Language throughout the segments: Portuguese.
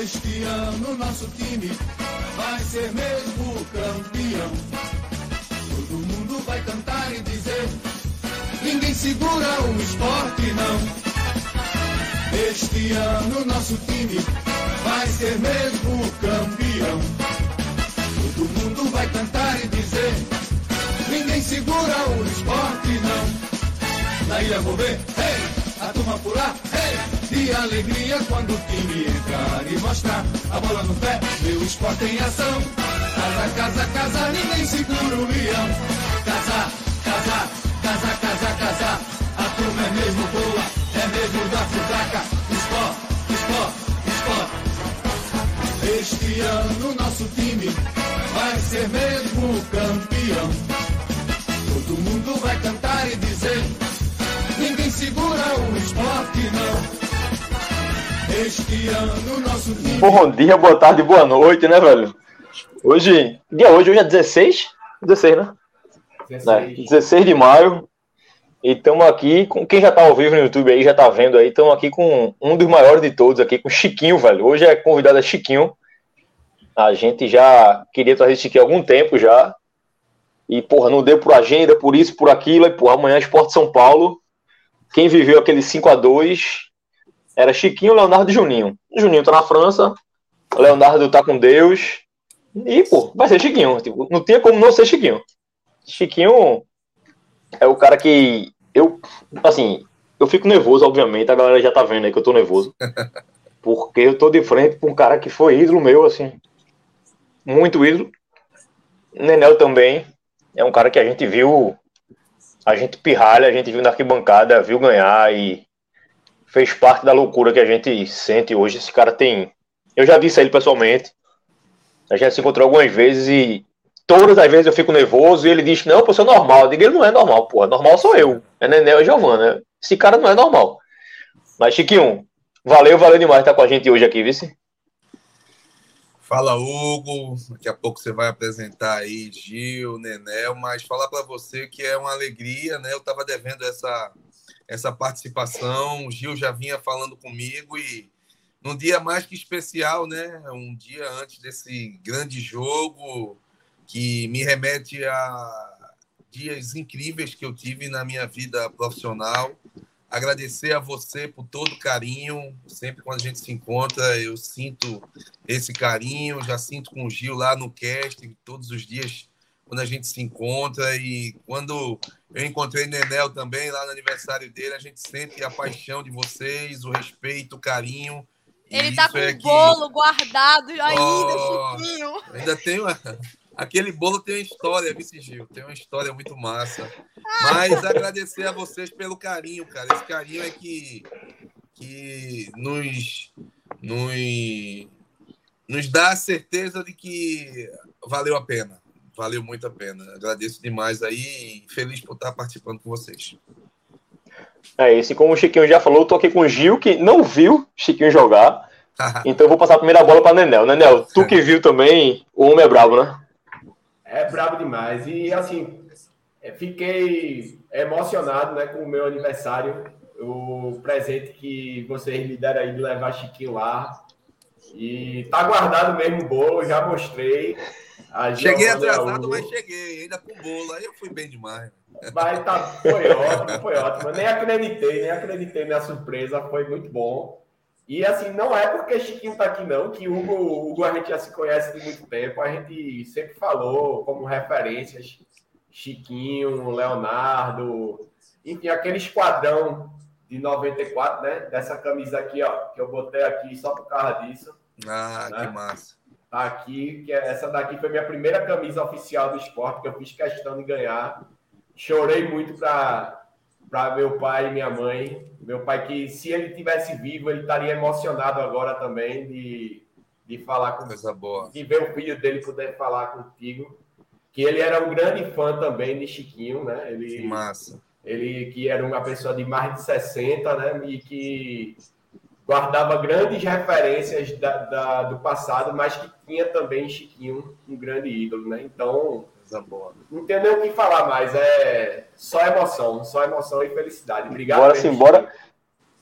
Este ano nosso time vai ser mesmo campeão. Todo mundo vai cantar e dizer: ninguém segura o esporte, não. Este ano nosso time vai ser mesmo campeão. Todo mundo vai cantar e dizer: ninguém segura o esporte, não. Na ilha vou ver, hey, a turma pular, hey de alegria quando o time entrar e mostrar a bola no pé, meu esporte em ação. Casa, casa, casa, ninguém segura o leão. Casa, casa, casa, casa, turma é mesmo boa, é mesmo da futaca. Esporte, esporte, esporte. Este ano nosso time vai ser mesmo campeão. Todo mundo vai cantar e dizer: ninguém segura o esporte, não. Este ano nosso time... Bom dia, boa tarde, boa noite, né, velho? Hoje, dia hoje, hoje é 16? 16, né? 16, é, 16 de maio. E estamos aqui com quem já tá ao vivo no YouTube aí, já tá vendo aí. Estamos aqui com um dos maiores de todos aqui, com Chiquinho, velho. Hoje é convidado a Chiquinho. A gente já queria trazer Chiquinho há algum tempo já. E, porra, não deu por agenda, por isso, por aquilo. E, porra, amanhã é Esporte São Paulo. Quem viveu aquele 5 a 2 era Chiquinho, Leonardo e Juninho. Juninho tá na França, Leonardo tá com Deus. E, pô, vai ser Chiquinho. Tipo, não tinha como não ser Chiquinho. Chiquinho é o cara que eu, assim, eu fico nervoso, obviamente. A galera já tá vendo aí que eu tô nervoso. Porque eu tô de frente com um cara que foi ídolo meu, assim. Muito ídolo. Nenel também. É um cara que a gente viu. A gente pirralha, a gente viu na arquibancada, viu ganhar e fez parte da loucura que a gente sente hoje. Esse cara tem. Eu já disse a ele pessoalmente. A gente se encontrou algumas vezes e todas as vezes eu fico nervoso e ele diz: Não, pô, isso é normal. Eu digo: Ele não é normal, porra. Normal sou eu. É Nenel e Giovana. Esse cara não é normal. Mas, Chiquinho, valeu, valeu demais estar com a gente hoje aqui, vice. Fala, Hugo. Daqui a pouco você vai apresentar aí Gil, Nenel, mas falar para você que é uma alegria, né? Eu estava devendo essa essa participação. O Gil já vinha falando comigo e num dia mais que especial, né? Um dia antes desse grande jogo que me remete a dias incríveis que eu tive na minha vida profissional. Agradecer a você por todo o carinho. Sempre quando a gente se encontra, eu sinto esse carinho. Já sinto com o Gil lá no cast, todos os dias quando a gente se encontra. E quando eu encontrei Nenel também lá no aniversário dele, a gente sente a paixão de vocês, o respeito, o carinho. Ele tá com é um bolo que... guardado ainda, oh, Chiquinho. Ainda tem uma... Aquele bolo tem uma história, Vice Gil, tem uma história muito massa. Mas agradecer a vocês pelo carinho, cara. Esse carinho é que, que nos, nos, nos dá a certeza de que valeu a pena valeu muito a pena. Agradeço demais aí e feliz por estar participando com vocês. É isso, e como o Chiquinho já falou, eu tô aqui com o Gil, que não viu Chiquinho jogar. então eu vou passar a primeira bola para Nenel. Nenel, tu que viu também, o homem é brabo, né? É brabo demais. E assim, fiquei emocionado né, com o meu aniversário. O presente que vocês me deram aí de levar Chiquinho lá. E tá guardado mesmo o bolo, já mostrei cheguei atrasado, mas cheguei, ainda com bolo. Aí eu fui bem demais. Mas tá, foi ótimo, foi ótimo. Eu nem acreditei, nem acreditei na surpresa, foi muito bom. E assim, não é porque Chiquinho tá aqui, não, que Hugo, Hugo a gente já se conhece de muito tempo, a gente sempre falou como referências Chiquinho, Leonardo, enfim, aquele esquadrão de 94, né? Dessa camisa aqui, ó, que eu botei aqui só por causa disso. Ah, né? que massa. Tá aqui, que é, essa daqui foi minha primeira camisa oficial do esporte, que eu fiz questão de ganhar. Chorei muito para para meu pai e minha mãe. Meu pai, que se ele tivesse vivo, ele estaria emocionado agora também de, de falar com Coisa boa. de ver o filho dele poder falar contigo. Que ele era um grande fã também de Chiquinho, né? Ele, que massa. Ele que era uma pessoa de mais de 60, né? E que guardava grandes referências da, da, do passado, mas que tinha também Chiquinho, um grande ídolo, né? Então, não tem nem o que falar mais, é só emoção, só emoção e felicidade. Obrigado. Bora sim, bora.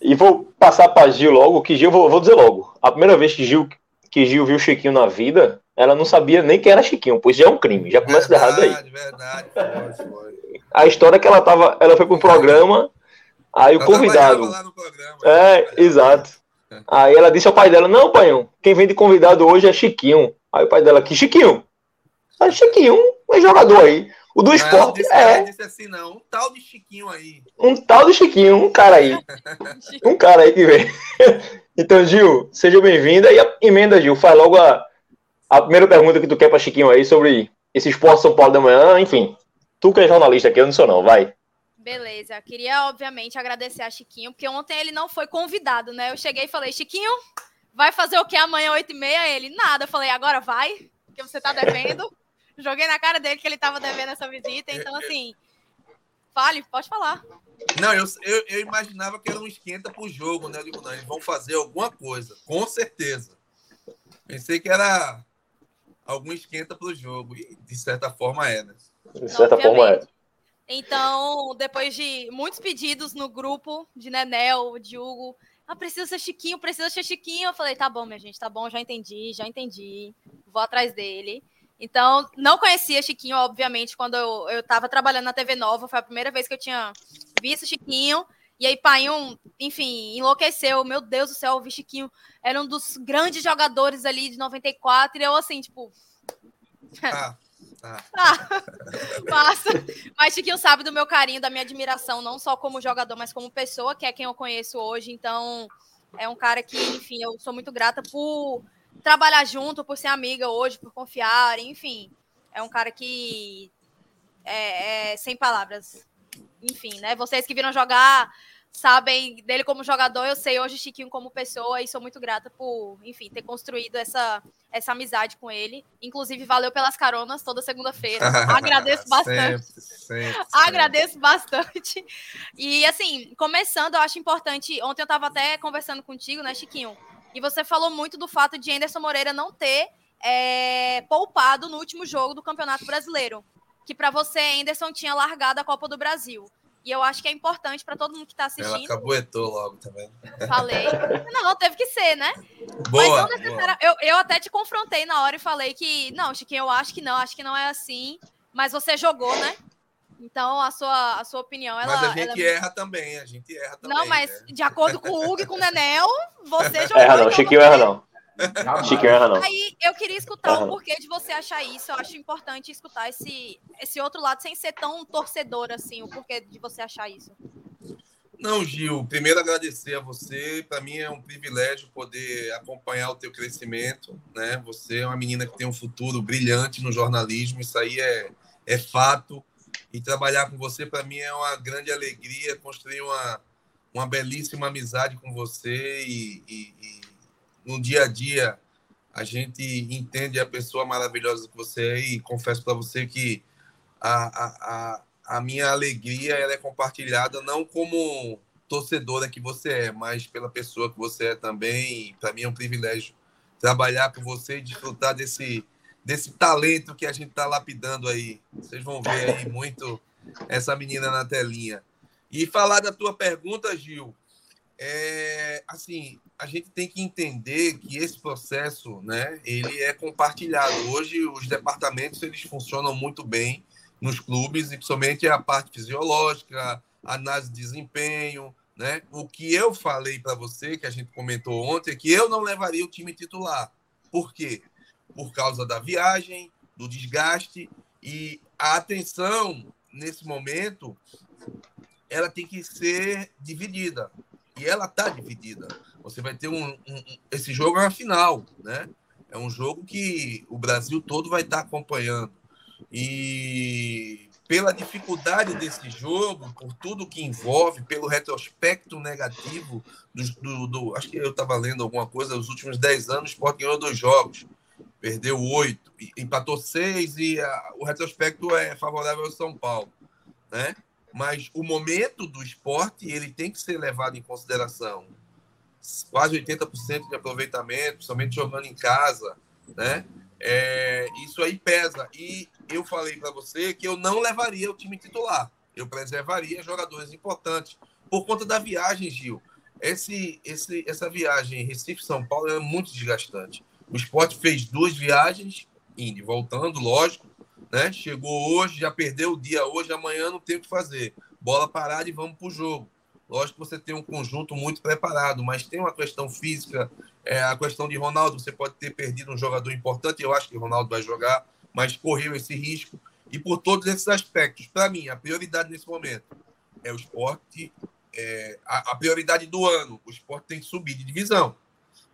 E vou passar para Gil logo, que Gil, vou, vou dizer logo. A primeira vez que Gil, que Gil viu Chiquinho na vida, ela não sabia nem quem era Chiquinho, pois já é um crime, já começa verdade, errado aí. Verdade, verdade. A história é que ela tava, ela foi para um programa Aí o convidado. Programa, é, né? exato. Aí ela disse ao pai dela: Não, pai, quem vem de convidado hoje é Chiquinho. Aí o pai dela: Que Chiquinho? Aí Chiquinho, um jogador aí. O do esporte disse, é. disse assim: Não, um tal de Chiquinho aí. Um tal de Chiquinho, um cara aí. um cara aí que vem. então, Gil, seja bem-vinda. E a emenda, Gil, faz logo a, a primeira pergunta que tu quer para Chiquinho aí sobre esse esporte São Paulo da manhã. Enfim, tu que é jornalista aqui, eu não sou, não, vai. Beleza. Queria, obviamente, agradecer a Chiquinho, porque ontem ele não foi convidado, né? Eu cheguei e falei, Chiquinho, vai fazer o que amanhã, 8h30? Ele, nada. Eu falei, agora vai, que você tá devendo. Joguei na cara dele que ele tava devendo essa visita. Então, assim, fale, pode falar. Não, eu, eu, eu imaginava que era um esquenta pro jogo, né? Eu digo, não, eles vão fazer alguma coisa, com certeza. Pensei que era algum esquenta pro jogo, e de certa forma é, né? De certa Obviamente. forma é. Então, depois de muitos pedidos no grupo de Nenel, de Hugo, ah, precisa ser Chiquinho, precisa ser Chiquinho. Eu falei, tá bom, minha gente, tá bom, já entendi, já entendi. Vou atrás dele. Então, não conhecia Chiquinho, obviamente, quando eu, eu tava trabalhando na TV Nova. Foi a primeira vez que eu tinha visto Chiquinho. E aí, Painho, enfim, enlouqueceu. Meu Deus do céu, o Chiquinho era um dos grandes jogadores ali de 94. E eu, assim, tipo. Ah. Ah. passa. Mas Chiquinho sabe do meu carinho, da minha admiração, não só como jogador, mas como pessoa, que é quem eu conheço hoje. Então, é um cara que, enfim, eu sou muito grata por trabalhar junto, por ser amiga hoje, por confiar, enfim. É um cara que é, é sem palavras. Enfim, né? Vocês que viram jogar sabem dele como jogador, eu sei hoje Chiquinho como pessoa e sou muito grata por, enfim, ter construído essa, essa amizade com ele. Inclusive, valeu pelas caronas toda segunda-feira. Agradeço bastante. sempre, sempre, Agradeço sempre. bastante. E assim, começando, eu acho importante. Ontem eu estava até conversando contigo, né, Chiquinho? E você falou muito do fato de Anderson Moreira não ter é, poupado no último jogo do Campeonato Brasileiro. Que para você, Anderson tinha largado a Copa do Brasil. E eu acho que é importante para todo mundo que está assistindo. Ela cabuetou logo também. Falei. Não, teve que ser, né? Boa, Mas não Eu, eu até te confrontei na hora e falei que, não, Chiquinho, eu acho que não, acho que não é assim. Mas você jogou, né? Então, a sua, a sua opinião, ela... Mas a gente ela... erra também, a gente erra também. Não, mas né? de acordo com o Hugo e com o Nenel, você jogou. Erra não, Chiquinho erra não. Chiquinho erra não. Aí eu queria escutar o porquê de você achar isso. Eu acho importante escutar esse, esse outro lado sem ser tão torcedor assim, o porquê de você achar isso. Não, Gil, primeiro agradecer a você. Para mim é um privilégio poder acompanhar o teu crescimento, né? Você é uma menina que tem um futuro brilhante no jornalismo, isso aí é, é fato. E trabalhar com você para mim é uma grande alegria, construir uma, uma belíssima amizade com você e, e, e no dia a dia a gente entende a pessoa maravilhosa que você é e confesso para você que a, a, a, minha alegria ela é compartilhada não como torcedora que você é, mas pela pessoa que você é também. Para mim é um privilégio trabalhar com você e desfrutar desse, desse talento que a gente está lapidando aí. Vocês vão ver aí muito essa menina na telinha. E falar da tua pergunta, Gil, é, assim, a gente tem que entender que esse processo, né, ele é compartilhado. Hoje os departamentos eles funcionam muito bem nos clubes, e principalmente a parte fisiológica, análise de desempenho, né? O que eu falei para você, que a gente comentou ontem, é que eu não levaria o time titular. Por quê? Por causa da viagem, do desgaste e a atenção nesse momento ela tem que ser dividida e ela está dividida. Você vai ter um, um, Esse jogo é uma final, né? É um jogo que o Brasil todo vai estar tá acompanhando. E pela dificuldade desse jogo, por tudo que envolve, pelo retrospecto negativo do, do, do acho que eu estava lendo alguma coisa, nos últimos 10 anos, o Sport ganhou dois jogos, perdeu oito, empatou seis e a, o retrospecto é favorável ao São Paulo, né? mas o momento do esporte ele tem que ser levado em consideração. Quase 80% de aproveitamento, somente jogando em casa, né? É, isso aí pesa. E eu falei para você que eu não levaria o time titular. Eu preservaria jogadores importantes por conta da viagem, Gil. Esse, esse, essa viagem Recife-São Paulo é muito desgastante. O esporte fez duas viagens, indo e voltando, lógico. Né? Chegou hoje, já perdeu o dia hoje, amanhã não tem o que fazer. Bola parada e vamos para o jogo. Lógico que você tem um conjunto muito preparado, mas tem uma questão física, é, a questão de Ronaldo, você pode ter perdido um jogador importante, eu acho que o Ronaldo vai jogar, mas correu esse risco. E por todos esses aspectos, para mim, a prioridade nesse momento é o esporte, é, a, a, prioridade do ano, o esporte tem que subir de divisão.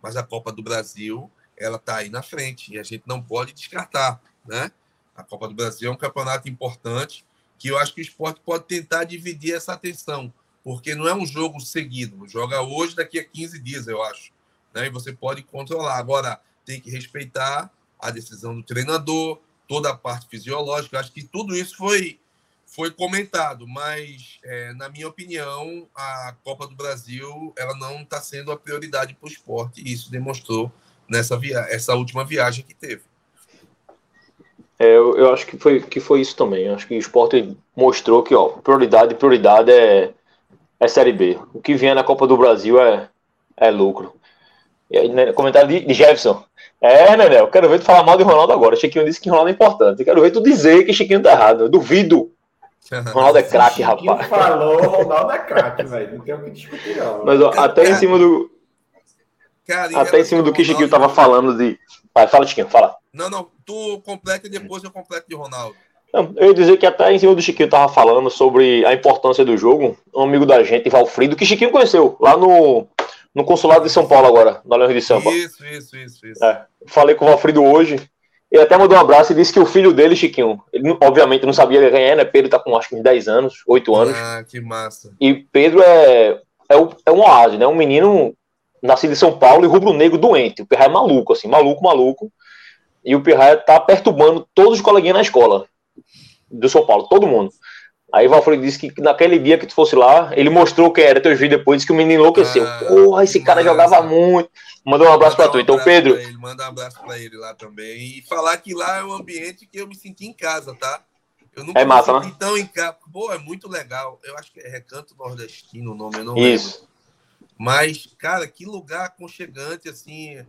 Mas a Copa do Brasil, ela está aí na frente e a gente não pode descartar, né? A Copa do Brasil é um campeonato importante que eu acho que o esporte pode tentar dividir essa atenção, porque não é um jogo seguido. Joga hoje, daqui a 15 dias, eu acho. Né? E você pode controlar. Agora, tem que respeitar a decisão do treinador, toda a parte fisiológica. Acho que tudo isso foi, foi comentado, mas, é, na minha opinião, a Copa do Brasil ela não está sendo a prioridade para o esporte, e isso demonstrou nessa via essa última viagem que teve. É, eu, eu, acho que foi, que foi isso também. Eu acho que o esporte mostrou que ó, prioridade, prioridade é, é Série B. O que vier na Copa do Brasil é, é lucro. E aí, né, comentário de, de Jefferson. É, né, eu quero ver tu falar mal de Ronaldo agora. Chiquinho disse que Ronaldo é importante. Eu quero ver tu dizer que Chiquinho tá errado. Eu duvido. Ronaldo é craque, rapaz. falou, Ronaldo é craque, velho. Não tem o que discutir, não. Mas ó, até em cima do. Cara, até em cima do que Chiquinho tava falando de. Vai, fala, Chiquinho, fala. Não, não, tu completa e depois eu completo de Ronaldo. Não, eu ia dizer que até em cima do Chiquinho tava falando sobre a importância do jogo. Um amigo da gente, Valfrido, que Chiquinho conheceu lá no, no consulado de São Paulo agora, na Leões de Samba. Isso, isso, isso. isso. É, falei com o Valfrido hoje. Ele até mandou um abraço e disse que o filho dele, Chiquinho, ele obviamente não sabia ganhar, né? Pedro tá com acho que uns 10 anos, 8 anos. Ah, que massa. E Pedro é, é, é um oásis, né? Um menino nascido em São Paulo e rubro-negro doente. O Pirraia é maluco, assim, maluco, maluco. E o Pirraia tá perturbando todos os coleguinhas na escola do São Paulo, todo mundo. Aí o Valfrido disse que naquele dia que tu fosse lá, ele mostrou que era teus vídeos depois, disse que o menino enlouqueceu. Ah, Porra, esse cara jogava muito. Mandou um abraço para tu. Então, Pedro. Ele, manda um abraço para ele lá também. E falar que lá é um ambiente que eu me senti em casa, tá? Eu nunca é massa, me senti né? tão em casa. Pô, é muito legal. Eu acho que é Recanto Nordestino o nome, eu não Isso. lembro. Mas, cara, que lugar aconchegante, assim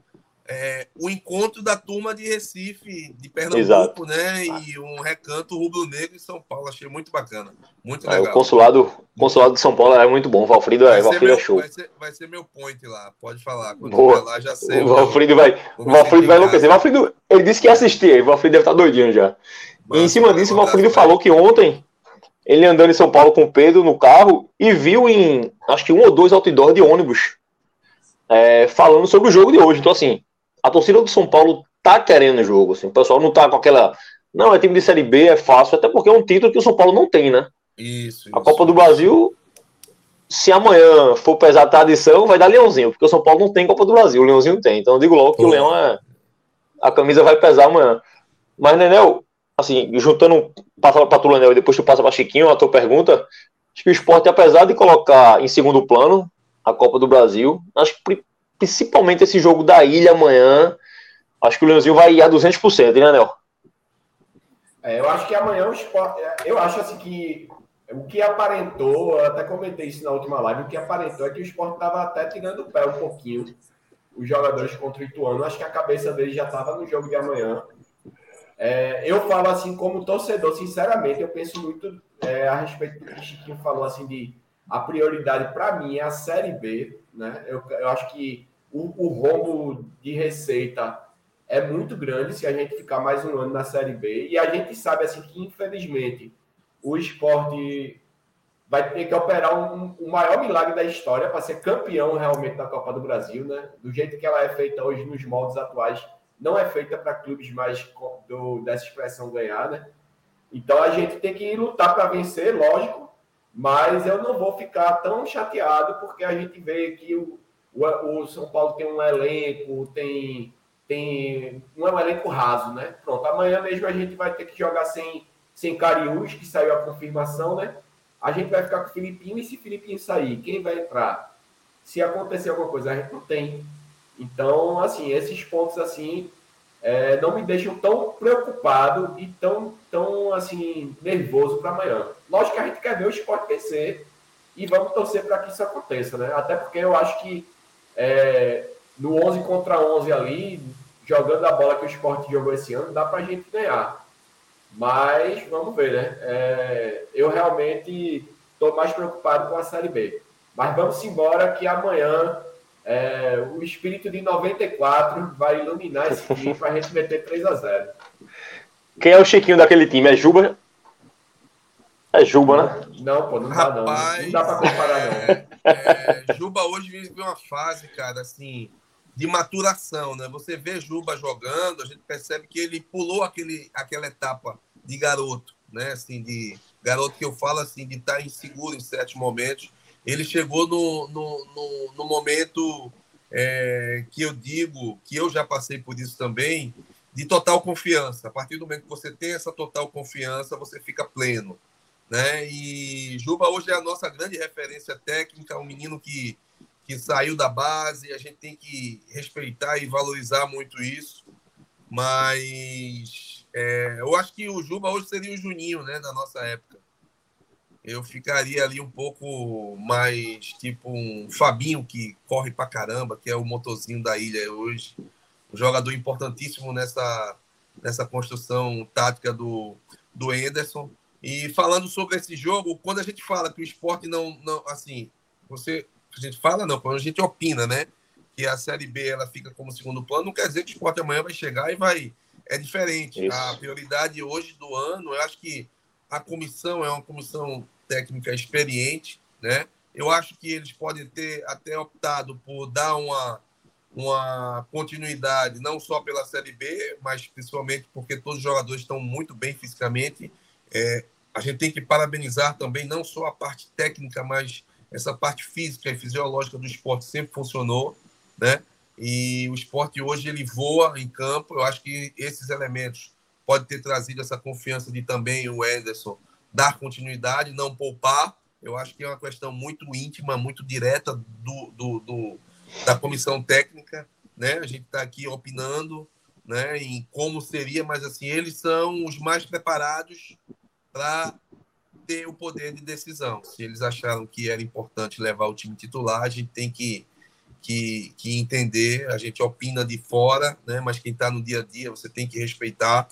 é, o encontro da turma de Recife, de Pernambuco, Exato. né? E um recanto rubro-negro em São Paulo. Achei muito bacana. Muito legal. É, o consulado, consulado de São Paulo é muito bom. O Valfrido, é, Valfrido meu, é show. Vai ser, vai ser, meu point lá. Pode falar. Quando Boa. lá, já sei. O Valfrido vai, o Valfrido vai enlouquecer. Valfrido, ele disse que ia assistir. O Valfrido deve estar doidinho já. Mas, e em cima disso, o Valfrido falou que ontem ele andando em São Paulo com o Pedro no carro e viu em acho que um ou dois outdoors de ônibus é, falando sobre o jogo de hoje. Então, assim, a torcida do São Paulo tá querendo o jogo, assim. O pessoal não tá com aquela. Não, é time de Série B, é fácil, até porque é um título que o São Paulo não tem, né? Isso. A Copa do Brasil, se amanhã for pesar a tradição, vai dar Leãozinho, porque o São Paulo não tem Copa do Brasil, o Leãozinho tem. Então eu digo logo que Pô. o Leão é. A camisa vai pesar amanhã. Mas, Nenel, assim, juntando, passa para tu, Nenel, e depois tu passa para Chiquinho, a tua pergunta. Acho que o esporte, apesar de colocar em segundo plano a Copa do Brasil, acho que principalmente esse jogo da ilha amanhã, acho que o Leãozinho vai ir a 200%, né, Nel? É, eu acho que amanhã o esporte. É, eu acho assim que o que aparentou, eu até comentei isso na última live, o que aparentou é que o esporte estava até tirando o pé um pouquinho. Os jogadores contra o Ituano, acho que a cabeça dele já estava no jogo de amanhã. É, eu falo assim, como torcedor, sinceramente, eu penso muito é, a respeito do que o Chiquinho falou, assim, de a prioridade para mim é a Série B. Né? Eu, eu acho que o, o rombo de receita é muito grande se a gente ficar mais um ano na Série B. E a gente sabe assim que, infelizmente, o esporte vai ter que operar um, o maior milagre da história para ser campeão realmente da Copa do Brasil, né? Do jeito que ela é feita hoje nos moldes atuais, não é feita para clubes mais do, dessa expressão ganhar, né? Então a gente tem que lutar para vencer, lógico, mas eu não vou ficar tão chateado porque a gente vê que o, o, o São Paulo tem um elenco, tem, tem não é um elenco raso, né? Pronto, amanhã mesmo a gente vai ter que jogar sem, sem Cariús, que saiu a confirmação, né? a gente vai ficar com o Filipinho e se o Filipinho sair, quem vai entrar? Se acontecer alguma coisa, a gente não tem. Então, assim, esses pontos assim é, não me deixam tão preocupado e tão, tão assim, nervoso para amanhã. Lógico que a gente quer ver o esporte vencer e vamos torcer para que isso aconteça, né? Até porque eu acho que é, no 11 contra 11 ali, jogando a bola que o esporte jogou esse ano, dá para a gente ganhar. Mas vamos ver, né? É, eu realmente estou mais preocupado com a Série B. Mas vamos embora que amanhã é, o espírito de 94 vai iluminar esse time para a gente meter 3 a 0 Quem é o Chiquinho daquele time? É Juba? É Juba, né? Não, pô, não dá Rapaz, não. Não dá para comparar, não. É, é, Juba hoje vive uma fase, cara, assim, de maturação, né? Você vê Juba jogando, a gente percebe que ele pulou aquele, aquela etapa de garoto, né? Assim, de garoto que eu falo assim, de estar inseguro em certos momentos ele chegou no, no, no, no momento é, que eu digo, que eu já passei por isso também, de total confiança. A partir do momento que você tem essa total confiança, você fica pleno. Né? E Juba hoje é a nossa grande referência técnica, um menino que, que saiu da base, a gente tem que respeitar e valorizar muito isso. Mas é, eu acho que o Juba hoje seria o Juninho, né, na nossa época eu ficaria ali um pouco mais tipo um Fabinho que corre pra caramba, que é o motorzinho da ilha hoje. Um jogador importantíssimo nessa, nessa construção tática do, do Enderson. E falando sobre esse jogo, quando a gente fala que o esporte não, não assim, você a gente fala não, quando a gente opina, né? Que a Série B ela fica como segundo plano, não quer dizer que o esporte amanhã vai chegar e vai. É diferente. Isso. A prioridade hoje do ano, eu acho que a comissão é uma comissão técnica experiente, né? Eu acho que eles podem ter até optado por dar uma, uma continuidade, não só pela Série B, mas principalmente porque todos os jogadores estão muito bem fisicamente. É, a gente tem que parabenizar também não só a parte técnica, mas essa parte física e fisiológica do esporte sempre funcionou, né? E o esporte hoje ele voa em campo. Eu acho que esses elementos podem ter trazido essa confiança de também o Anderson dar continuidade, não poupar. Eu acho que é uma questão muito íntima, muito direta do, do, do da comissão técnica. Né? A gente está aqui opinando né, em como seria, mas assim, eles são os mais preparados para ter o poder de decisão. Se eles acharam que era importante levar o time titular, a gente tem que, que, que entender, a gente opina de fora, né, mas quem está no dia a dia, você tem que respeitar.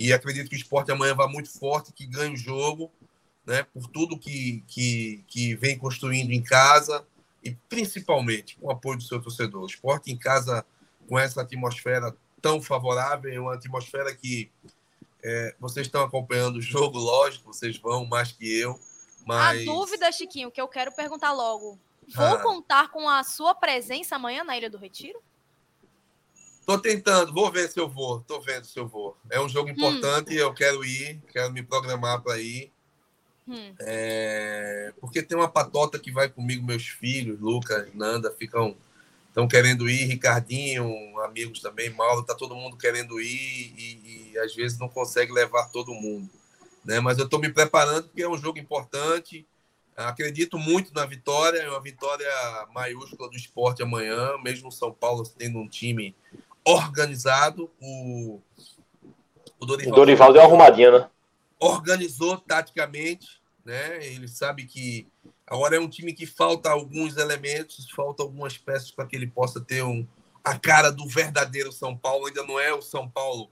E acredito que o esporte amanhã vai muito forte, que ganhe o jogo, né, por tudo que, que, que vem construindo em casa e principalmente com o apoio do seu torcedor. O esporte em casa, com essa atmosfera tão favorável, é uma atmosfera que é, vocês estão acompanhando o jogo, lógico, vocês vão mais que eu. Mas... A dúvida, Chiquinho, que eu quero perguntar logo: vou ah. contar com a sua presença amanhã na Ilha do Retiro? Tô tentando, vou ver se eu vou. Tô vendo se eu vou. É um jogo hum. importante, hum. eu quero ir, quero me programar para ir. Hum. É... Porque tem uma patota que vai comigo, meus filhos, Lucas, Nanda, ficam estão querendo ir, Ricardinho, amigos também, Mauro, tá todo mundo querendo ir e, e às vezes não consegue levar todo mundo. Né? Mas eu estou me preparando porque é um jogo importante. Acredito muito na vitória, é uma vitória maiúscula do esporte amanhã, mesmo São Paulo tendo um time organizado. O, o Dorival, o Dorival deu uma arrumadinha, né? Organizou taticamente, né? Ele sabe que agora é um time que falta alguns elementos, falta algumas peças para que ele possa ter um, a cara do verdadeiro São Paulo. Ainda não é o São Paulo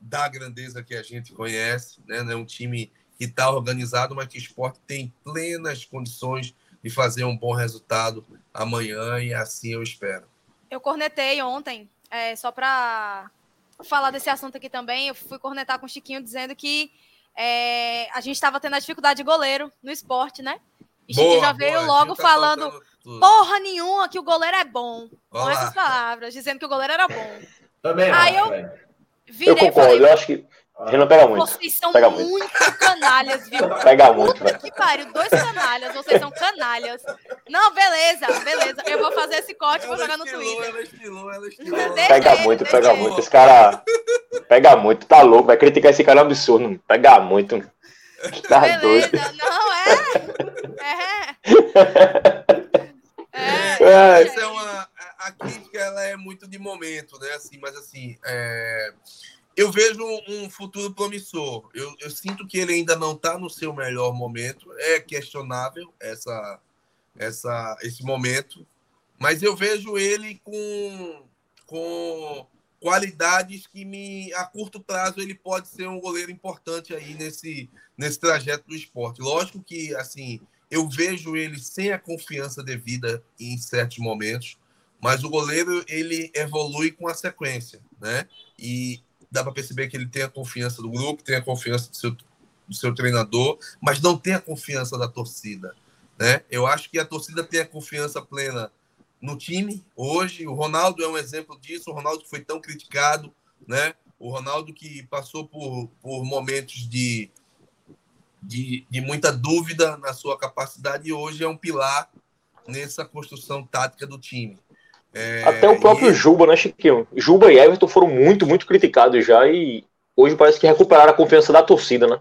da grandeza que a gente conhece, né? Não é um time que está organizado, mas que o esporte tem plenas condições de fazer um bom resultado amanhã e assim eu espero. Eu cornetei ontem é, só para falar desse assunto aqui também, eu fui cornetar com o Chiquinho dizendo que é, a gente estava tendo a dificuldade de goleiro no esporte, né? E boa, Chiquinho já veio boa, logo tá falando porra nenhuma que o goleiro é bom. Olá. Com essas palavras, dizendo que o goleiro era bom. Também Aí eu virei, eu concordo, falei, eu acho que a gente não pega muito. Vocês são pega muito, muito canalhas, viu? Pega muito, velho. Que pariu, dois canalhas, vocês são canalhas. Não, beleza, beleza. Eu vou fazer esse corte e vou jogar no Twitter. Ela estilou, ela estilou. Pega muito, pega muito. Esse cara pega muito, tá louco. Vai criticar esse cara é um absurdo. Pega muito. Tá beleza, doido. não é? É. é, é, é uma, a crítica ela é muito de momento, né? Assim, mas assim, é, eu vejo um futuro promissor. Eu, eu sinto que ele ainda não está no seu melhor momento. É questionável essa, essa, esse momento, mas eu vejo ele com, com qualidades que me a curto prazo ele pode ser um goleiro importante aí nesse nesse trajeto do esporte. Lógico que assim eu vejo ele sem a confiança devida em certos momentos, mas o goleiro ele evolui com a sequência, né? E dá para perceber que ele tem a confiança do grupo, tem a confiança do seu, do seu treinador, mas não tem a confiança da torcida, né? Eu acho que a torcida tem a confiança plena no time hoje. O Ronaldo é um exemplo disso. O Ronaldo foi tão criticado, né? O Ronaldo que passou por, por momentos de, de, de muita dúvida na sua capacidade e hoje é um pilar nessa construção tática do time. É, Até o próprio e... Juba, né, Chiquinho? Juba e Everton foram muito, muito criticados já e hoje parece que recuperaram a confiança da torcida, né?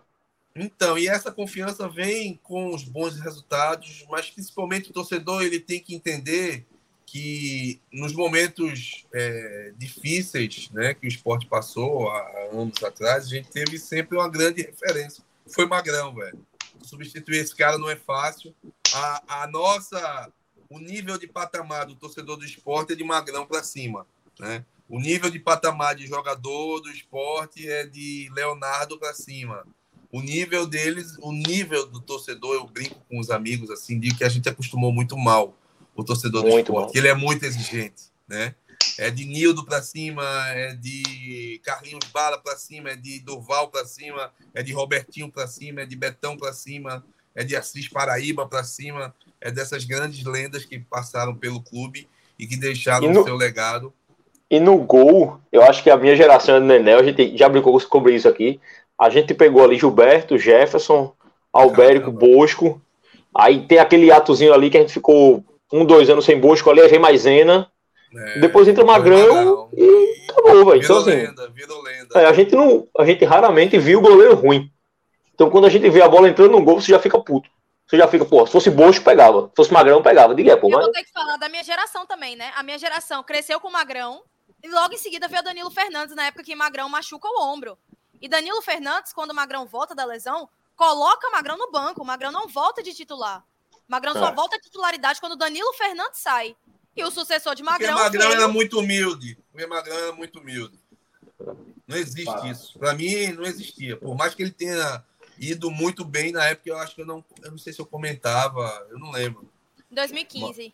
Então, e essa confiança vem com os bons resultados, mas principalmente o torcedor ele tem que entender que nos momentos é, difíceis né, que o esporte passou há anos atrás, a gente teve sempre uma grande referência. Foi Magrão, velho. Substituir esse cara não é fácil. A, a nossa, o nível de patamar do torcedor do esporte é de Magrão para cima. Né? O nível de patamar de jogador do esporte é de Leonardo para cima. O nível deles, o nível do torcedor, eu brinco com os amigos assim, de que a gente acostumou muito mal o torcedor do muito esporte. Ele é muito exigente, né? É de Nildo para cima, é de Carlinhos Bala para cima, é de Durval para cima, é de Robertinho para cima, é de Betão para cima, é de Assis Paraíba para cima, é dessas grandes lendas que passaram pelo clube e que deixaram no, o seu legado. E no gol, eu acho que a minha geração do Nenel, a gente já brincou sobre isso aqui. A gente pegou ali Gilberto, Jefferson, Albérico, Caramba. Bosco. Aí tem aquele atozinho ali que a gente ficou um, dois anos sem Bosco ali, aí vem Maisena. É, depois entra Magrão e acabou, velho. Então, assim, lenda, lenda. É, a, gente não, a gente raramente viu o goleiro ruim. Então, quando a gente vê a bola entrando no gol, você já fica puto. Você já fica, pô, se fosse Bosco, pegava. Se fosse Magrão, pegava. Diga, pô, mas... Eu vou ter que falar da minha geração também, né? A minha geração cresceu com o Magrão e logo em seguida veio o Danilo Fernandes, na época que Magrão machuca o ombro. E Danilo Fernandes, quando o Magrão volta da lesão, coloca o Magrão no banco. O Magrão não volta de titular. Magrão é. só volta à titularidade quando Danilo Fernandes sai. E o sucessor de Magrão. Porque Magrão era muito humilde. Porque Magrão era muito humilde. Não existe ah. isso. Para mim, não existia. Por mais que ele tenha ido muito bem na época, eu acho que eu não, eu não sei se eu comentava, eu não lembro. 2015.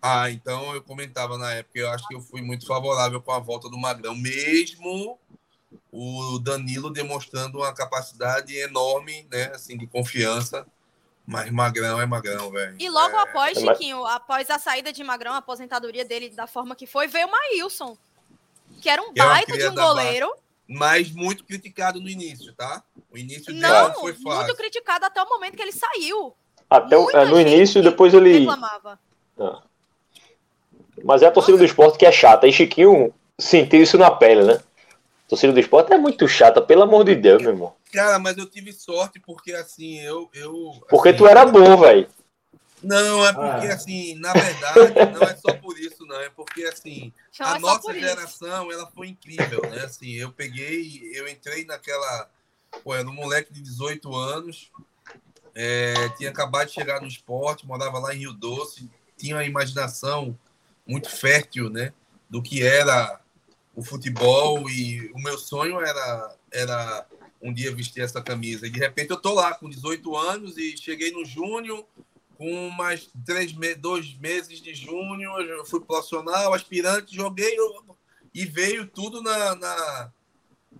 Ah, então eu comentava na época, eu acho que eu fui muito favorável com a volta do Magrão, mesmo o Danilo demonstrando uma capacidade enorme, né, assim, de confiança mas Magrão é Magrão, velho. E logo é... após, Chiquinho, após a saída de Magrão, a aposentadoria dele da forma que foi, veio o Maílson, que era um que baita de um goleiro. Mas muito criticado no início, tá? O início dele não, foi fácil. muito criticado até o momento que ele saiu. Até o, é, no início, depois ele. Reclamava. Ah. Mas é a torcida Nossa. do esporte que é chata. E Chiquinho sentiu isso na pele, né? A torcida do esporte é muito chata, pelo amor de Deus, meu irmão. Cara, mas eu tive sorte porque assim, eu. eu porque assim, tu era bom, velho. Não, é porque ah. assim, na verdade, não é só por isso, não. É porque assim, a é nossa geração, ela foi incrível, né? Assim, eu peguei, eu entrei naquela. Pô, era um moleque de 18 anos, é, tinha acabado de chegar no esporte, morava lá em Rio Doce, tinha uma imaginação muito fértil, né? Do que era o futebol e o meu sonho era, era um dia vestir essa camisa. E de repente eu tô lá com 18 anos e cheguei no junho, com mais três me dois meses de junho, eu fui profissional, aspirante, joguei e veio tudo na, na,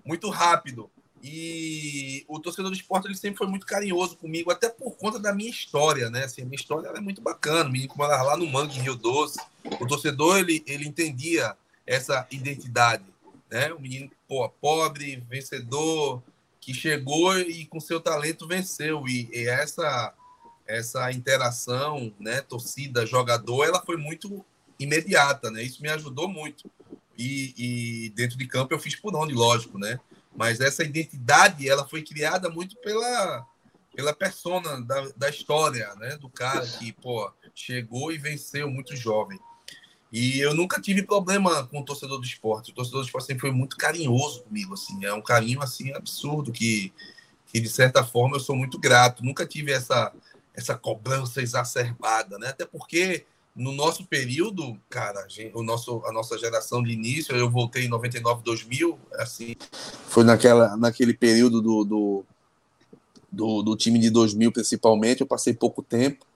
muito rápido. E o torcedor do esporte ele sempre foi muito carinhoso comigo, até por conta da minha história, né? Assim, a minha história é muito bacana. Menino como lá no Mangue, em Rio Doce. O torcedor ele, ele entendia essa identidade, né? O menino pô, pobre, vencedor, que chegou e com seu talento venceu. E, e essa essa interação, né, torcida, jogador, ela foi muito imediata, né? Isso me ajudou muito. E, e, dentro de campo eu fiz por onde, lógico, né? Mas essa identidade, ela foi criada muito pela pela persona da, da história, né? Do cara que, pô, chegou e venceu muito jovem. E eu nunca tive problema com o torcedor do esporte. O torcedor do esporte sempre foi muito carinhoso comigo, assim. É um carinho, assim, absurdo que, que de certa forma, eu sou muito grato. Nunca tive essa, essa cobrança exacerbada, né? Até porque no nosso período, cara, o nosso, a nossa geração de início, eu voltei em 99, 2000, assim, foi naquela, naquele período do, do, do, do time de 2000, principalmente. Eu passei pouco tempo,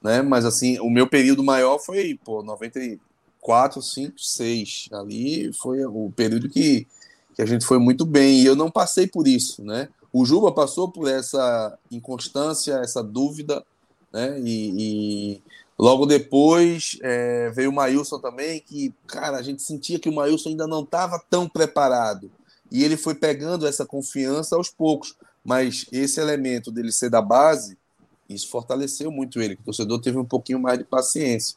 né? Mas, assim, o meu período maior foi, pô, 94, 5, 6. Ali foi o período que, que a gente foi muito bem. E eu não passei por isso, né? O Juba passou por essa inconstância, essa dúvida, né? E, e logo depois é, veio o Maílson também, que, cara, a gente sentia que o Maílson ainda não estava tão preparado. E ele foi pegando essa confiança aos poucos. Mas esse elemento dele ser da base, isso fortaleceu muito ele, o torcedor teve um pouquinho mais de paciência.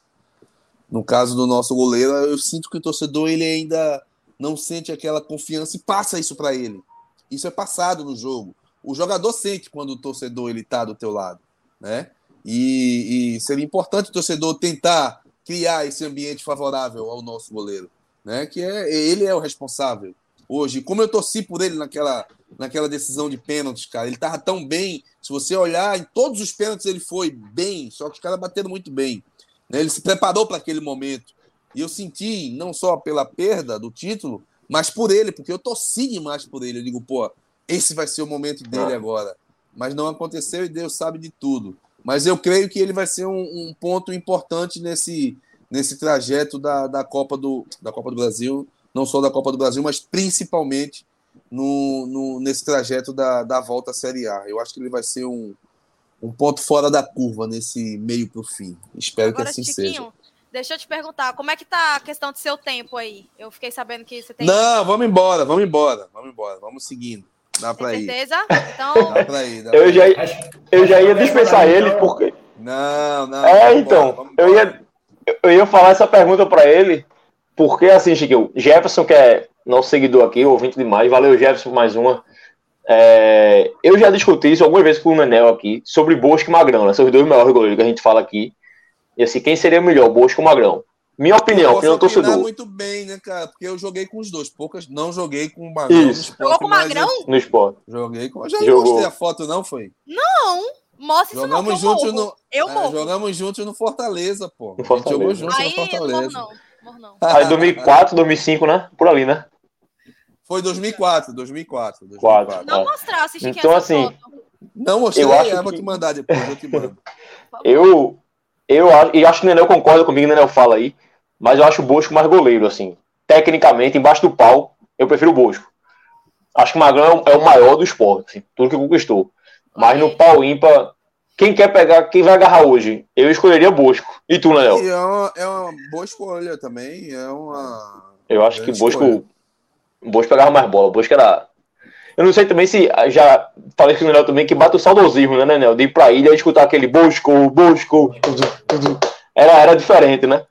No caso do nosso goleiro, eu sinto que o torcedor ele ainda não sente aquela confiança e passa isso para ele. Isso é passado no jogo. O jogador sente quando o torcedor ele está do teu lado, né? E, e, seria importante o torcedor tentar criar esse ambiente favorável ao nosso goleiro, né? Que é ele é o responsável hoje. Como eu torci por ele naquela naquela decisão de pênaltis, cara, ele tava tão bem. Se você olhar em todos os pênaltis ele foi bem, só que os caras bateram muito bem. Né? Ele se preparou para aquele momento. E eu senti não só pela perda do título, mas por ele, porque eu torci demais por ele. Eu digo, pô, esse vai ser o momento dele agora. Mas não aconteceu e Deus sabe de tudo. Mas eu creio que ele vai ser um, um ponto importante nesse, nesse trajeto da, da, Copa do, da Copa do Brasil, não só da Copa do Brasil, mas principalmente no, no, nesse trajeto da, da volta à Série A. Eu acho que ele vai ser um, um ponto fora da curva nesse meio para o fim. Espero Agora, que assim Chiquinho, seja. Deixa eu te perguntar, como é que tá a questão do seu tempo aí? Eu fiquei sabendo que você tem. Não, vamos embora, vamos embora, vamos embora, vamos seguindo. Dá pra ir. certeza? Então. Dá pra ir, dá eu, já, eu já ia dispensar ele, porque. Não, não. É, então. Embora, eu, ia, eu ia falar essa pergunta pra ele, porque assim, Chiquinho, Jefferson, que é nosso seguidor aqui, ouvinte demais, valeu, Jefferson, por mais uma. É, eu já discuti isso algumas vezes com o Menel aqui, sobre Bosco e Magrão, né? São os dois melhores goleiros que a gente fala aqui. E assim, quem seria melhor, Bosco ou Magrão? Minha opinião, eu opinião do torcedor. muito bem, né, cara? Porque eu joguei com os dois. Poucas, não joguei com o Magrão Isso. no Jogou com o Magrão? Eu... No esporte. Joguei com. Já Jogou. mostrei a foto, não foi? Não! Mostra jogamos isso não, juntos no. Eu é, Jogamos juntos no Fortaleza, pô. No Fortaleza. jogou juntos Aí, no Fortaleza. Morro não. Morro não. Aí 2004, 2005, né? Por ali, né? Foi 2004, 2004. 2004. Não mostrasse, Então, assim. Foto. Não mostrei, eu acho é, que... vou te mandar depois, eu te mando. eu, eu, e acho que o Nenel concorda comigo, o Nenel fala aí, mas eu acho o Bosco mais goleiro, assim. Tecnicamente, embaixo do pau, eu prefiro o Bosco. Acho que o Magrão é o maior do esporte, assim, tudo que conquistou. Mas no pau ímpar, quem quer pegar, quem vai agarrar hoje? Eu escolheria Bosco. E tu, Nenel? É uma, é uma boa escolha também. É uma. Eu acho que Bosco. O Bosco pegava mais bola. O Bosco era eu não sei também se já falei com o Nenel também que bate o saudosismo, né, Nenel? De ir pra ilha e escutar aquele Bosco, Bosco. Era, era diferente, né?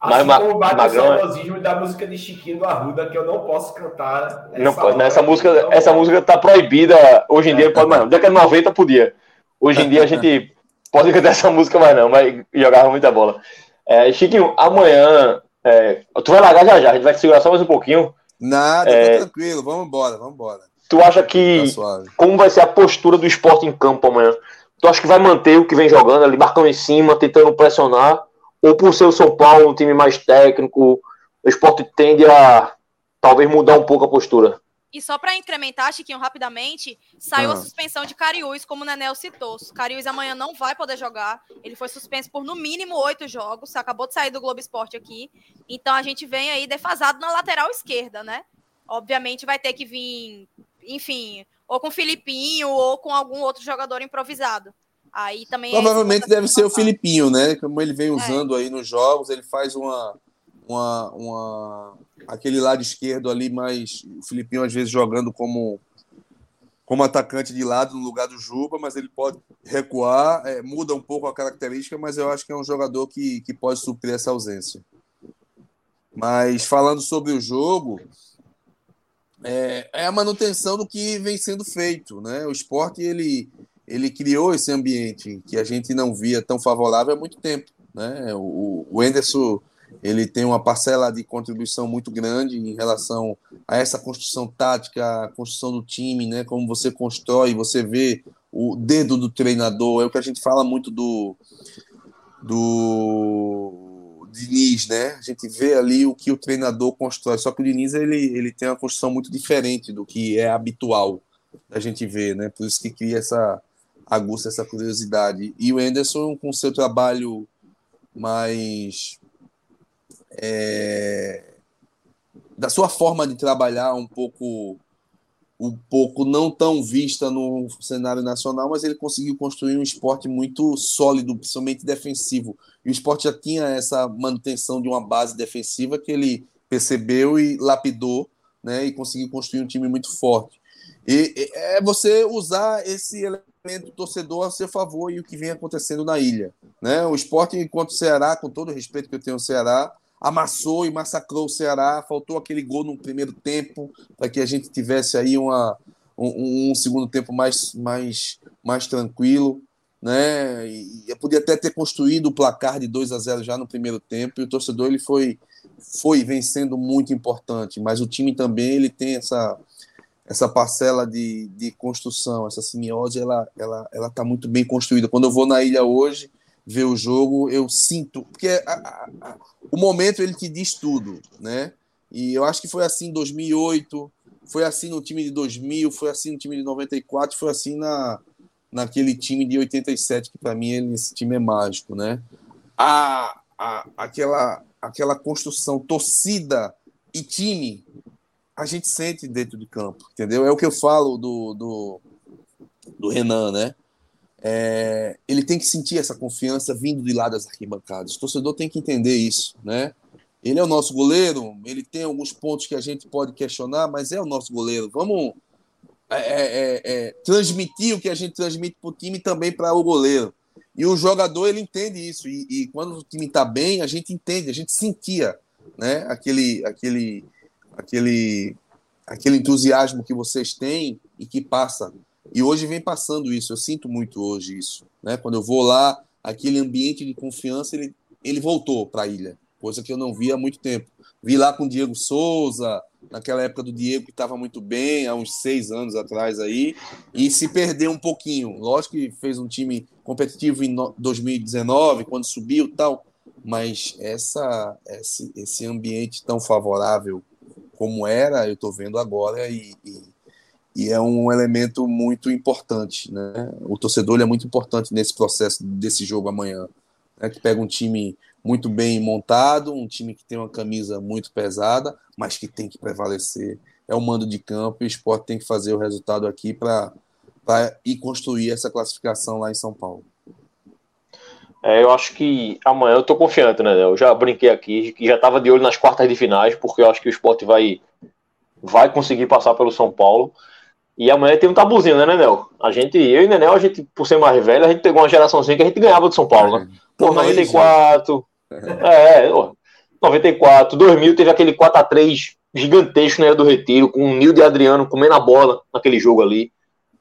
Assim Mas, como bate Magrão, o é- saudosismo da música de Chiquinho do Arruda, que eu não posso cantar. Não pode, né? Essa música, não essa música tá proibida hoje em dia, pode mais não. Década de 90 podia. Hoje em dia a gente pode cantar essa música mais não, mas jogava muita bola. É, Chiquinho, amanhã. É, tu vai largar já já, a gente vai segurar só mais um pouquinho. Nada, é, tranquilo, vamos embora, vamos embora. Tu acha que. Tá como vai ser a postura do esporte em campo amanhã? Tu acha que vai manter o que vem jogando ali, marcando em cima, tentando pressionar? Ou por ser o São Paulo um time mais técnico, o esporte tende a talvez mudar um pouco a postura? E só para incrementar, Chiquinho, rapidamente, saiu ah. a suspensão de Cariús, como o Nenel citou. Cariús amanhã não vai poder jogar. Ele foi suspenso por no mínimo oito jogos. Acabou de sair do Globo Esporte aqui. Então a gente vem aí defasado na lateral esquerda, né? Obviamente vai ter que vir enfim, ou com o Filipinho ou com algum outro jogador improvisado. Aí também é Provavelmente é deve ser o Filipinho, né? Como ele vem é. usando é. aí nos jogos, ele faz uma, uma, uma aquele lado esquerdo ali, mas o Filipinho às vezes jogando como como atacante de lado no lugar do Juba, mas ele pode recuar, é, muda um pouco a característica, mas eu acho que é um jogador que, que pode suprir essa ausência. Mas falando sobre o jogo, é, é a manutenção do que vem sendo feito, né? O esporte ele ele criou esse ambiente que a gente não via tão favorável há muito tempo. Né? O, o Enderson ele tem uma parcela de contribuição muito grande em relação a essa construção tática, a construção do time, né? como você constrói, você vê o dedo do treinador, é o que a gente fala muito do, do Diniz, né? A gente vê ali o que o treinador constrói, só que o Diniz ele, ele tem uma construção muito diferente do que é habitual a gente ver, né? Por isso que cria essa aguça essa curiosidade. E o Anderson com seu trabalho mais é, da sua forma de trabalhar um pouco um pouco não tão vista no cenário nacional, mas ele conseguiu construir um esporte muito sólido, principalmente defensivo. E o esporte já tinha essa manutenção de uma base defensiva que ele percebeu e lapidou, né, e conseguiu construir um time muito forte. E é você usar esse elemento torcedor a seu favor e o que vem acontecendo na ilha, né? O esporte enquanto o Ceará, com todo o respeito que eu tenho ao Ceará, amassou e massacrou o Ceará. Faltou aquele gol no primeiro tempo para que a gente tivesse aí uma, um, um, segundo tempo mais, mais, mais tranquilo. Né? E eu podia até ter construído o placar de 2 a 0 já no primeiro tempo, e o torcedor ele foi, foi vencendo muito importante, mas o time também ele tem essa, essa parcela de, de construção, essa simiose, ela ela ela está muito bem construída. Quando eu vou na ilha hoje, ver o jogo, eu sinto. Porque a, a, a, o momento ele te diz tudo, né? E eu acho que foi assim em 2008, foi assim no time de 2000, foi assim no time de 94, foi assim na, naquele time de 87, que para mim esse time é mágico, né? A, a, aquela, aquela construção, torcida e time, a gente sente dentro de campo, entendeu? É o que eu falo do, do, do Renan, né? É, ele tem que sentir essa confiança vindo de lá das arquibancadas. O torcedor tem que entender isso, né? Ele é o nosso goleiro, ele tem alguns pontos que a gente pode questionar, mas é o nosso goleiro. Vamos é, é, é, é transmitir o que a gente transmite para o time também para o goleiro. E o jogador ele entende isso. E, e quando o time está bem, a gente entende, a gente sentia, né? Aquele, aquele, aquele, aquele entusiasmo que vocês têm e que passa e hoje vem passando isso, eu sinto muito hoje isso. Né? Quando eu vou lá, aquele ambiente de confiança, ele, ele voltou para a ilha, coisa que eu não via há muito tempo. Vi lá com o Diego Souza, naquela época do Diego que estava muito bem, há uns seis anos atrás aí, e se perdeu um pouquinho. Lógico que fez um time competitivo em 2019, quando subiu tal, mas essa, esse, esse ambiente tão favorável como era, eu estou vendo agora e, e e é um elemento muito importante, né? O torcedor é muito importante nesse processo desse jogo amanhã, né? que pega um time muito bem montado, um time que tem uma camisa muito pesada, mas que tem que prevalecer. É o mando de campo e o esporte tem que fazer o resultado aqui para ir construir essa classificação lá em São Paulo. É, eu acho que amanhã eu estou confiante, né? Eu já brinquei aqui que já estava de olho nas quartas de finais, porque eu acho que o esporte vai, vai conseguir passar pelo São Paulo. E amanhã tem um tabuzinho, né, Nenel? A gente, eu e Nenel, a gente, por ser mais velho, a gente pegou uma geraçãozinha que a gente ganhava do São Paulo, né? Pô, 94. É, 94, 2000 teve aquele 4x3 gigantesco na Era do Retiro, com o Nildo e Adriano comendo a bola naquele jogo ali.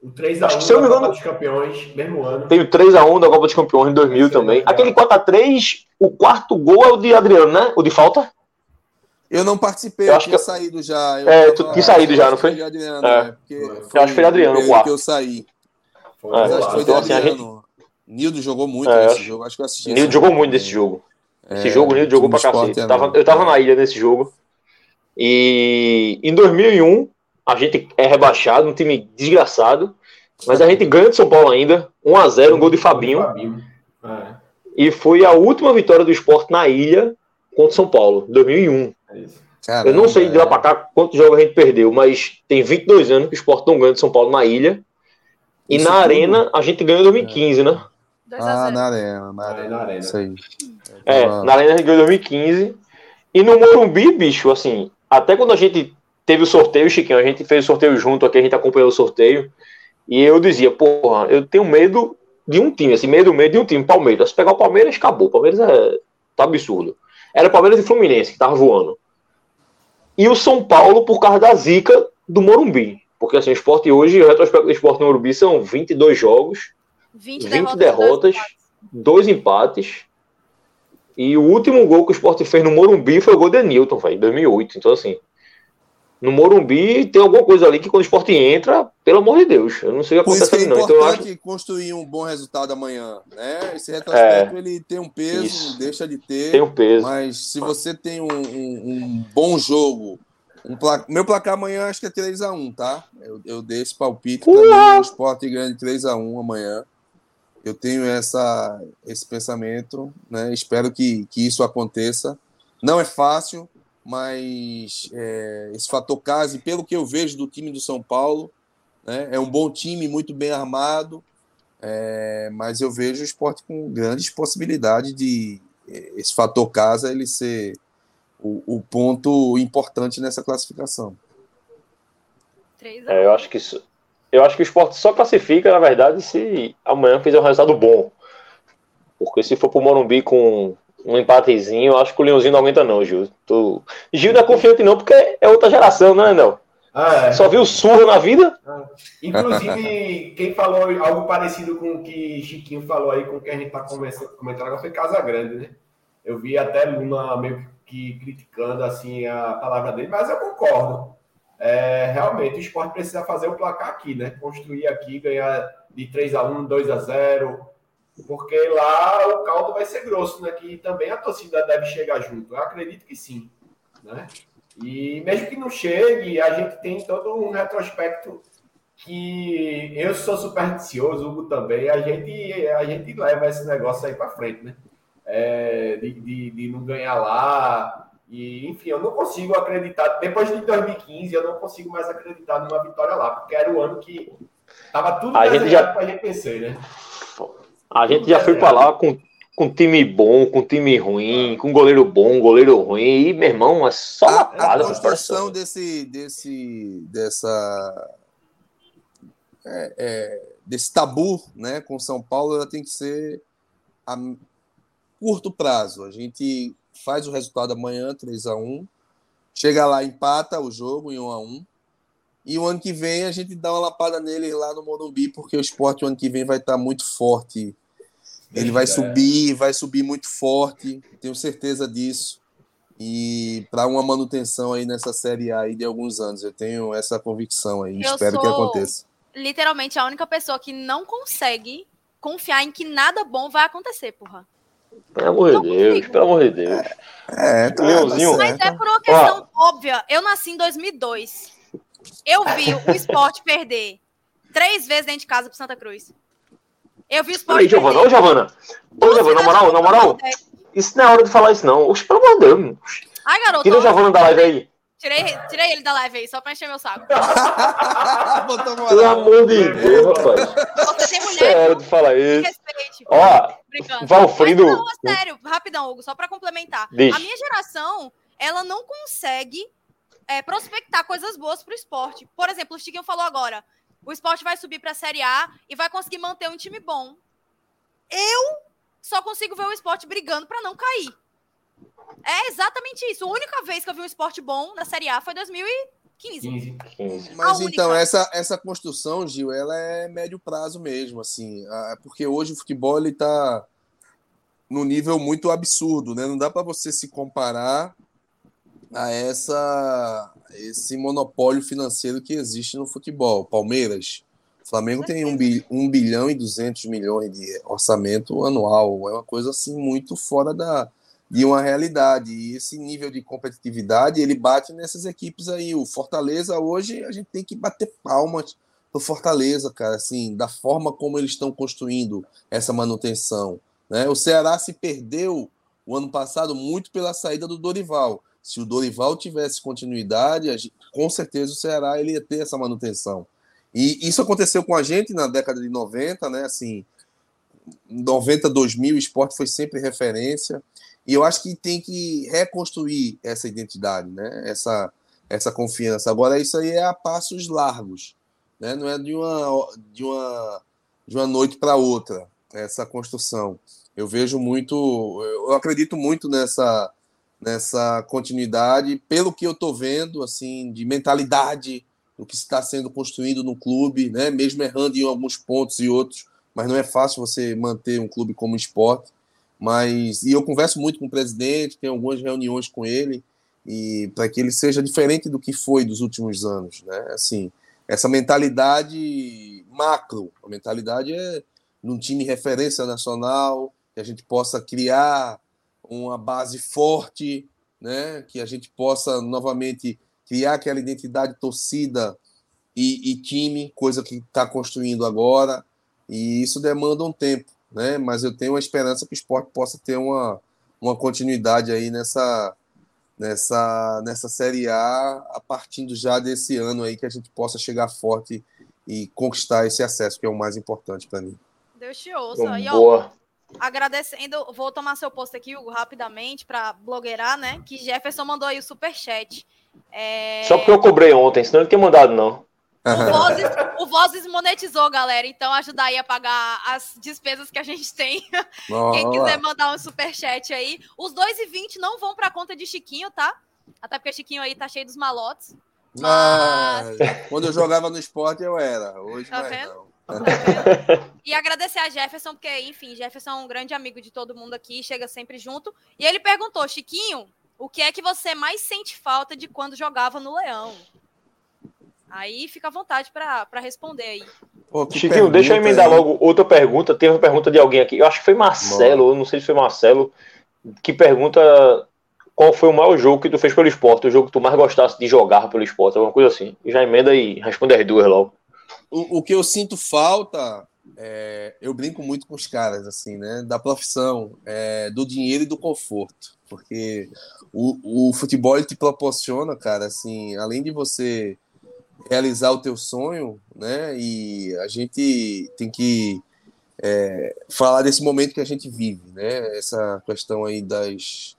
O 3x1 da Copa dos Campeões, mesmo ano. Tem o 3x1 da Copa dos Campeões em 2000 também. Aquele 4x3, o quarto gol é o de Adriano, né? O de falta? Eu não participei, eu, acho que eu saído já. Eu é, tu tinha saído já, não foi? Adriano, é. né? foi, eu acho que foi Adriano, o quarto. Que eu saí. Foi, Mas acho que foi então, assim, Adriano. Gente... Nildo jogou muito é, nesse jogo, acho que eu assisti. Nildo jogou muito nesse jogo. Esse é, jogo o Nildo jogou pra cacete. Eu tava, eu tava na ilha nesse jogo. E em 2001, a gente é rebaixado, um time desgraçado. Mas a gente ganha de São Paulo ainda. 1x0, um gol de Fabinho. Fabinho. É. E foi a última vitória do esporte na ilha contra São Paulo, 2001. Caramba, eu não sei de lá para cá quantos jogos a gente perdeu, mas tem 22 anos que o Sport não ganha de São Paulo na ilha. E Isso na tudo. Arena a gente ganhou em 2015, é. né? Ah, na arena, na arena, na arena. Isso aí. É, na arena a gente ganhou em 2015. E no Morumbi, bicho, assim, até quando a gente teve o sorteio, Chiquinho, a gente fez o sorteio junto aqui, a gente acompanhou o sorteio. E eu dizia, porra, eu tenho medo de um time, assim, medo, medo de um time, Palmeiras. Se pegar o Palmeiras, acabou. O Palmeiras é tá absurdo. Era Palmeiras e Fluminense que tava voando. E o São Paulo por causa da zica do Morumbi. Porque assim, o esporte hoje, o retrospecto do esporte no Morumbi são 22 jogos 20, 20 derrotas, derrotas dois, empates. E o último gol que o Sport fez no Morumbi foi o gol de Newton, velho, em 2008. Então, assim, no Morumbi tem alguma coisa ali que quando o esporte entra, pelo amor de Deus, eu não sei o que acontece ali, é não. Então eu acho construir um bom resultado amanhã, né? Esse retrospecto é, ele tem um peso, isso. deixa de ter. Tem um peso. Mas se você tem um, um, um bom jogo, um placa... meu placar amanhã acho que é 3x1, tá? Eu, eu dei esse palpite para o esporte grande 3x1 amanhã. Eu tenho essa, esse pensamento, né? Espero que, que isso aconteça. Não é fácil, mas é, esse fator casa, pelo que eu vejo do time do São Paulo, né, é um bom time, muito bem armado, é, mas eu vejo o esporte com grandes possibilidades de é, esse fator casa ele ser o, o ponto importante nessa classificação. É, eu acho que isso, eu acho que o esporte só classifica, na verdade, se amanhã fizer um resultado bom. Porque se for para o Morumbi com um empatezinho, acho que o Leãozinho não aguenta, não, Gil. Tu... Gil não é confiante, não, porque é outra geração, né, não? Ah, é. Só viu surra na vida? Ah. Inclusive, quem falou algo parecido com o que Chiquinho falou aí, com o que a gente tá comentando agora, foi Casa Grande, né? Eu vi até Luna meio que criticando assim a palavra dele, mas eu concordo. É, realmente, o esporte precisa fazer o placar aqui, né? Construir aqui, ganhar de 3 a 1 2 a 0 porque lá o caldo vai ser grosso, né? Que também a torcida deve chegar junto. Eu acredito que sim, né? E mesmo que não chegue, a gente tem todo um retrospecto que eu sou supersticioso, Hugo também, a gente, a gente leva esse negócio aí para frente, né? É, de, de, de, não ganhar lá. E, enfim, eu não consigo acreditar. Depois de 2015, eu não consigo mais acreditar numa vitória lá, porque era o ano que tava tudo a gente já... para a gente vencer, né? A gente já foi para lá com, com time bom, com time ruim, com goleiro bom, goleiro ruim, e, meu irmão, é só a, a construção desse, desse, dessa, é, é, desse tabu né, com São Paulo, ela tem que ser a curto prazo. A gente faz o resultado amanhã, 3 a 1 chega lá, empata o jogo em 1 a 1 e o ano que vem a gente dá uma lapada nele lá no Morumbi, porque o esporte o ano que vem vai estar muito forte ele vai subir, vai subir muito forte, tenho certeza disso. E para uma manutenção aí nessa Série A aí de alguns anos, eu tenho essa convicção aí, eu espero que aconteça. Literalmente a única pessoa que não consegue confiar em que nada bom vai acontecer, porra. Pelo amor de Deus, pelo amor de Deus. É, tá, Leãozinho. Mas é por uma questão Ó. óbvia. Eu nasci em 2002. Eu vi o esporte perder três vezes dentro de casa pro Santa Cruz. Eu vi os Aí, Giovana, ô Giovana. Ô, Giovana, na moral, na moral. Isso não é hora de falar isso, não. Oxe, pelo amor de Deus. Ai, garoto. Tira o Giovana da live aí. Tirei, tirei ele da live aí, só pra encher meu saco. Pelo amor de Deus, rapaz. Você tem mulher. É hora de falar isso. Respeite. Ó, Valfrido. Mas não, sério, rapidão, Hugo, só pra complementar. Deixa. A minha geração, ela não consegue é, prospectar coisas boas pro esporte. Por exemplo, o Chiquinho falou agora o esporte vai subir para a Série A e vai conseguir manter um time bom. Eu só consigo ver o esporte brigando para não cair. É exatamente isso. A única vez que eu vi um esporte bom na Série A foi 2015. 15. Mas então, essa, essa construção, Gil, ela é médio prazo mesmo, assim. Porque hoje o futebol ele tá no nível muito absurdo, né? Não dá para você se comparar a essa esse monopólio financeiro que existe no futebol. Palmeiras, Flamengo tem um, bi, bilhão e 200 milhões de orçamento anual. É uma coisa assim muito fora da, de uma realidade. E esse nível de competitividade ele bate nessas equipes aí. O Fortaleza hoje a gente tem que bater palmas pro Fortaleza, cara, assim, da forma como eles estão construindo essa manutenção. Né? O Ceará se perdeu o ano passado muito pela saída do Dorival. Se o Dorival tivesse continuidade, com certeza o Ceará ele ia ter essa manutenção. E isso aconteceu com a gente na década de 90, né? Assim, 90, 2000, o esporte foi sempre referência. E eu acho que tem que reconstruir essa identidade, né? Essa, essa confiança. Agora, isso aí é a passos largos, né? Não é de uma, de uma, de uma noite para outra, essa construção. Eu vejo muito, eu acredito muito nessa nessa continuidade, pelo que eu estou vendo, assim, de mentalidade do que está sendo construído no clube, né? Mesmo errando em alguns pontos e outros, mas não é fácil você manter um clube como esporte. Mas, e eu converso muito com o presidente, tenho algumas reuniões com ele, e para que ele seja diferente do que foi dos últimos anos, né? Assim, essa mentalidade macro, a mentalidade é num time referência nacional, que a gente possa criar uma base forte, né? Que a gente possa novamente criar aquela identidade torcida e, e time, coisa que está construindo agora, e isso demanda um tempo, né? Mas eu tenho a esperança que o esporte possa ter uma, uma continuidade aí nessa nessa, nessa Série A, a partir já desse ano aí, que a gente possa chegar forte e conquistar esse acesso, que é o mais importante para mim. Deus te ouça. E, ó, agradecendo, vou tomar seu posto aqui, Hugo, rapidamente, para blogueirar, né? Que Jefferson mandou aí o superchat. É... Só porque eu cobrei ontem, senão ele tinha mandado, não. O Vozes, o Vozes monetizou, galera. Então ajudar aí a pagar as despesas que a gente tem. Oh, Quem quiser mandar um superchat aí. Os 2,20 não vão para conta de Chiquinho, tá? Até porque Chiquinho aí tá cheio dos malotes. Mas... quando eu jogava no esporte, eu era. Hoje tá não. E agradecer a Jefferson, porque, enfim, Jefferson é um grande amigo de todo mundo aqui, chega sempre junto. E ele perguntou, Chiquinho, o que é que você mais sente falta de quando jogava no Leão? Aí fica à vontade para responder aí. Pô, Chiquinho, deixa eu emendar logo outra pergunta. Teve uma pergunta de alguém aqui. Eu acho que foi Marcelo, ou não sei se foi Marcelo, que pergunta qual foi o maior jogo que tu fez pelo esporte, o jogo que tu mais gostasse de jogar pelo esporte, alguma coisa assim. E já emenda e responde as duas logo. O, o que eu sinto falta, é, eu brinco muito com os caras, assim, né? Da profissão, é, do dinheiro e do conforto. Porque o, o futebol te proporciona, cara, assim, além de você realizar o teu sonho, né? E a gente tem que é, falar desse momento que a gente vive, né? Essa questão aí das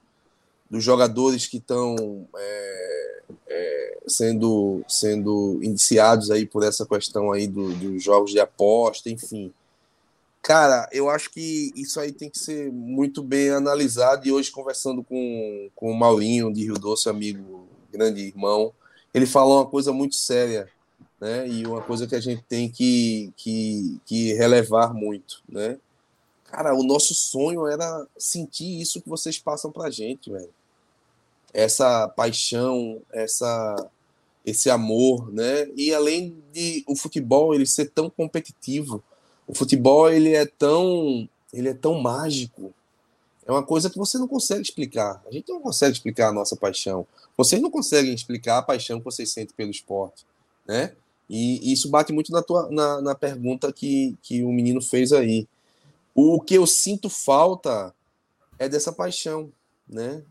dos jogadores que estão é, é, sendo sendo indiciados aí por essa questão aí do, dos jogos de aposta, enfim. Cara, eu acho que isso aí tem que ser muito bem analisado. E hoje, conversando com, com o Maurinho de Rio Doce, amigo, grande irmão, ele falou uma coisa muito séria, né? E uma coisa que a gente tem que, que, que relevar muito, né? Cara, o nosso sonho era sentir isso que vocês passam pra gente, velho. Essa paixão, essa esse amor, né? E além de o futebol ele ser tão competitivo, o futebol ele é tão ele é tão mágico. É uma coisa que você não consegue explicar. A gente não consegue explicar a nossa paixão. Vocês não conseguem explicar a paixão que vocês sentem pelo esporte, né? E, isso bate muito na, tua, na, na pergunta que, que o menino fez aí. O que eu sinto falta é dessa paixão, né?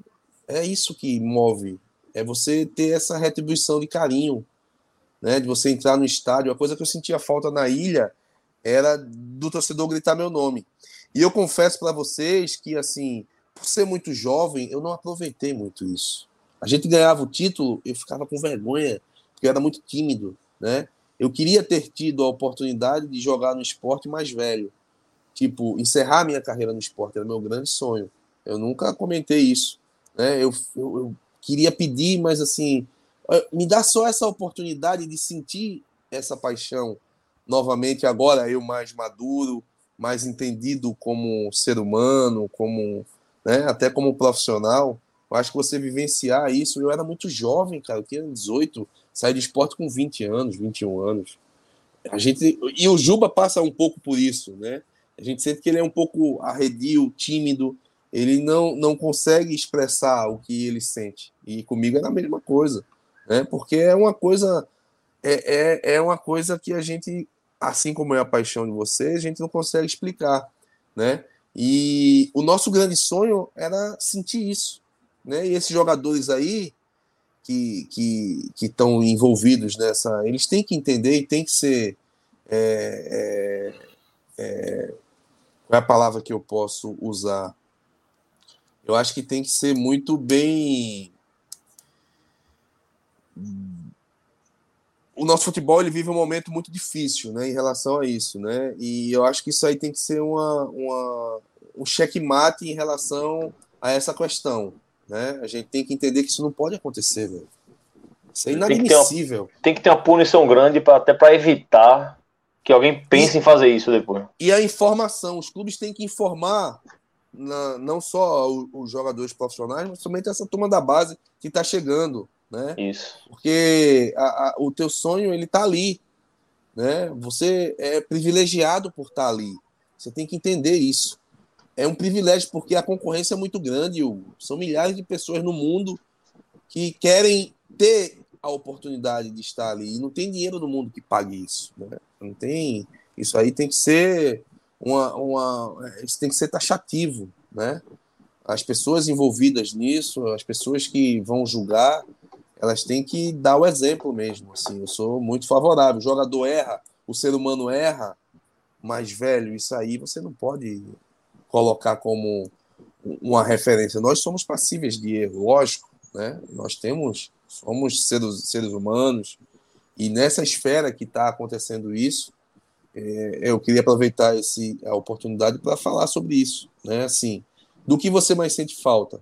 É isso que move. É você ter essa retribuição de carinho, né? De você entrar no estádio. A coisa que eu sentia falta na ilha era do torcedor gritar meu nome. E eu confesso para vocês que, assim, por ser muito jovem, eu não aproveitei muito isso. A gente ganhava o título, eu ficava com vergonha, porque eu era muito tímido, né? Eu queria ter tido a oportunidade de jogar no esporte mais velho. Tipo, encerrar minha carreira no esporte era meu grande sonho. Eu nunca comentei isso. Né? Eu, eu, eu queria pedir, mas assim, eh, me dá só essa oportunidade de sentir essa paixão novamente, agora eu mais maduro, mais entendido como ser humano, como né, até como profissional. Eu acho que você vivenciar isso. Eu era muito jovem, cara, eu tinha 18, saí de esporte com 20 anos, 21 anos. A gente e o Juba passa um pouco por isso, né? A gente sente que ele é um pouco arredio, tímido, ele não não consegue expressar o que ele sente. E comigo era a mesma coisa, né? Porque é uma coisa é, é, é uma coisa que a gente, assim como é a paixão de vocês, a gente não consegue explicar, né? E o nosso grande sonho era sentir isso. Né? E esses jogadores aí que que estão envolvidos nessa, eles têm que entender e têm que ser é, é, é, qual é a palavra que eu posso usar? Eu acho que tem que ser muito bem. O nosso futebol ele vive um momento muito difícil, né, em relação a isso, né? E eu acho que isso aí tem que ser uma, uma um checkmate em relação a essa questão, né? A gente tem que entender que isso não pode acontecer, velho. Isso é inadmissível. Tem que ter uma, tem que ter uma punição grande para até para evitar Que alguém pense e, em fazer isso depois. E a informação, os clubes têm que informar na, não só os jogadores profissionais, mas também essa turma da base que está chegando, né? Isso. Porque a, a, o teu sonho ele está ali, né? Você é privilegiado por estar tá ali. Você tem que entender isso. É um privilégio porque a concorrência é muito grande. Hugo. São milhares de pessoas no mundo que querem ter a oportunidade de estar ali e não tem dinheiro no mundo que pague isso. Né? Não tem. Isso aí tem que ser uma, uma, isso tem que ser taxativo, né? As pessoas envolvidas nisso, as pessoas que vão julgar, elas têm que dar o exemplo mesmo. Assim, eu sou muito favorável. O jogador erra, o ser humano erra, mas velho, isso aí você não pode colocar como uma referência. Nós somos passíveis de erro, lógico, né? Nós temos, somos seres, seres humanos e nessa esfera que está acontecendo isso, é, eu queria aproveitar esse, a oportunidade para falar sobre isso, né? Assim, do que você mais sente falta?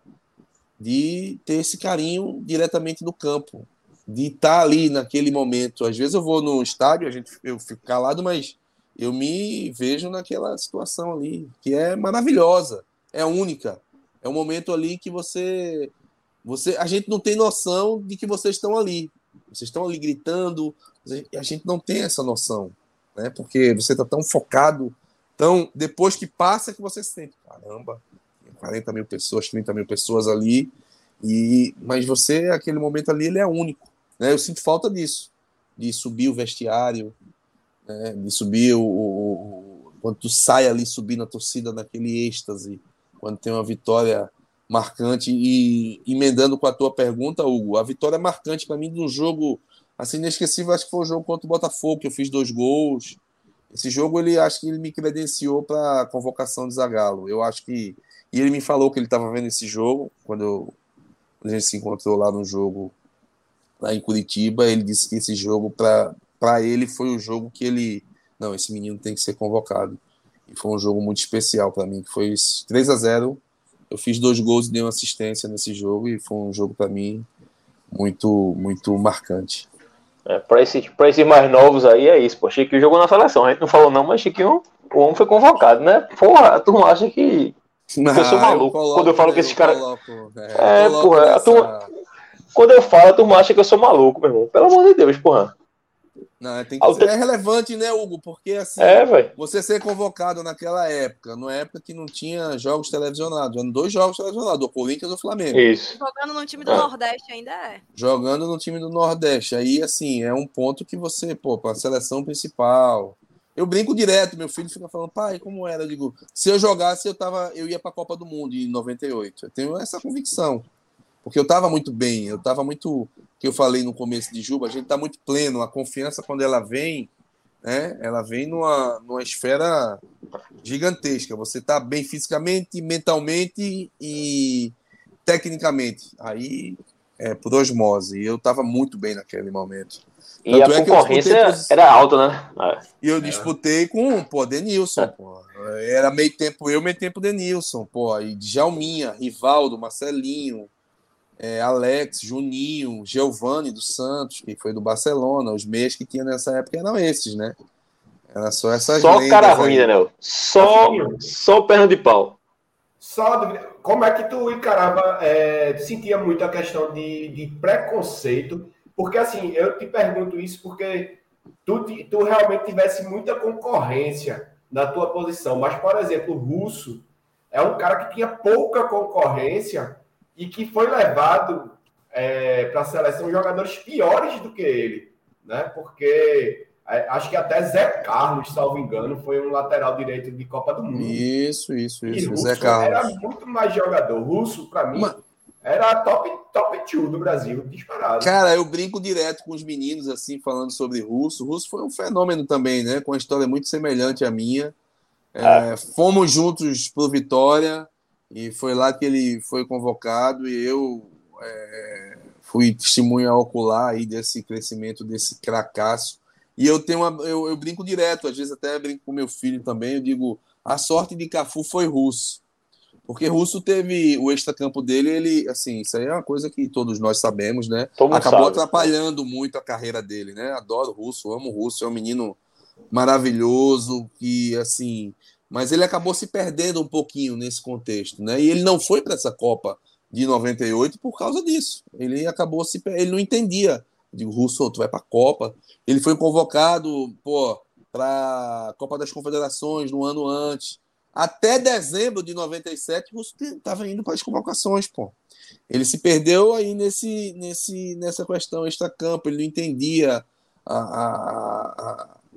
De ter esse carinho diretamente no campo, de estar tá ali naquele momento. Às vezes eu vou no estádio, a gente, eu fico calado, mas eu me vejo naquela situação ali, que é maravilhosa, é única. É um momento ali que você, você, a gente não tem noção de que vocês estão ali. Vocês estão ali gritando, a gente não tem essa noção né? Porque você está tão focado, tão depois que passa que você sente, caramba, 40 mil pessoas, 30 mil pessoas ali, e mas você aquele momento ali ele é único, né? Eu sinto falta disso, de subir o vestiário, né? de subir o, o, quando tu sai ali subindo a torcida naquele êxtase, quando tem uma vitória marcante e emendando com a tua pergunta, Hugo, a vitória marcante para mim do jogo Assim, inesquecível, acho que foi o jogo contra o Botafogo, que eu fiz dois gols. Esse jogo, ele acho que ele me credenciou para a convocação de Zagallo. Eu acho que. E ele me falou que ele estava vendo esse jogo, quando, eu, a gente se encontrou lá no jogo, lá em Curitiba. Ele disse que esse jogo, para ele, foi o jogo que ele. Não, esse menino tem que ser convocado. E foi um jogo muito especial para mim, que foi 3 a 0 Eu fiz dois gols e dei uma assistência nesse jogo, e foi um jogo para mim muito, muito marcante. É, para esses, pra esses mais novos aí é isso, pô. Chiquinho jogou na seleção. A gente não falou não, mas Chiquinho, o homem foi convocado, né? Porra, a turma acha que, não, eu sou maluco. Eu coloco, quando eu falo que esses caras. É, é porra, nessa... a turma... quando eu falo, a turma acha que eu sou maluco, meu irmão. Pelo amor de Deus, porra. Não, tem que ser é relevante, né, Hugo? Porque assim, é, você ser convocado naquela época, numa época que não tinha jogos televisionados, eram dois jogos televisionados, o Corinthians e o Flamengo. Isso. Jogando no time do é. Nordeste ainda é. Jogando no time do Nordeste. Aí, assim, é um ponto que você, pô, para a seleção principal. Eu brinco direto, meu filho fica falando, pai, como era? Eu digo, se eu jogasse, eu, tava, eu ia para a Copa do Mundo em 98. Eu tenho essa convicção. Porque eu estava muito bem, eu estava muito. que eu falei no começo de Juba, a gente está muito pleno. A confiança, quando ela vem, né, ela vem numa, numa esfera gigantesca. Você está bem fisicamente, mentalmente e tecnicamente. Aí é por osmose. E eu estava muito bem naquele momento. E Tanto a é concorrência era alta, né? E eu disputei com, pô, Denilson, pô. Era meio tempo eu, meio tempo Denilson, pô. E Djalminha, Rivaldo, Marcelinho, é, Alex, Juninho, Giovanni dos Santos, que foi do Barcelona, os meios que tinha nessa época eram esses, né? Era só essas Só cara ruim, né, Nel? Só, só perna de pau. Só, como é que tu encarava, é, sentia muito a questão de, de preconceito? Porque, assim, eu te pergunto isso porque tu, tu realmente tivesse muita concorrência na tua posição. Mas, por exemplo, o Russo é um cara que tinha pouca concorrência e que foi levado é, para a seleção jogadores piores do que ele, né? Porque é, acho que até Zé Carlos, salvo engano, foi um lateral direito de Copa do Mundo. Isso, isso, isso. Zé Carlos era muito mais jogador. Russo, para mim, Mas... era top top two do Brasil, disparado. Cara, eu brinco direto com os meninos assim falando sobre Russo. Russo foi um fenômeno também, né? Com uma história muito semelhante à minha. É, ah. Fomos juntos pro Vitória. E foi lá que ele foi convocado e eu é, fui testemunha ocular aí desse crescimento desse cracaço. E eu tenho uma, eu, eu, brinco direto, às vezes até brinco com meu filho também, eu digo, a sorte de Cafu foi russo. Porque Russo teve o extracampo dele, ele, assim, isso aí é uma coisa que todos nós sabemos, né? Todo Acabou sabe. atrapalhando muito a carreira dele, né? Adoro Russo, amo Russo, é um menino maravilhoso, que assim, mas ele acabou se perdendo um pouquinho nesse contexto, né? E ele não foi para essa Copa de 98 por causa disso. Ele acabou se ele não entendia. Digo, Russo, tu vai para a Copa. Ele foi convocado, pô, para a Copa das Confederações no ano antes. Até dezembro de 97, o Russo estava indo para as convocações, pô. Ele se perdeu aí nesse, nesse, nessa questão extra-campo, ele não entendia a, a,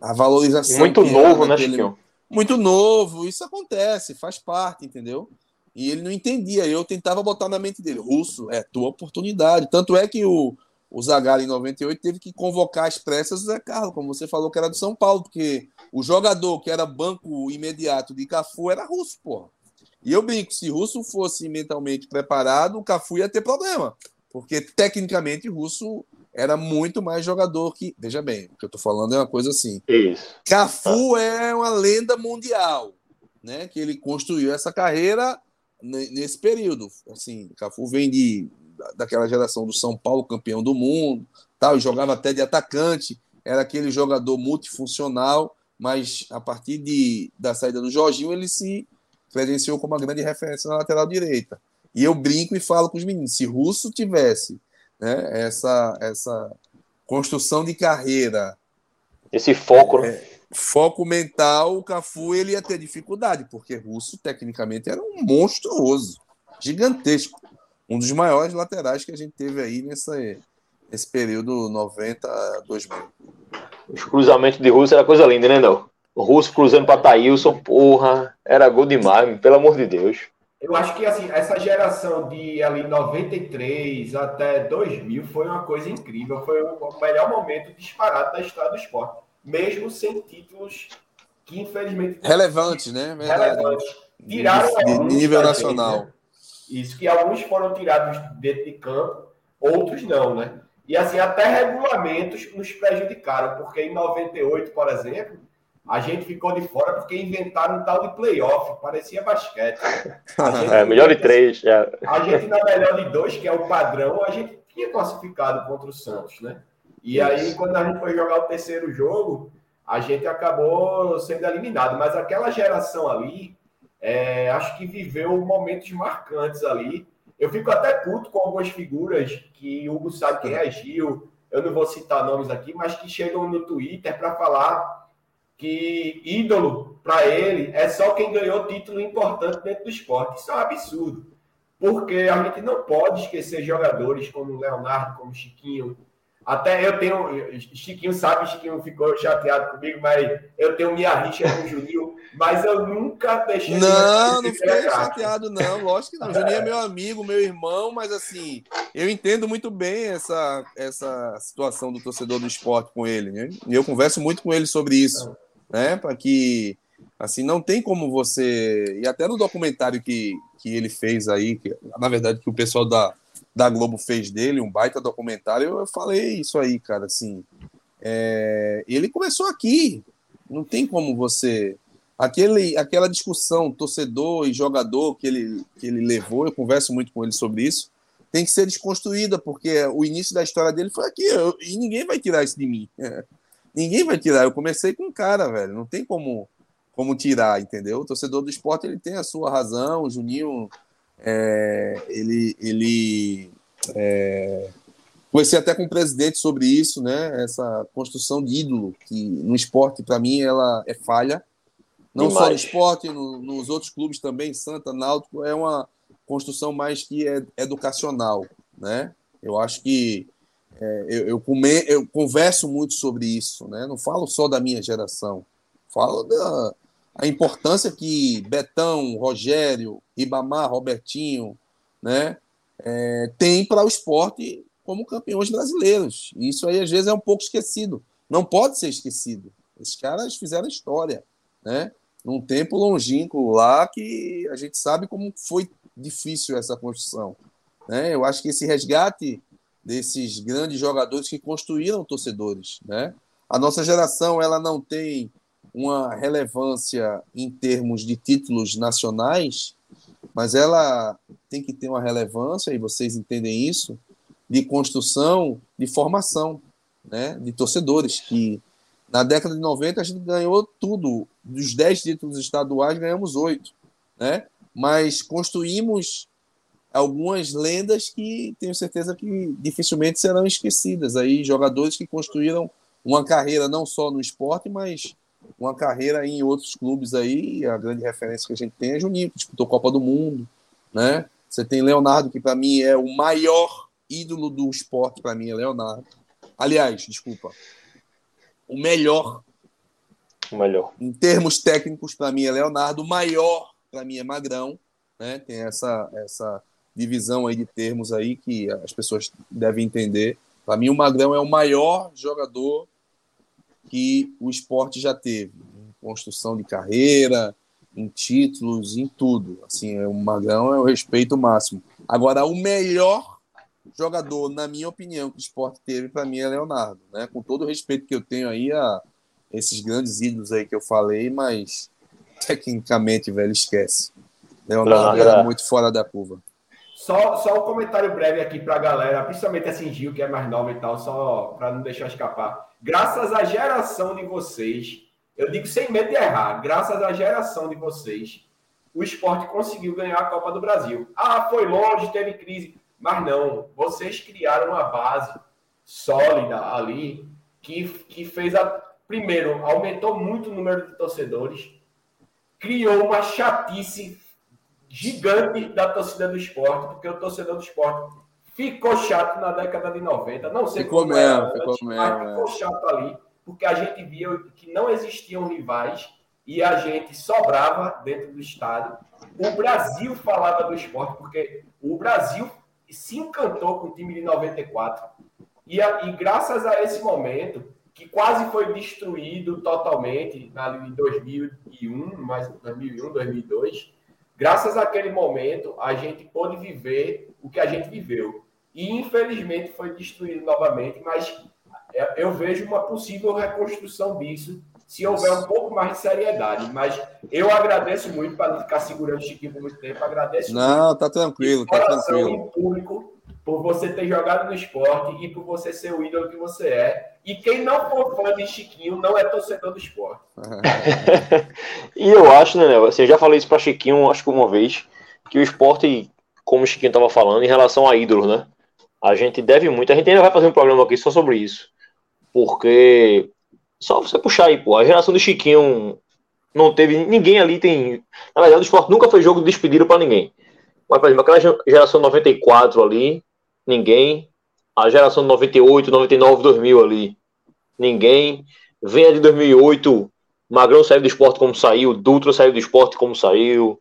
a, a valorização. Muito novo, né, Chiquinho? Muito novo, isso acontece, faz parte, entendeu? E ele não entendia. Eu tentava botar na mente dele: Russo, é tua oportunidade. Tanto é que o, o Zagallo, em 98, teve que convocar as pressas o Zé Carlos, como você falou que era do São Paulo, porque o jogador que era banco imediato de Cafu era russo, porra. E eu brinco: se Russo fosse mentalmente preparado, o Cafu ia ter problema. Porque tecnicamente Russo era muito mais jogador que. Veja bem, o que eu tô falando é uma coisa assim. Isso. Cafu é uma lenda mundial, né? Que ele construiu essa carreira nesse período. Assim, Cafu vem de, daquela geração do São Paulo, campeão do mundo, tal, jogava até de atacante, era aquele jogador multifuncional, mas a partir de, da saída do Jorginho, ele se credenciou como uma grande referência na lateral direita. E eu brinco e falo com os meninos: se Russo tivesse né, essa, essa construção de carreira, esse foco, né? é, foco mental, o Cafu ele ia ter dificuldade, porque Russo tecnicamente era um monstruoso, gigantesco, um dos maiores laterais que a gente teve aí nessa, nesse período 90 2000. Os cruzamentos de Russo era coisa linda, né, não? O Russo cruzando para Thailson, porra, era gol demais, pelo amor de Deus. Eu acho que assim, essa geração de ali 93 até 2000 foi uma coisa incrível, foi o melhor momento disparado da história do esporte mesmo sem títulos que infelizmente relevantes, né? Verdade. Relevantes. Tiraram de, de nível nacional. Né? Isso que alguns foram tirados dentro de campo, outros não, né? E assim, até regulamentos nos prejudicaram, porque em 98, por exemplo, a gente ficou de fora porque inventaram um tal de playoff, parecia basquete. É, melhor de três. É. A gente na melhor de dois, que é o padrão, a gente tinha classificado contra o Santos, né? E aí, quando a gente foi jogar o terceiro jogo, a gente acabou sendo eliminado. Mas aquela geração ali, é, acho que viveu momentos marcantes ali. Eu fico até puto com algumas figuras que o Hugo sabe que reagiu. Eu não vou citar nomes aqui, mas que chegam no Twitter para falar que ídolo para ele é só quem ganhou título importante dentro do esporte. Isso é um absurdo. Porque a gente não pode esquecer jogadores como Leonardo, como Chiquinho, até eu tenho. Chiquinho sabe, Chiquinho ficou chateado comigo, mas eu tenho minha rixa com o Juninho, mas eu nunca deixei. Não, não fiquei chateado, não. Lógico que não. O Juninho é meu amigo, meu irmão, mas assim, eu entendo muito bem essa, essa situação do torcedor do esporte com ele. Né? E eu converso muito com ele sobre isso, né? Para que. Assim, não tem como você. E até no documentário que, que ele fez aí, que, na verdade, que o pessoal da da Globo fez dele, um baita documentário, eu falei isso aí, cara, assim. É, ele começou aqui, não tem como você. Aquele, aquela discussão torcedor e jogador que ele, que ele levou, eu converso muito com ele sobre isso, tem que ser desconstruída, porque o início da história dele foi aqui, eu, e ninguém vai tirar isso de mim. Ninguém vai tirar. Eu comecei com um cara, velho, não tem como, como tirar, entendeu? O torcedor do esporte ele tem a sua razão, o Juninho é, ele, ele é, conversei até com o presidente sobre isso, né? Essa construção de ídolo que no esporte para mim ela é falha, não Demais. só no esporte, no, nos outros clubes também, Santa, Náutico é uma construção mais que é educacional, né? Eu acho que é, eu, eu, come, eu converso muito sobre isso, né? Não falo só da minha geração, falo da, a importância que Betão, Rogério, Ribamar, Robertinho, né, é, tem para o esporte como campeões brasileiros. Isso aí às vezes é um pouco esquecido. Não pode ser esquecido. Esses caras fizeram história, né? Num tempo longínquo lá que a gente sabe como foi difícil essa construção. Né? Eu acho que esse resgate desses grandes jogadores que construíram torcedores, né? A nossa geração ela não tem uma relevância em termos de títulos nacionais, mas ela tem que ter uma relevância, e vocês entendem isso, de construção, de formação né, de torcedores, que Na década de 90, a gente ganhou tudo. Dos 10 títulos estaduais, ganhamos 8. Né? Mas construímos algumas lendas que tenho certeza que dificilmente serão esquecidas. Aí, jogadores que construíram uma carreira não só no esporte, mas uma carreira em outros clubes aí. A grande referência que a gente tem é Juninho, que disputou Copa do Mundo. Né? Você tem Leonardo, que para mim é o maior ídolo do esporte, para mim é Leonardo. Aliás, desculpa, o melhor. O melhor. Em termos técnicos, para mim é Leonardo. O maior, para mim, é Magrão. Né? Tem essa, essa divisão aí de termos aí que as pessoas devem entender. Para mim, o Magrão é o maior jogador que o esporte já teve. Em construção de carreira, em títulos, em tudo. Assim, o Magrão é o respeito máximo. Agora, o melhor jogador, na minha opinião, que o esporte teve, para mim, é Leonardo. Né? Com todo o respeito que eu tenho aí a esses grandes ídolos aí que eu falei, mas tecnicamente, velho, esquece. Leonardo era muito fora da curva. Só, só um comentário breve aqui para a galera, principalmente assim, Gil, que é mais nova e tal, só para não deixar escapar. Graças à geração de vocês, eu digo sem medo de errar, graças à geração de vocês, o esporte conseguiu ganhar a Copa do Brasil. Ah, foi longe, teve crise. Mas não, vocês criaram uma base sólida ali que, que fez a. Primeiro, aumentou muito o número de torcedores, criou uma chatice gigante da torcida do esporte, porque o torcedor do esporte ficou chato na década de 90. Não sei ficou como mesmo, ficou antes, mesmo, mas ficou é. chato ali, porque a gente via que não existiam rivais e a gente sobrava dentro do estádio. O Brasil falava do esporte, porque o Brasil se encantou com o time de 94. E, e graças a esse momento, que quase foi destruído totalmente ali em 2001, mais 2001, 2002, graças àquele momento, a gente pôde viver o que a gente viveu. E infelizmente foi destruído novamente, mas eu vejo uma possível reconstrução disso se houver um pouco mais de seriedade. Mas eu agradeço muito para não ficar segurando o Chiquinho por muito tempo. Agradeço Não, muito. tá tranquilo, tá tranquilo. Público por você ter jogado no esporte e por você ser o ídolo que você é. E quem não for fã de Chiquinho não é torcedor do esporte. e eu acho, né, Assim, eu já falei isso para Chiquinho, acho que uma vez, que o esporte, como o Chiquinho estava falando, em relação a ídolos, né? A gente deve muito. A gente ainda vai fazer um programa aqui só sobre isso. Porque só você puxar aí, pô. A geração do Chiquinho não teve. Ninguém ali tem. Na verdade, o esporte nunca foi jogo de despedida para ninguém. Mas, por exemplo, aquela geração 94 ali, ninguém. A geração 98, 99, 2000 ali, ninguém. Vem a de 2008, Magrão saiu do esporte como saiu, Dutra saiu do esporte como saiu.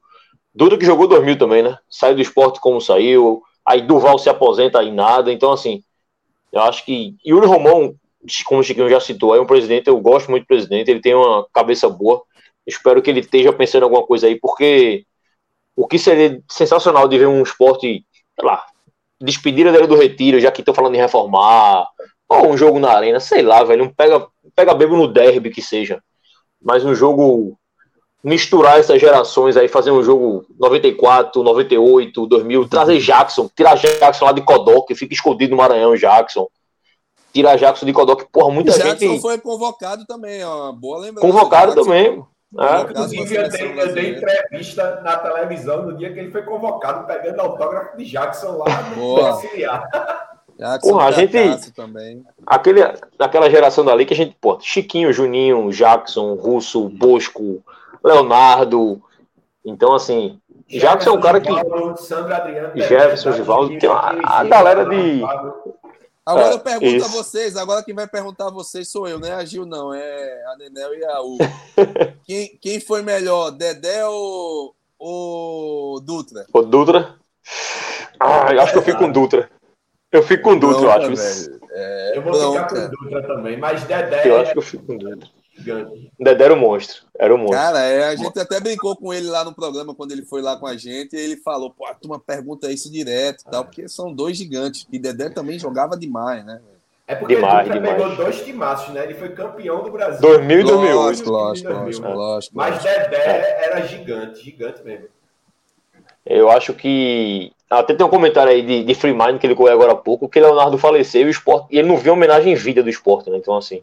Dutra que jogou 2000 também, né? Saiu do esporte como saiu. Aí Duval se aposenta em nada. Então, assim, eu acho que. Yuri Romão como o Chiquinho já citou, é um presidente, eu gosto muito do presidente, ele tem uma cabeça boa. Espero que ele esteja pensando em alguma coisa aí, porque o que seria sensacional de ver um esporte, sei lá, despedida dele do retiro, já que estão falando em reformar, ou um jogo na arena, sei lá, velho, um pega, pega bebo no derby que seja. Mas um jogo misturar essas gerações aí, fazer um jogo 94, 98, 2000, trazer Jackson, tirar Jackson lá de Codó, que fica escondido no Maranhão, Jackson tirar Jackson de que, porra, muita Jackson gente... Jackson foi convocado também, ó, boa lembrança. Convocado também. É. Inclusive, eu dei, eu dei entrevista na televisão no dia que ele foi convocado, pegando autógrafo de Jackson lá no auxiliar. Porra, a gente. Também. Aquele, aquela geração dali que a gente, pô, Chiquinho, Juninho, Jackson, Russo, Bosco, Leonardo. Então, assim, Jackson é um cara que. Adriano, Jefferson, Givaldo, tem uma a galera de. Agora é, eu pergunto isso. a vocês, agora quem vai perguntar a vocês sou eu, não é a Gil, não, é a Nenel e a U. quem, quem foi melhor, Dedé ou, ou Dutra? O Dutra? Ah, eu acho que eu fico com Dutra. Eu fico com Dutra, eu acho. É, eu vou ficar com Dutra também, mas Dedé. Eu acho que eu fico com Dutra. Dedé era o monstro. Era o monstro. Cara, é, a gente até brincou com ele lá no programa quando ele foi lá com a gente. E ele falou: pô, a turma pergunta isso direto e tal, porque são dois gigantes. E Dedé também jogava demais, né? É porque demais, ele pegou dois timaços, né? Ele foi campeão do Brasil. 2000 e 2008. Lógico, lógico, lógico, lógico, Mas Dedé era gigante, gigante mesmo. Eu acho que. Até tem um comentário aí de, de Free Mind que ele correu agora há pouco, que Leonardo faleceu e o esporte. E ele não viu homenagem em vida do esporte, né? Então, assim.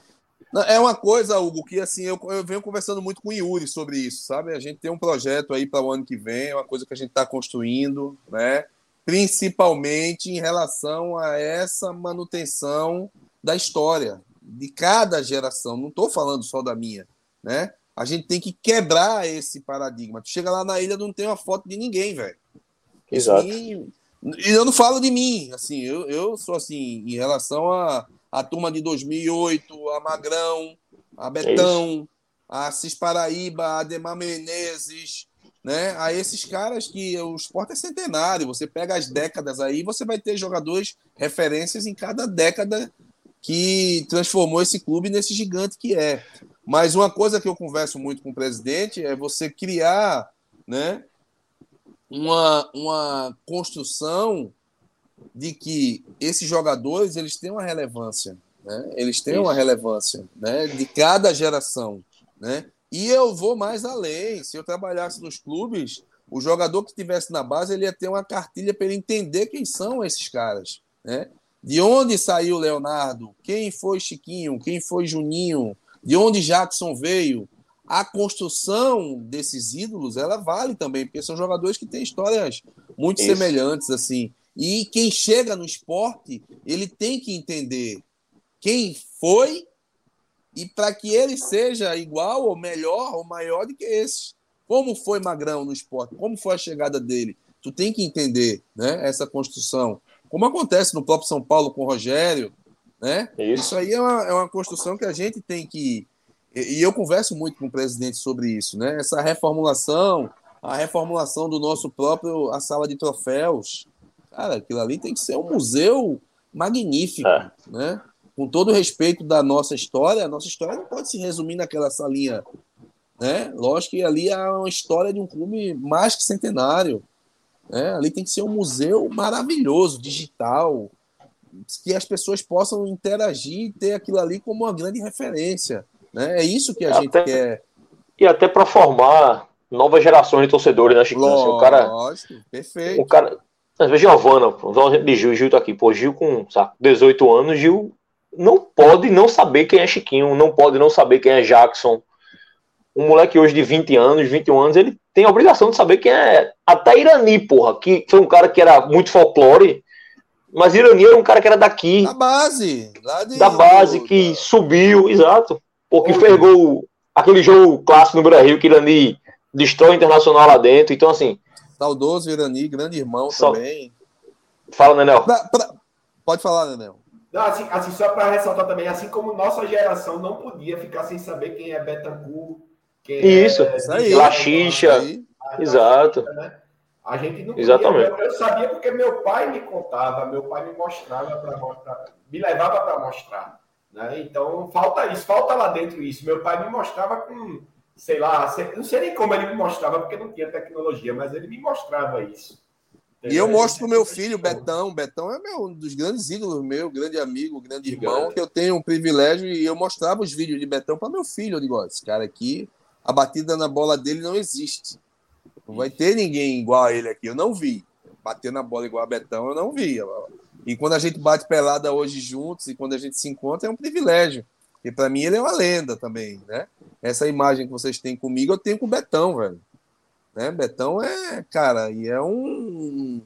É uma coisa, Hugo, que assim, eu, eu venho conversando muito com o Yuri sobre isso, sabe? A gente tem um projeto aí para o ano que vem, é uma coisa que a gente está construindo, né? Principalmente em relação a essa manutenção da história de cada geração. Não estou falando só da minha, né? A gente tem que quebrar esse paradigma. Tu chega lá na ilha não tem uma foto de ninguém, velho. Exato. E eu não falo de mim, assim, eu, eu sou assim, em relação a a turma de 2008, a Magrão, a Betão, é a Cis Paraíba, a Ademar Menezes, né? A esses caras que o esporte é centenário. Você pega as décadas aí, você vai ter jogadores referências em cada década que transformou esse clube nesse gigante que é. Mas uma coisa que eu converso muito com o presidente é você criar, né? Uma, uma construção de que esses jogadores eles têm uma relevância, né? Eles têm Isso. uma relevância, né? De cada geração, né? E eu vou mais além. Se eu trabalhasse nos clubes, o jogador que estivesse na base ele ia ter uma cartilha para ele entender quem são esses caras, né? De onde saiu Leonardo? Quem foi Chiquinho? Quem foi Juninho? De onde Jackson veio? A construção desses ídolos, ela vale também, porque são jogadores que têm histórias muito Isso. semelhantes assim. E quem chega no esporte, ele tem que entender quem foi e para que ele seja igual ou melhor ou maior do que esse. Como foi Magrão no esporte? Como foi a chegada dele? Tu tem que entender né, essa construção. Como acontece no próprio São Paulo com o Rogério, né? Isso, isso aí é uma, é uma construção que a gente tem que. E eu converso muito com o presidente sobre isso, né? Essa reformulação, a reformulação do nosso próprio a sala de troféus, Cara, aquilo ali tem que ser um museu magnífico, é. né? Com todo o respeito da nossa história, a nossa história não pode se resumir naquela salinha, né? Lógico que ali é uma história de um clube mais que centenário, né? Ali tem que ser um museu maravilhoso, digital, que as pessoas possam interagir e ter aquilo ali como uma grande referência, né? É isso que a até, gente quer. E até para formar novas gerações de torcedores, né, Chico? Lógico, o cara, perfeito. O cara, vezes Giovana, vamos de Gil, Gil tá aqui, pô, Gil com sabe, 18 anos, Gil não pode não saber quem é Chiquinho, não pode não saber quem é Jackson. Um moleque hoje de 20 anos, 21 anos, ele tem a obrigação de saber quem é até Irani, porra, que foi um cara que era muito folclore, mas Irani era um cara que era daqui. Da base. De... Da base, que da... subiu, exato. Porque pegou aquele jogo clássico no Brasil, que Irani destrói o Internacional lá dentro. Então, assim, Saudoso Irani, grande irmão só... também. Fala, Nenel. Pra, pra... Pode falar, Nenel. Não, assim, assim só para ressaltar também, assim como nossa geração não podia ficar sem saber quem é Betancourt, quem Isso, é, isso aí. Lachicha. Exato. Né? A gente não Exatamente. Podia, eu sabia porque meu pai me contava, meu pai me mostrava para mostrar, me levava para mostrar. Né? Então falta isso, falta lá dentro isso. Meu pai me mostrava com sei lá, não sei nem como ele me mostrava, porque não tinha tecnologia, mas ele me mostrava isso. E eu mostro pro meu filho, Betão. Betão é meu, um dos grandes ídolos meu, grande amigo, grande irmão, que eu tenho um privilégio e eu mostrava os vídeos de Betão para meu filho. Eu digo, ó, esse cara aqui, a batida na bola dele não existe. Não vai ter ninguém igual a ele aqui. Eu não vi. Bater na bola igual a Betão, eu não vi. E quando a gente bate pelada hoje juntos e quando a gente se encontra, é um privilégio. E para mim ele é uma lenda também, né? Essa imagem que vocês têm comigo, eu tenho com o Betão, velho. Né? Betão é, cara, e é um,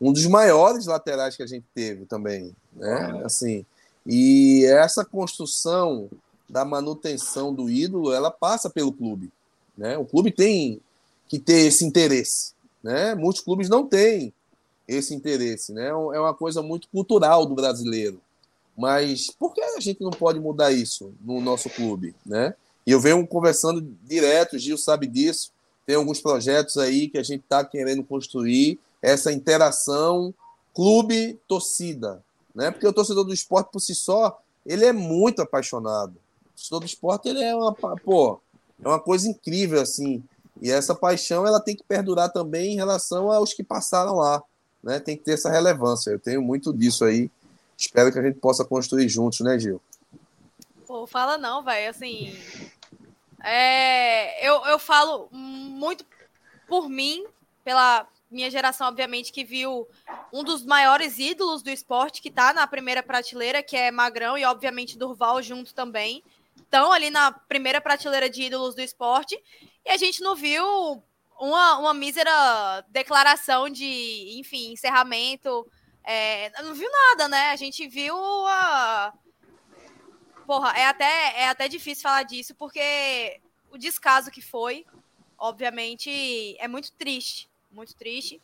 um dos maiores laterais que a gente teve também, né? Assim, e essa construção da manutenção do ídolo, ela passa pelo clube, né? O clube tem que ter esse interesse, né? Muitos clubes não têm esse interesse, né? É uma coisa muito cultural do brasileiro. Mas por que a gente não pode mudar isso no nosso clube, né? E eu venho conversando direto, o Gil sabe disso. Tem alguns projetos aí que a gente está querendo construir essa interação clube-torcida, né? Porque o torcedor do esporte por si só, ele é muito apaixonado. O torcedor do esporte, ele é uma, pô, é uma coisa incrível assim. E essa paixão, ela tem que perdurar também em relação aos que passaram lá, né? Tem que ter essa relevância. Eu tenho muito disso aí Espero que a gente possa construir juntos, né, Gil? Pô, fala não, velho. Assim, é, eu, eu falo muito por mim, pela minha geração, obviamente, que viu um dos maiores ídolos do esporte que tá na primeira prateleira, que é Magrão, e obviamente Durval junto também. estão ali na primeira prateleira de ídolos do esporte, e a gente não viu uma, uma mísera declaração de, enfim, encerramento. É, não viu nada, né? A gente viu a. Porra, é até, é até difícil falar disso, porque o descaso que foi, obviamente, é muito triste. Muito triste.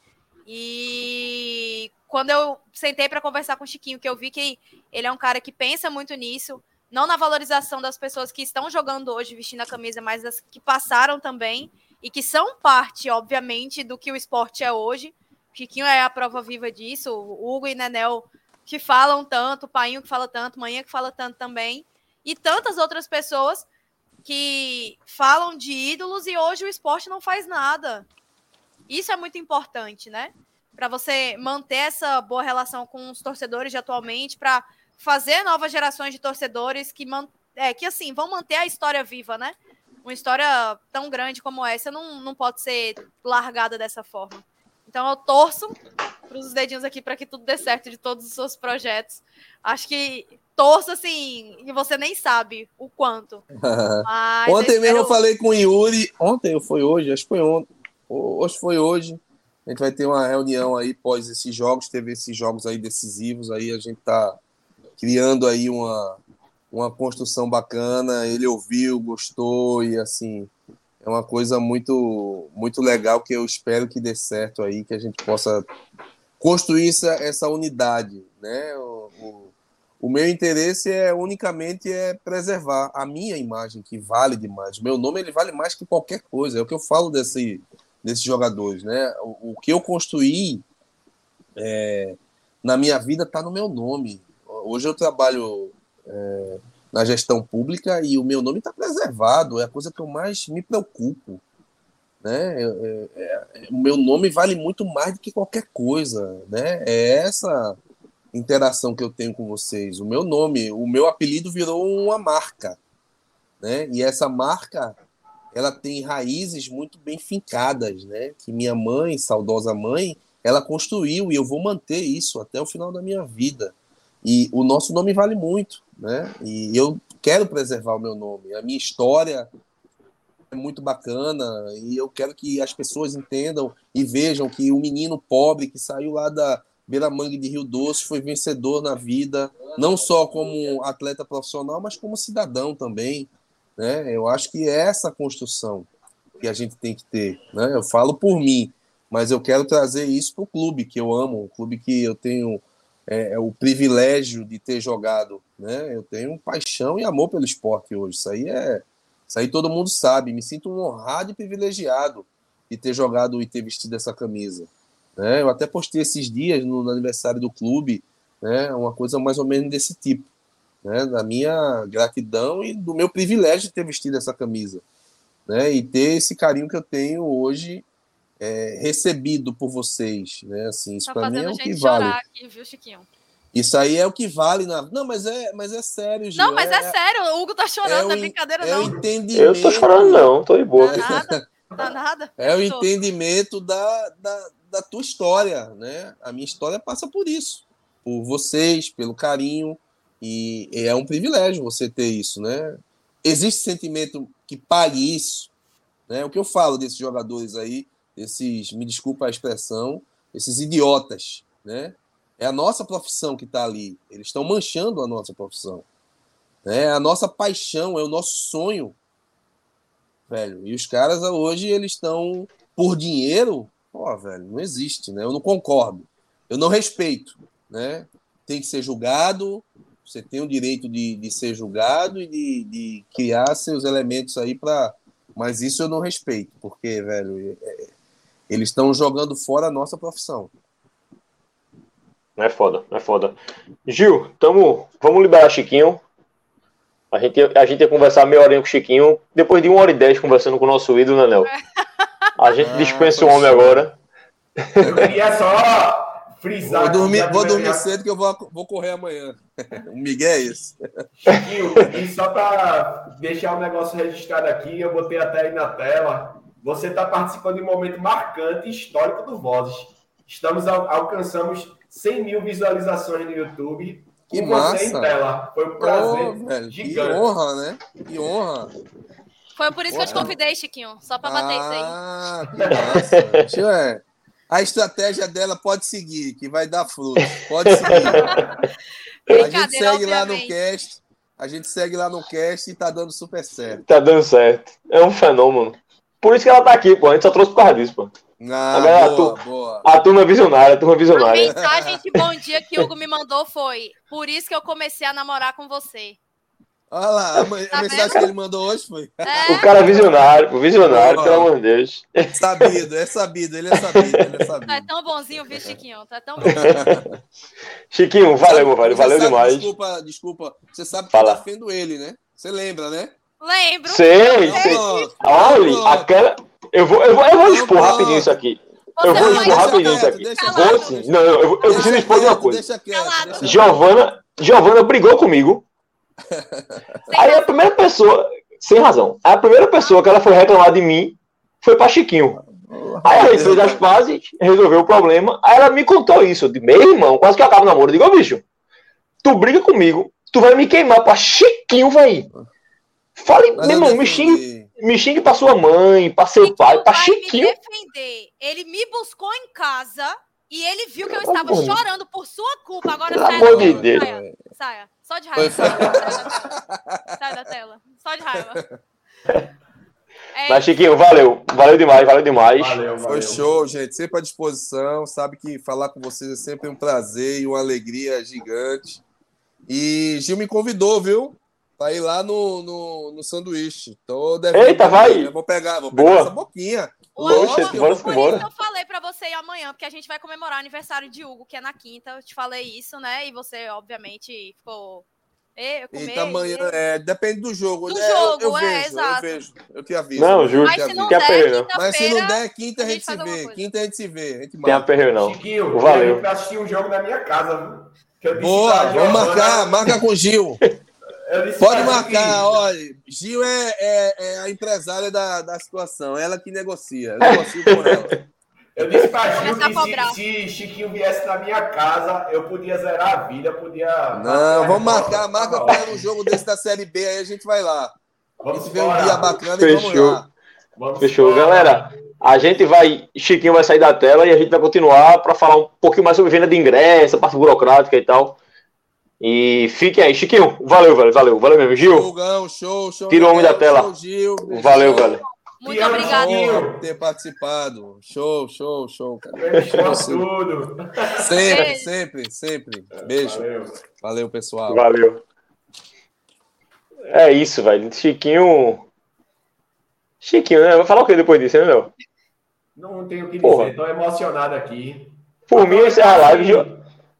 E quando eu sentei para conversar com o Chiquinho, que eu vi que ele é um cara que pensa muito nisso, não na valorização das pessoas que estão jogando hoje vestindo a camisa, mas das que passaram também e que são parte, obviamente, do que o esporte é hoje. Chiquinho é a prova viva disso, o Hugo e Nenel que falam tanto, o Painho que fala tanto, Manhã que fala tanto também, e tantas outras pessoas que falam de ídolos e hoje o esporte não faz nada. Isso é muito importante, né? Para você manter essa boa relação com os torcedores de atualmente, para fazer novas gerações de torcedores que, é, que assim, vão manter a história viva, né? Uma história tão grande como essa não, não pode ser largada dessa forma. Então eu torço para os dedinhos aqui para que tudo dê certo de todos os seus projetos. Acho que torço assim, e você nem sabe o quanto. ontem mesmo eu falei com o Yuri, ontem ou foi hoje, acho que foi ontem. Hoje foi hoje. A gente vai ter uma reunião aí pós esses jogos, teve esses jogos aí decisivos, aí a gente tá criando aí uma, uma construção bacana. Ele ouviu, gostou e assim é uma coisa muito muito legal que eu espero que dê certo aí, que a gente possa construir essa, essa unidade, né? O, o, o, meu interesse é unicamente é preservar a minha imagem, que vale demais. Meu nome ele vale mais que qualquer coisa. É o que eu falo desse, desses jogadores, né? O, o que eu construí é, na minha vida está no meu nome. Hoje eu trabalho é, na gestão pública e o meu nome está preservado, é a coisa que eu mais me preocupo. Né? É, é, é, o meu nome vale muito mais do que qualquer coisa. Né? É essa interação que eu tenho com vocês. O meu nome, o meu apelido virou uma marca. Né? E essa marca ela tem raízes muito bem fincadas, né? Que minha mãe, saudosa mãe, ela construiu e eu vou manter isso até o final da minha vida. E o nosso nome vale muito, né? E eu quero preservar o meu nome. A minha história é muito bacana e eu quero que as pessoas entendam e vejam que o menino pobre que saiu lá da Beira Mangue de Rio Doce foi vencedor na vida, não só como atleta profissional, mas como cidadão também. Né? Eu acho que é essa construção que a gente tem que ter. Né? Eu falo por mim, mas eu quero trazer isso para o clube que eu amo, um clube que eu tenho é, é, o privilégio de ter jogado, né? Eu tenho paixão e amor pelo esporte hoje. Isso aí é, isso aí todo mundo sabe. Me sinto honrado e privilegiado de ter jogado e ter vestido essa camisa. Né? Eu até postei esses dias no, no aniversário do clube, né? Uma coisa mais ou menos desse tipo, né? Da minha gratidão e do meu privilégio de ter vestido essa camisa, né? E ter esse carinho que eu tenho hoje é, recebido por vocês, né? Assim, isso tá para mim é o que vale. Aqui, viu, Chiquinho? Isso aí é o que vale na. Não, mas é, mas é sério, Gil. Não, mas é, é sério. O Hugo tá chorando, é não é brincadeira, é não. entendimento... Eu tô chorando, não, tô de boa. Não nada, não nada. É o entendimento da, da, da tua história, né? A minha história passa por isso. Por vocês, pelo carinho. E é um privilégio você ter isso, né? Existe sentimento que pague isso, né? O que eu falo desses jogadores aí esses, me desculpa a expressão, esses idiotas, né? É a nossa profissão que está ali. Eles estão manchando a nossa profissão. É a nossa paixão, é o nosso sonho, velho. E os caras hoje eles estão por dinheiro, ó, velho, não existe, né? Eu não concordo. Eu não respeito, né? Tem que ser julgado. Você tem o direito de, de ser julgado e de, de criar seus elementos aí para. Mas isso eu não respeito, porque, velho, é, eles estão jogando fora a nossa profissão. Não é foda, não é foda. Gil, tamo, vamos liberar Chiquinho. A gente, a gente ia conversar meia horinha com o Chiquinho, depois de uma hora e dez conversando com o nosso ídolo, né, Nel? A gente ah, dispensa o homem agora. Eu queria só frisar. Vou dormir, vou dormir cedo que eu vou, vou correr amanhã. O Miguel é isso. Chiquinho, e só para deixar o negócio registrado aqui, eu botei até aí na tela você está participando de um momento marcante histórico do Vozes. Estamos alcançamos 100 mil visualizações no YouTube Que com massa. você em tela. Foi um prazer Ô, velho, que honra, né? Que honra. Foi por isso que eu te convidei, Chiquinho. Só pra bater isso aí. Ah, que massa. Deixa eu- é. A estratégia dela pode seguir, que vai dar fruto. Pode seguir. A gente segue lá no cast. A gente segue lá no cast e tá dando super certo. Tá dando certo. É um fenômeno. Por isso que ela tá aqui, pô. A gente só trouxe por causa disso, pô. Ah, Agora, boa, tu- boa. A turma é visionária, a turma é A visionária. mensagem de bom dia que o Hugo me mandou foi: Por isso que eu comecei a namorar com você. Olha lá, a, ma- a Tá mensagem que ele mandou hoje foi É, O cara é visionário, pô. Visionário, Boa. pelo amor de Deus. sabido, é sabido, ele é sabido, ele é tu é sabido. tão bonzinho, viu, Chiquinho? É tão bonzinho. Chiquinho, valeu, meu velho. Valeu sabe- demais. Desculpa, desculpa. Você sabe que Fala. eu defendo ele, né? Você lembra, né? Lembro. Sei, sei. Olha, aquela. Eu vou, eu vou, eu vou expor rapidinho isso aqui. Eu Você vou não expor rapidinho isso quieto, aqui. Vou quieto, sim. Não, eu, eu, eu preciso Deixa expor de uma quieto, coisa. Quieto, quieto. Giovana, Giovana brigou comigo. Aí a primeira pessoa, sem razão, a primeira pessoa que ela foi reclamar de mim foi pra Chiquinho. Aí a gente fez as pazes, resolveu o problema. Aí ela me contou isso. Eu disse, meu irmão, quase que eu acabo o namoro. Eu digo, ô bicho, tu briga comigo, tu vai me queimar pra Chiquinho, vai. Fale, Mas meu eu irmão, me xingue, me xingue pra sua mãe, pra seu pai, pra Chiquinho. me defender. Ele me buscou em casa e ele viu que eu estava amor. chorando por sua culpa. Agora Pelo saia amor da de tela. Deus. Saia, saia. Só de Foi raiva. Sai da tela. Sai da tela. Só de raiva. É Mas Chiquinho, valeu. Valeu demais, valeu demais. Valeu, Foi valeu. show, gente. Sempre à disposição. Sabe que falar com vocês é sempre um prazer e uma alegria gigante. E Gil me convidou, viu? Ir lá no, no, no sanduíche. Tô devendo Eita, vai. Eu vou pegar, vou pegar Boa. essa boquinha. Poxa, bora eu falei pra você ir amanhã, porque a gente vai comemorar o aniversário de Hugo, que é na quinta. Eu te falei isso, né? E você, obviamente, ficou. "Ê, eu comer, Eita, amanhã, ê". é, depende do jogo. Do É, eu- jogo, eu, é, vejo, exato. eu vejo. Eu te aviso. Não, eu te Mas se não der, aperreio. Mas se não der, quinta a a gente gente se vê. coisa. Quinta a gente se vê. A gente Tem marca. aperreio não. Chiquinho, Valeu. a gente vai assistir um jogo na minha casa, eu Boa, vamos marcar. Marca com o Gil. Pode marcar, olha. Gil é, é, é a empresária da, da situação, ela que negocia. Eu negocio com ela. Eu disse pra Gil que se, se Chiquinho viesse na minha casa, eu podia zerar a vida, podia. Não, vamos marcar, marca para um jogo desse da Série B, aí a gente vai lá. A Vamos gente vê um dia bacana e vamos Fechou. lá. Vamos Fechou, embora. galera. A gente vai. Chiquinho vai sair da tela e a gente vai continuar para falar um pouquinho mais sobre venda de ingresso, a parte burocrática e tal. E fiquem aí. Chiquinho, valeu, velho. Valeu, valeu mesmo. Gil, Jogão, show, show. Tira o homem da show, tela. Show, Gil. valeu, Show. velho. Muito. Honra por ter participado. Show, show, show, cara. Sim. tudo. Sempre, Beijo. sempre, sempre. Beijo. Valeu. Valeu, pessoal. Valeu. É isso, velho. Chiquinho. Chiquinho, né? Vai falar o que depois disso, né, meu? Não tenho o que Porra. dizer, tô emocionado aqui. Por mim, eu encerro a live.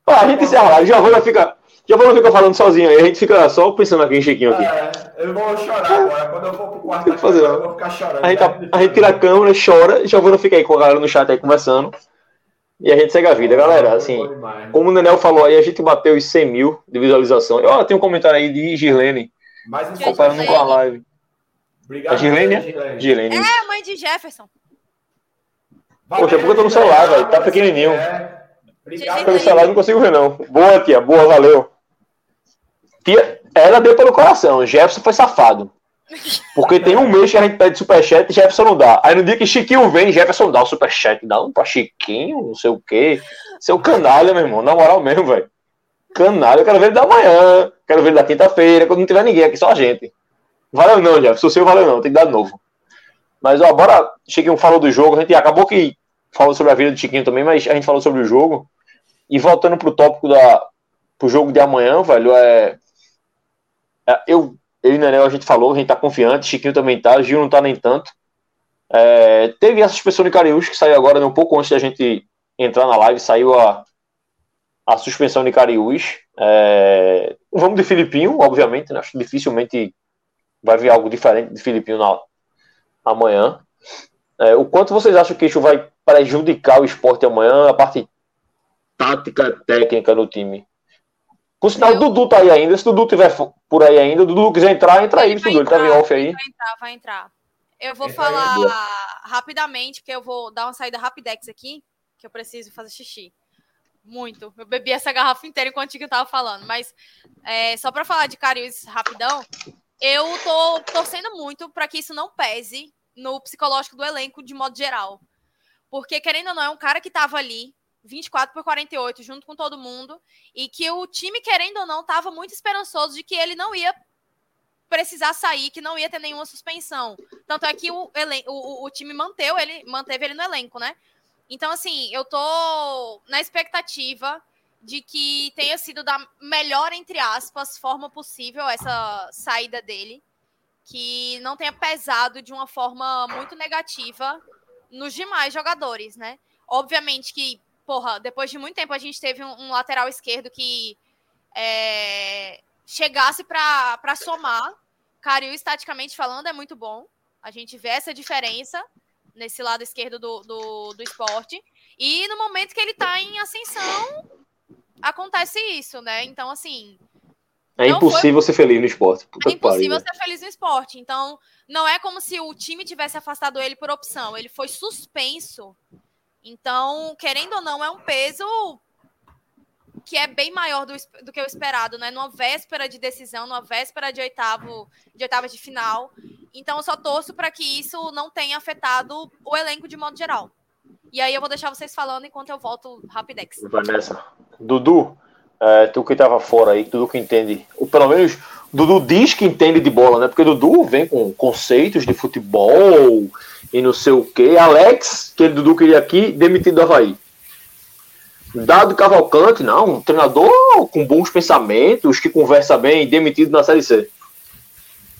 A gente encerra a live. Giovana fica. Giovana fica falando sozinha aí. A gente fica só pensando aqui em Chiquinho aqui. É, eu vou chorar agora. Quando eu for pro quarto que fazer, não. eu vou ficar chorando. A gente, tá- a gente tira a câmera, chora. Giovana fica aí com a galera no chat aí conversando. E a gente segue a vida, galera. Assim, como o Nenel falou aí, a gente bateu os 100 mil de visualização. Ó, tem um comentário aí de Girlene, Mais um Gente, comparando com a live. Obrigado, É Girlene, né? Girlene. Girlene. É a mãe de Jefferson. Poxa, porque eu tô no celular, velho, tá pequenininho. É. Obrigado. Pelo celular eu não consigo ver, não. Boa, tia. Boa, valeu. Tia, ela deu pelo coração. Jefferson foi safado. Porque tem um mês que a gente pede superchat e Jefferson não dá. Aí no dia que Chiquinho vem, Jefferson dá o superchat. Dá um pra Chiquinho, não sei o quê. Seu canalha, meu irmão. Na moral mesmo, velho. Canalha, eu quero ver ele da manhã. Quero ver ele da quinta-feira, quando não tiver ninguém aqui, só a gente. Valeu não, Jefferson. O seu valeu não, tem que dar novo. Mas, ó, bora. Chiquinho falou do jogo. A gente acabou que falou sobre a vida do Chiquinho também, mas a gente falou sobre o jogo. E voltando pro tópico da. pro jogo de amanhã, velho, é. É, eu, eu e Nenel, a gente falou, a gente tá confiante, Chiquinho também tá, Gil não tá nem tanto. É, teve a suspensão de Cariús, que saiu agora, né, um pouco antes da gente entrar na live, saiu a, a suspensão de Cariús. É, vamos de Filipinho, obviamente, né? Acho que dificilmente vai vir algo diferente de Filipinho na, amanhã. É, o quanto vocês acham que isso vai prejudicar o esporte amanhã, a parte tática, técnica do time? Com sinal, o Eu- Dudu tá aí ainda. Se o Dudu tiver por aí ainda, o Dudu quiser entrar, entra aí, Ele Dudu. Ele tá em entrar, off aí. Vai entrar, vai entrar. Eu vou Entra aí, falar boa. rapidamente, porque eu vou dar uma saída rapidex aqui, que eu preciso fazer xixi. muito. Eu bebi essa garrafa inteira enquanto eu tava falando. Mas é, só para falar de Carius rapidão, eu tô torcendo muito para que isso não pese no psicológico do elenco de modo geral. Porque, querendo ou não, é um cara que tava ali 24 por 48 junto com todo mundo e que o time, querendo ou não, tava muito esperançoso de que ele não ia precisar sair, que não ia ter nenhuma suspensão. Tanto é que o, o, o time manteve ele, manteve ele no elenco, né? Então, assim, eu tô na expectativa de que tenha sido da melhor, entre aspas, forma possível essa saída dele, que não tenha pesado de uma forma muito negativa nos demais jogadores, né? Obviamente que, porra, depois de muito tempo a gente teve um, um lateral esquerdo que é, chegasse para somar. Cariu, estaticamente falando, é muito bom. A gente vê essa diferença nesse lado esquerdo do, do, do esporte. E no momento que ele está em ascensão, acontece isso, né? Então, assim. É impossível foi... ser feliz no esporte. Puta é impossível pariu, ser feliz no esporte. Então, não é como se o time tivesse afastado ele por opção. Ele foi suspenso. Então, querendo ou não, é um peso que é bem maior do, do que o esperado, né? Numa véspera de decisão, numa véspera de oitavo, de oitava de final. Então eu só torço para que isso não tenha afetado o elenco de modo geral. E aí eu vou deixar vocês falando enquanto eu volto rapidex. Vanessa. Dudu, é, tu que estava fora aí, Dudu que entende, ou pelo menos Dudu diz que entende de bola, né? Porque Dudu vem com conceitos de futebol e não sei o que. Alex, que Dudu queria aqui, demitido do Havaí. Dado Cavalcante, não, um treinador com bons pensamentos, que conversa bem, demitido na Série C.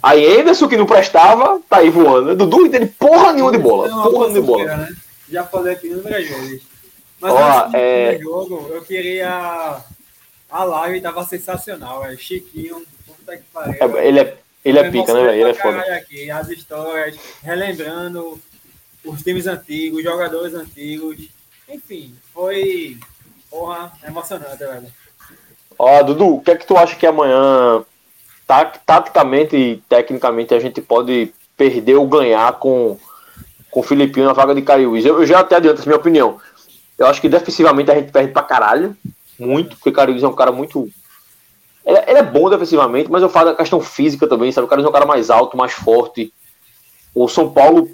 Aí Anderson, que não prestava, tá aí voando. Dudu não entende porra nenhuma de bola. Porra nenhuma de bola. Né? Já falei aqui no vezes. Mas Ó, é... jogo, eu queria. A live tava sensacional, é Chiquinho, puta que pariu. É, ele é, ele é pica, né, velho? Ele é foda. Aqui, as histórias, relembrando os times antigos, jogadores antigos. Enfim, foi Porra, emocionante, velho. Ó, Dudu, o que é que tu acha que amanhã, taticamente e tecnicamente, a gente pode perder ou ganhar com, com o Filipinho na vaga de Cariús? Eu, eu já até adianto essa minha opinião. Eu acho que defensivamente a gente perde pra caralho. Muito, porque Cariús é um cara muito. Ele, ele, é bom defensivamente, mas eu falo da questão física também, sabe? O Cariús é um cara mais alto, mais forte. O São Paulo.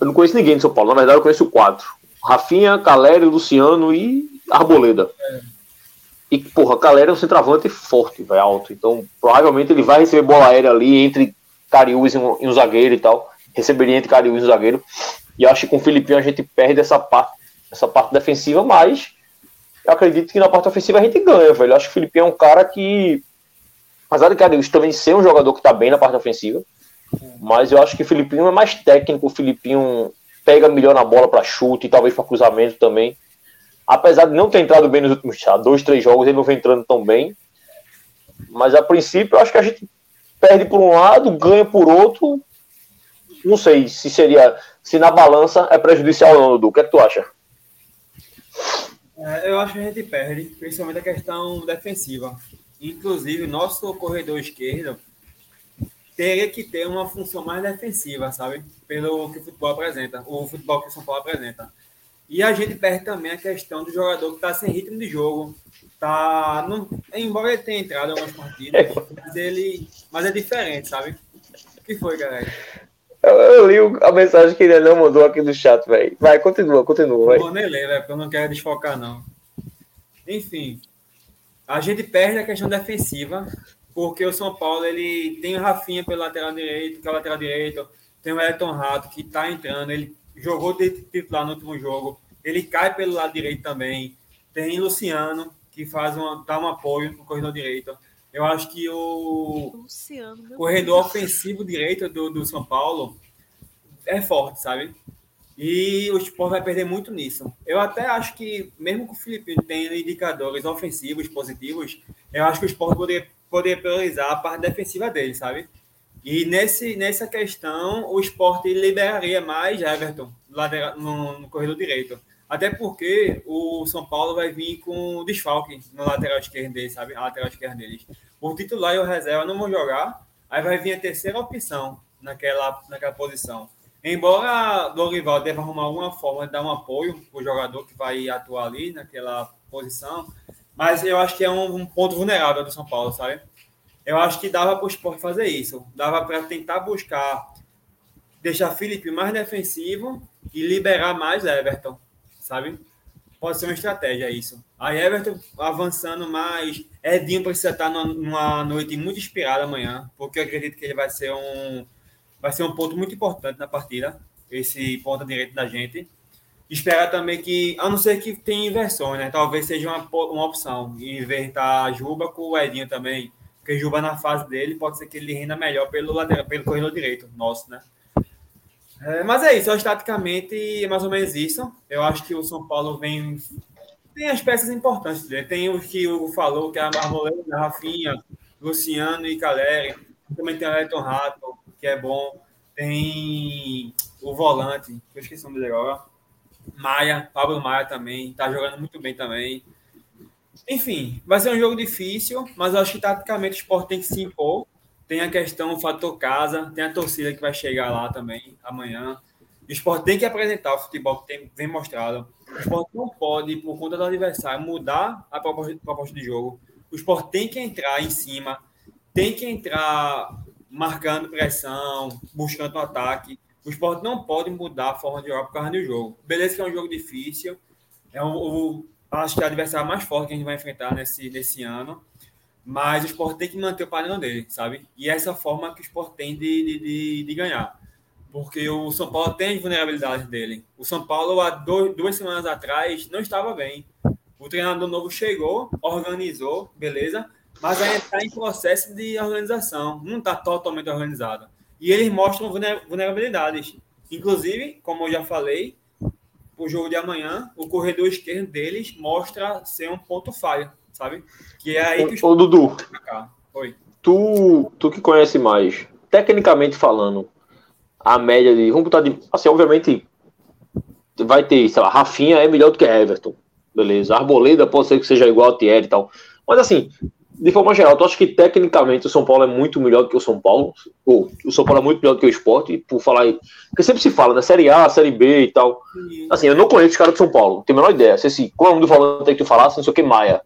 Eu não conheço ninguém de São Paulo, na verdade eu conheço quatro. Rafinha, Calério, Luciano e Arboleda. É. E, porra, Calera é um centroavante forte, vai alto. Então, provavelmente ele vai receber bola aérea ali entre Cariús e um, e um zagueiro e tal. Receberia entre Cariús e um zagueiro. E acho que com o Filipinho a gente perde essa parte, essa parte defensiva, mas eu acredito que na parte ofensiva a gente ganha, velho. Eu acho que o Filipinho é um cara que, apesar de Cariús também ser um jogador que tá bem na parte ofensiva, mas eu acho que o Filipinho é mais técnico. O Filipinho pega melhor na bola para chute e talvez para cruzamento também apesar de não ter entrado bem nos últimos dois, três jogos, ele não vem entrando tão bem. Mas a princípio, eu acho que a gente perde por um lado, ganha por outro. Não sei se seria, se na balança é prejudicial ou não, Dudu. O que é que tu acha? É, eu acho que a gente perde, principalmente a questão defensiva. Inclusive, nosso corredor esquerdo teria que ter uma função mais defensiva, sabe? Pelo que o futebol apresenta, o futebol que o São Paulo apresenta. E a gente perde também a questão do jogador que está sem ritmo de jogo. Tá, não, embora ele tenha entrado em algumas partidas, mas ele mas é diferente, sabe? O que foi, galera? Eu, eu li a mensagem que ele não mandou aqui no chat, velho. Vai, continua, continua. Não vou nem ler, velho, porque eu não quero desfocar, não. Enfim, a gente perde a questão defensiva, porque o São Paulo ele tem o Rafinha pelo lateral direito, que é o lateral direito, tem o Elton Rato que está entrando, ele jogou de titular no último jogo. Ele cai pelo lado direito também. Tem Luciano, que faz uma, dá um apoio no corredor direito. Eu acho que o Luciano, corredor Deus. ofensivo direito do, do São Paulo é forte, sabe? E o Sport vai perder muito nisso. Eu até acho que, mesmo com o Felipe tendo indicadores ofensivos positivos, eu acho que o Sport poderia, poderia priorizar a parte defensiva dele, sabe? E nesse, nessa questão, o esporte liberaria mais Everton no, no corredor direito. Até porque o São Paulo vai vir com desfalque no lateral esquerdo dele, sabe? A lateral esquerda deles. O titular e o reserva não vão jogar. Aí vai vir a terceira opção naquela, naquela posição. Embora Dorival deva arrumar alguma forma de dar um apoio para o jogador que vai atuar ali naquela posição, mas eu acho que é um, um ponto vulnerável do São Paulo, sabe? Eu acho que dava para o esporte fazer isso. Dava para tentar buscar deixar Felipe mais defensivo e liberar mais Everton, sabe? Pode ser uma estratégia isso. Aí Everton avançando mais. Edinho precisa estar numa noite muito inspirada amanhã, porque eu acredito que ele vai ser um vai ser um ponto muito importante na partida, esse ponta direito da gente. Esperar também que, a não ser que tenha inversões, né? Talvez seja uma, uma opção. Invertar Juba com o Edinho também. Porque Juba na fase dele pode ser que ele renda melhor pelo lateral, pelo corredor direito nosso, né? É, mas é isso, estaticamente é mais ou menos isso. Eu acho que o São Paulo vem. Tem as peças importantes dele. Tem o que o Hugo falou, que é a Marmolena, Rafinha, Luciano e Caleri. Também tem o Elton Rato, que é bom. Tem o volante, que eu esqueci o nome dele agora. Maia, Pablo Maia também, tá jogando muito bem também. Enfim, vai ser um jogo difícil, mas eu acho que taticamente o esporte tem que se impor. Tem a questão, o fator casa, tem a torcida que vai chegar lá também amanhã. O esporte tem que apresentar o futebol que tem, vem mostrado. O esporte não pode, por conta do adversário, mudar a proposta, proposta de jogo. O esporte tem que entrar em cima, tem que entrar marcando pressão, buscando um ataque. O esporte não pode mudar a forma de jogar por causa do jogo. Beleza que é um jogo difícil. É o, acho que é o adversário mais forte que a gente vai enfrentar nesse, nesse ano. Mas o esporte tem que manter o padrão dele, sabe? E essa é forma que o esporte tem de, de, de, de ganhar. Porque o São Paulo tem as vulnerabilidades dele. O São Paulo, há dois, duas semanas atrás, não estava bem. O treinador novo chegou, organizou, beleza? Mas ainda está em processo de organização. Não está totalmente organizado. E eles mostram vulnerabilidades. Inclusive, como eu já falei, o jogo de amanhã, o corredor esquerdo deles mostra ser um ponto falho sabe? Que é aí que o. Ô, Dudu. Oi. Tu, tu que conhece mais, tecnicamente falando, a média de. Vamos botar de. Assim, obviamente, vai ter, sei lá, Rafinha é melhor do que Everton. Beleza. Arboleda pode ser que seja igual a Thierry e tal. Mas assim, de forma geral, tu acha que tecnicamente o São Paulo é muito melhor do que o São Paulo? Ou o São Paulo é muito melhor do que o esporte, por falar. Porque sempre se fala, né? Série A, Série B e tal. Assim, eu não conheço os caras do São Paulo, não tenho a menor ideia. Se esse, qual é o nome do volante que tu falasse, não sei o que, Maia.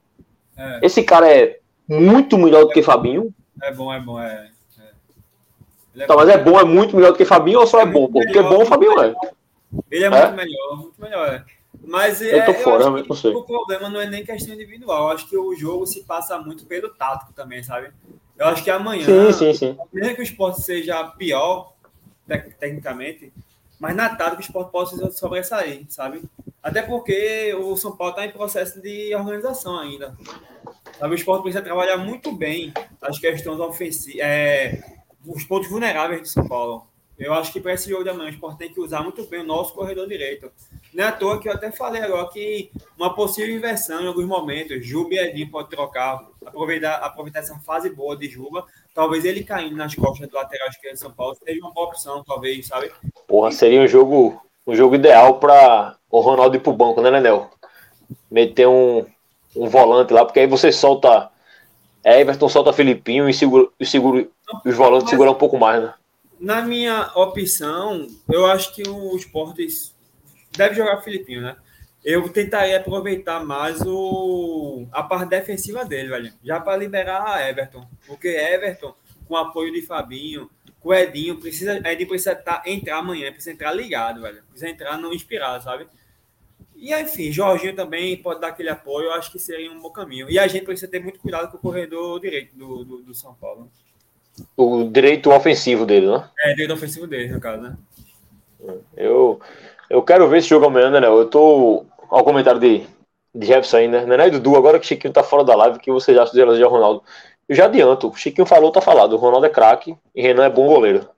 É. Esse cara é muito melhor do que Fabinho. É bom, é bom, é. é. Tá, mas é bom, é muito melhor do que Fabinho ou só é, é bom? Porque bom o Fabinho é. Ele é, muito melhor, muito melhor, é. Mas eu tô fora, eu não sei. O problema não é nem questão individual. Eu acho que o jogo se passa muito pelo tático também, sabe? Eu acho que amanhã, sim, sim, sim. mesmo que o esporte seja pior, tecnicamente, mas na tática o esporte pode sobressair, sabe? Até porque o São Paulo está em processo de organização ainda. Sabe, o esporte precisa trabalhar muito bem as questões ofensivas, é, os pontos vulneráveis do São Paulo. Eu acho que para esse jogo de amanhã o esporte tem que usar muito bem o nosso corredor direito. Não é à toa que eu até falei agora que uma possível inversão em alguns momentos, Juba e Edinho pode trocar, aproveitar, aproveitar essa fase boa de Juba. Talvez ele caindo nas costas do lateral esquerdo de São Paulo seja uma boa opção, talvez, sabe? Porra, seria um jogo, um jogo ideal para o Ronaldo ir pro banco, né, Nenel? Meter um, um volante lá, porque aí você solta Everton, solta Filipinho e segura, e segura os volantes Mas, seguram um pouco mais, né? Na minha opção, eu acho que o Esportes deve jogar Filipinho, né? Eu tentaria aproveitar mais o, a parte defensiva dele, velho. Já para liberar a Everton. Porque Everton, com apoio de Fabinho, com o Edinho, precisa, Edinho precisa tá, entrar amanhã, precisa entrar ligado, velho. Precisa entrar não inspirado, sabe? E enfim, Jorginho também pode dar aquele apoio, eu acho que seria um bom caminho. E a gente precisa ter muito cuidado com o corredor direito do, do, do São Paulo. O direito ofensivo dele, né? É, direito ofensivo dele, no caso, né? Eu, eu quero ver esse jogo amanhã, né? Eu tô. Ao comentário de, de Jefferson ainda, né? né Dudu, agora que o Chiquinho tá fora da live, que você já de de Ronaldo. Eu já adianto, o Chiquinho falou, tá falado. O Ronaldo é craque e Renan é bom goleiro.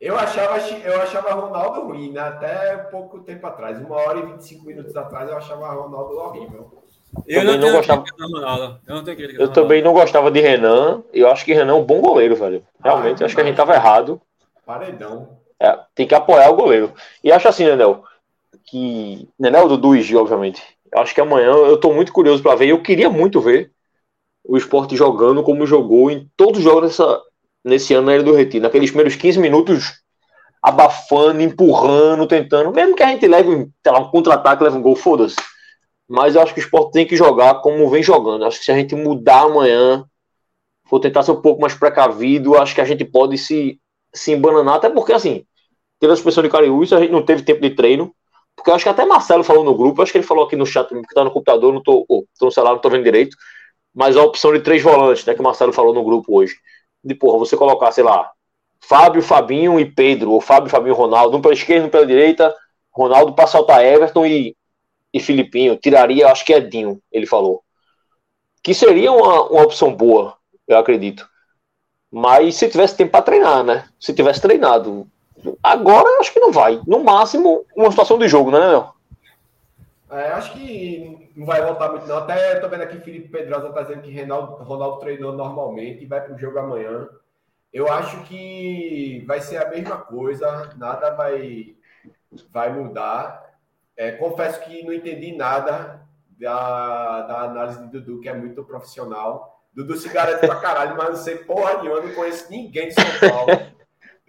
Eu achava, eu achava Ronaldo ruim, né? Até pouco tempo atrás. Uma hora e 25 minutos atrás eu achava Ronaldo horrível. Eu também não, não gostava. Ronaldo. Eu, não eu também não gostava de Renan. Eu acho que Renan é um bom goleiro, velho. Realmente, ah, acho que a gente tava errado. Paredão. É, tem que apoiar o goleiro. E acho assim, Nenel, que. Nenel, Dudu e Gil, obviamente. Eu acho que amanhã eu tô muito curioso para ver. Eu queria muito ver o esporte jogando como jogou em todos os jogos nesse ano na Ilha do Retiro. Naqueles primeiros 15 minutos, abafando, empurrando, tentando. Mesmo que a gente leve lá, um contra-ataque, leve um gol, foda-se. Mas eu acho que o esporte tem que jogar como vem jogando. Acho que se a gente mudar amanhã, for tentar ser um pouco mais precavido, acho que a gente pode se, se embananar, até porque assim, teve a suspensão de Cariús, a gente não teve tempo de treino. Porque eu acho que até Marcelo falou no grupo, acho que ele falou aqui no chat, porque tá no computador, não tô, oh, tô no celular, não tô vendo direito. Mas a opção de três volantes, né, que o Marcelo falou no grupo hoje. De porra, você colocar, sei lá, Fábio, Fabinho e Pedro, ou Fábio, Fabinho e Ronaldo, um pela esquerda, um pela direita, Ronaldo para saltar Everton e, e Filipinho, tiraria, acho que é Dinho, ele falou. Que seria uma, uma opção boa, eu acredito. Mas se tivesse tempo para treinar, né? Se tivesse treinado. Agora, acho que não vai. No máximo, uma situação de jogo, né, Léo? É, acho que não vai voltar muito, não. Até tô vendo aqui Felipe Pedrosa tá dizendo que Ronaldo, Ronaldo treinou normalmente e vai para o jogo amanhã. Eu acho que vai ser a mesma coisa, nada vai, vai mudar. É, confesso que não entendi nada da, da análise de Dudu, que é muito profissional. Dudu se garante pra caralho, mas não sei porra nenhuma, não conheço ninguém de São Paulo.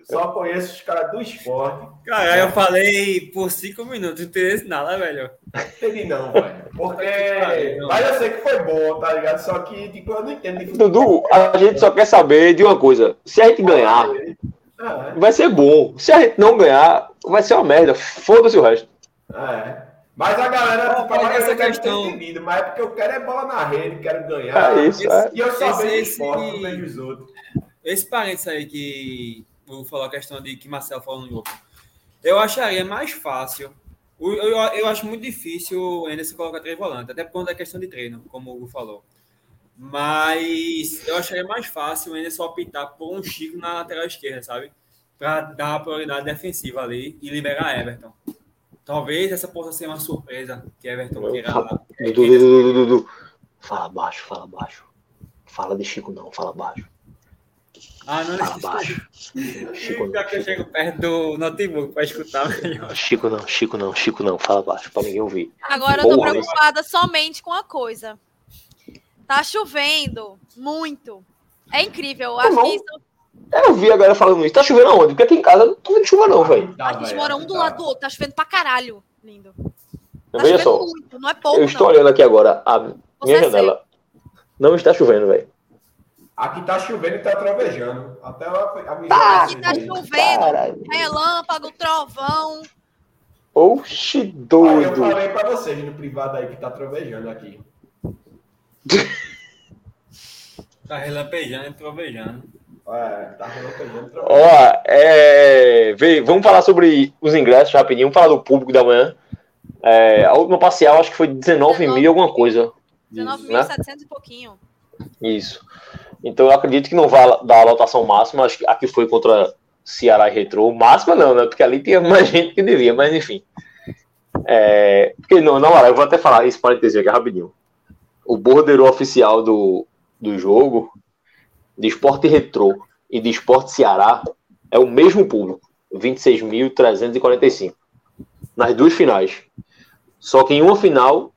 Só conheço os caras do esporte. Cara, eu falei por cinco minutos, não entendi nada, velho. Entendi não, velho. Porque. Mas eu sei que foi bom, tá ligado? Só que, tipo, eu não entendo Dudu, a gente só quer saber de uma coisa. Se a gente ganhar, ah, é. vai ser bom. Se a gente não ganhar, vai ser uma merda. Foda-se o resto. É. Mas a galera, tipo, a essa questão... entendido, mas é porque eu quero é bola na rede, quero ganhar. É isso, é. E eu só vejo esporte, não vejo os outros. Esse parênteses aí que vou falar a questão de que Marcelo falou no jogo. Eu acharia mais fácil. Eu, eu, eu acho muito difícil o Anderson colocar três volantes, até por conta da questão de treino, como o Hugo falou. Mas eu acharia mais fácil o Anderson optar por um Chico na lateral esquerda, sabe? Para dar a prioridade defensiva ali e liberar Everton. Talvez essa possa ser uma surpresa que Everton queira. Dudu, Dudu, Fala baixo, fala baixo. Fala de Chico, não, fala baixo. Ah, não Fala baixo. Chico não. que eu chego perto do notebook para escutar melhor. Chico não, Chico não, Chico não. Fala baixo para ninguém ouvir. Agora eu tô Porra, preocupada somente com a coisa. Tá chovendo muito. É incrível. Que isso. Eu vi a galera falando isso. Tá chovendo aonde? Porque aqui em casa não tô vendo chuva, não, velho. A gente mora um do lado do outro. Tá chovendo pra caralho. Lindo. Tá Veja só. Muito, não é pouco. Eu estou não. olhando aqui agora. A minha Você janela. Não está chovendo, velho. Aqui tá chovendo e tá trovejando. Até a, a tá, Aqui tá chovendo, Caralho. relâmpago, trovão. Oxi, doido. eu falei pra vocês no privado aí que tá trovejando aqui. tá relampejando e trovejando. Tá. Ó, é... Vê, vamos falar sobre os ingressos rapidinho. Vamos falar do público da manhã. É, a última parcial acho que foi 19, 19 mil alguma coisa. 19.700 né? e pouquinho. Isso. Então eu acredito que não vai dar a lotação máxima, acho que aqui foi contra Ceará e Retrô. Máxima não, né? Porque ali tinha mais gente que devia, mas enfim. É, porque não, na hora, eu vou até falar isso para dizer aqui rapidinho. O bordeiro oficial do, do jogo, de esporte retrô e de esporte Ceará, é o mesmo público, 26.345. Nas duas finais. Só que em uma final,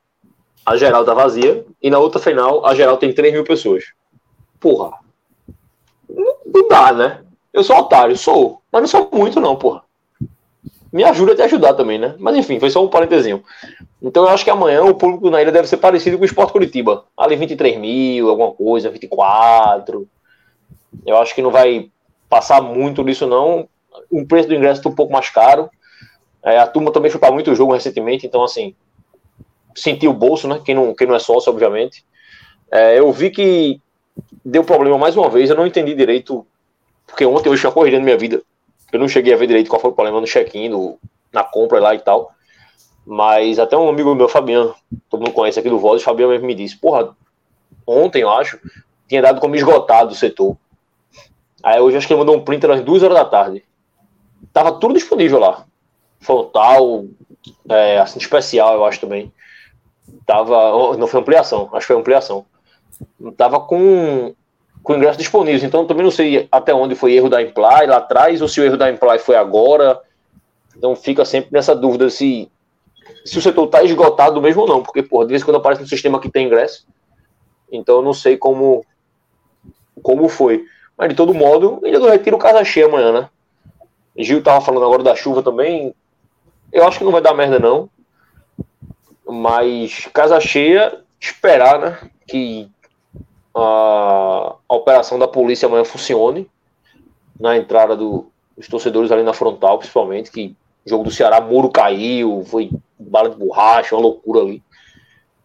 a geral tá vazia, e na outra final, a geral tem 3 mil pessoas porra, não dá, né? Eu sou otário, sou, mas não sou muito, não, porra. Me ajuda a te ajudar também, né? Mas enfim, foi só um parentezinho. Então eu acho que amanhã o público na ilha deve ser parecido com o Esporte Curitiba. Ali 23 mil, alguma coisa, 24. Eu acho que não vai passar muito disso, não. O preço do ingresso está um pouco mais caro. É, a turma também foi para muito jogo recentemente, então assim, sentiu o bolso, né? Quem não, quem não é sócio, obviamente. É, eu vi que deu problema mais uma vez. Eu não entendi direito, porque ontem eu tinha corrida na minha vida. Eu não cheguei a ver direito qual foi o problema no check-in, na compra lá e tal. Mas até um amigo meu, Fabiano, todo mundo conhece aqui do Voz, Fabiano mesmo me disse: Porra, ontem eu acho, tinha dado como esgotado o setor. Aí hoje acho que ele mandou um print às duas horas da tarde. Tava tudo disponível lá. Frontal, é, assim, especial, eu acho também. Tava. Não foi ampliação, acho que foi ampliação estava com, com ingresso disponível. Então também não sei até onde foi erro da Imply lá atrás ou se o erro da Imply foi agora. Então fica sempre nessa dúvida se, se o setor está esgotado mesmo ou não, porque porra, de vez em quando aparece no sistema que tem ingresso. Então eu não sei como como foi. Mas de todo modo, ainda do retiro casa cheia amanhã, né? Gil tava falando agora da chuva também. Eu acho que não vai dar merda, não. Mas casa cheia, esperar, né? Que a, a operação da polícia amanhã funcione na entrada do, dos torcedores ali na frontal, principalmente, que o jogo do Ceará, muro caiu, foi bala de borracha, uma loucura ali.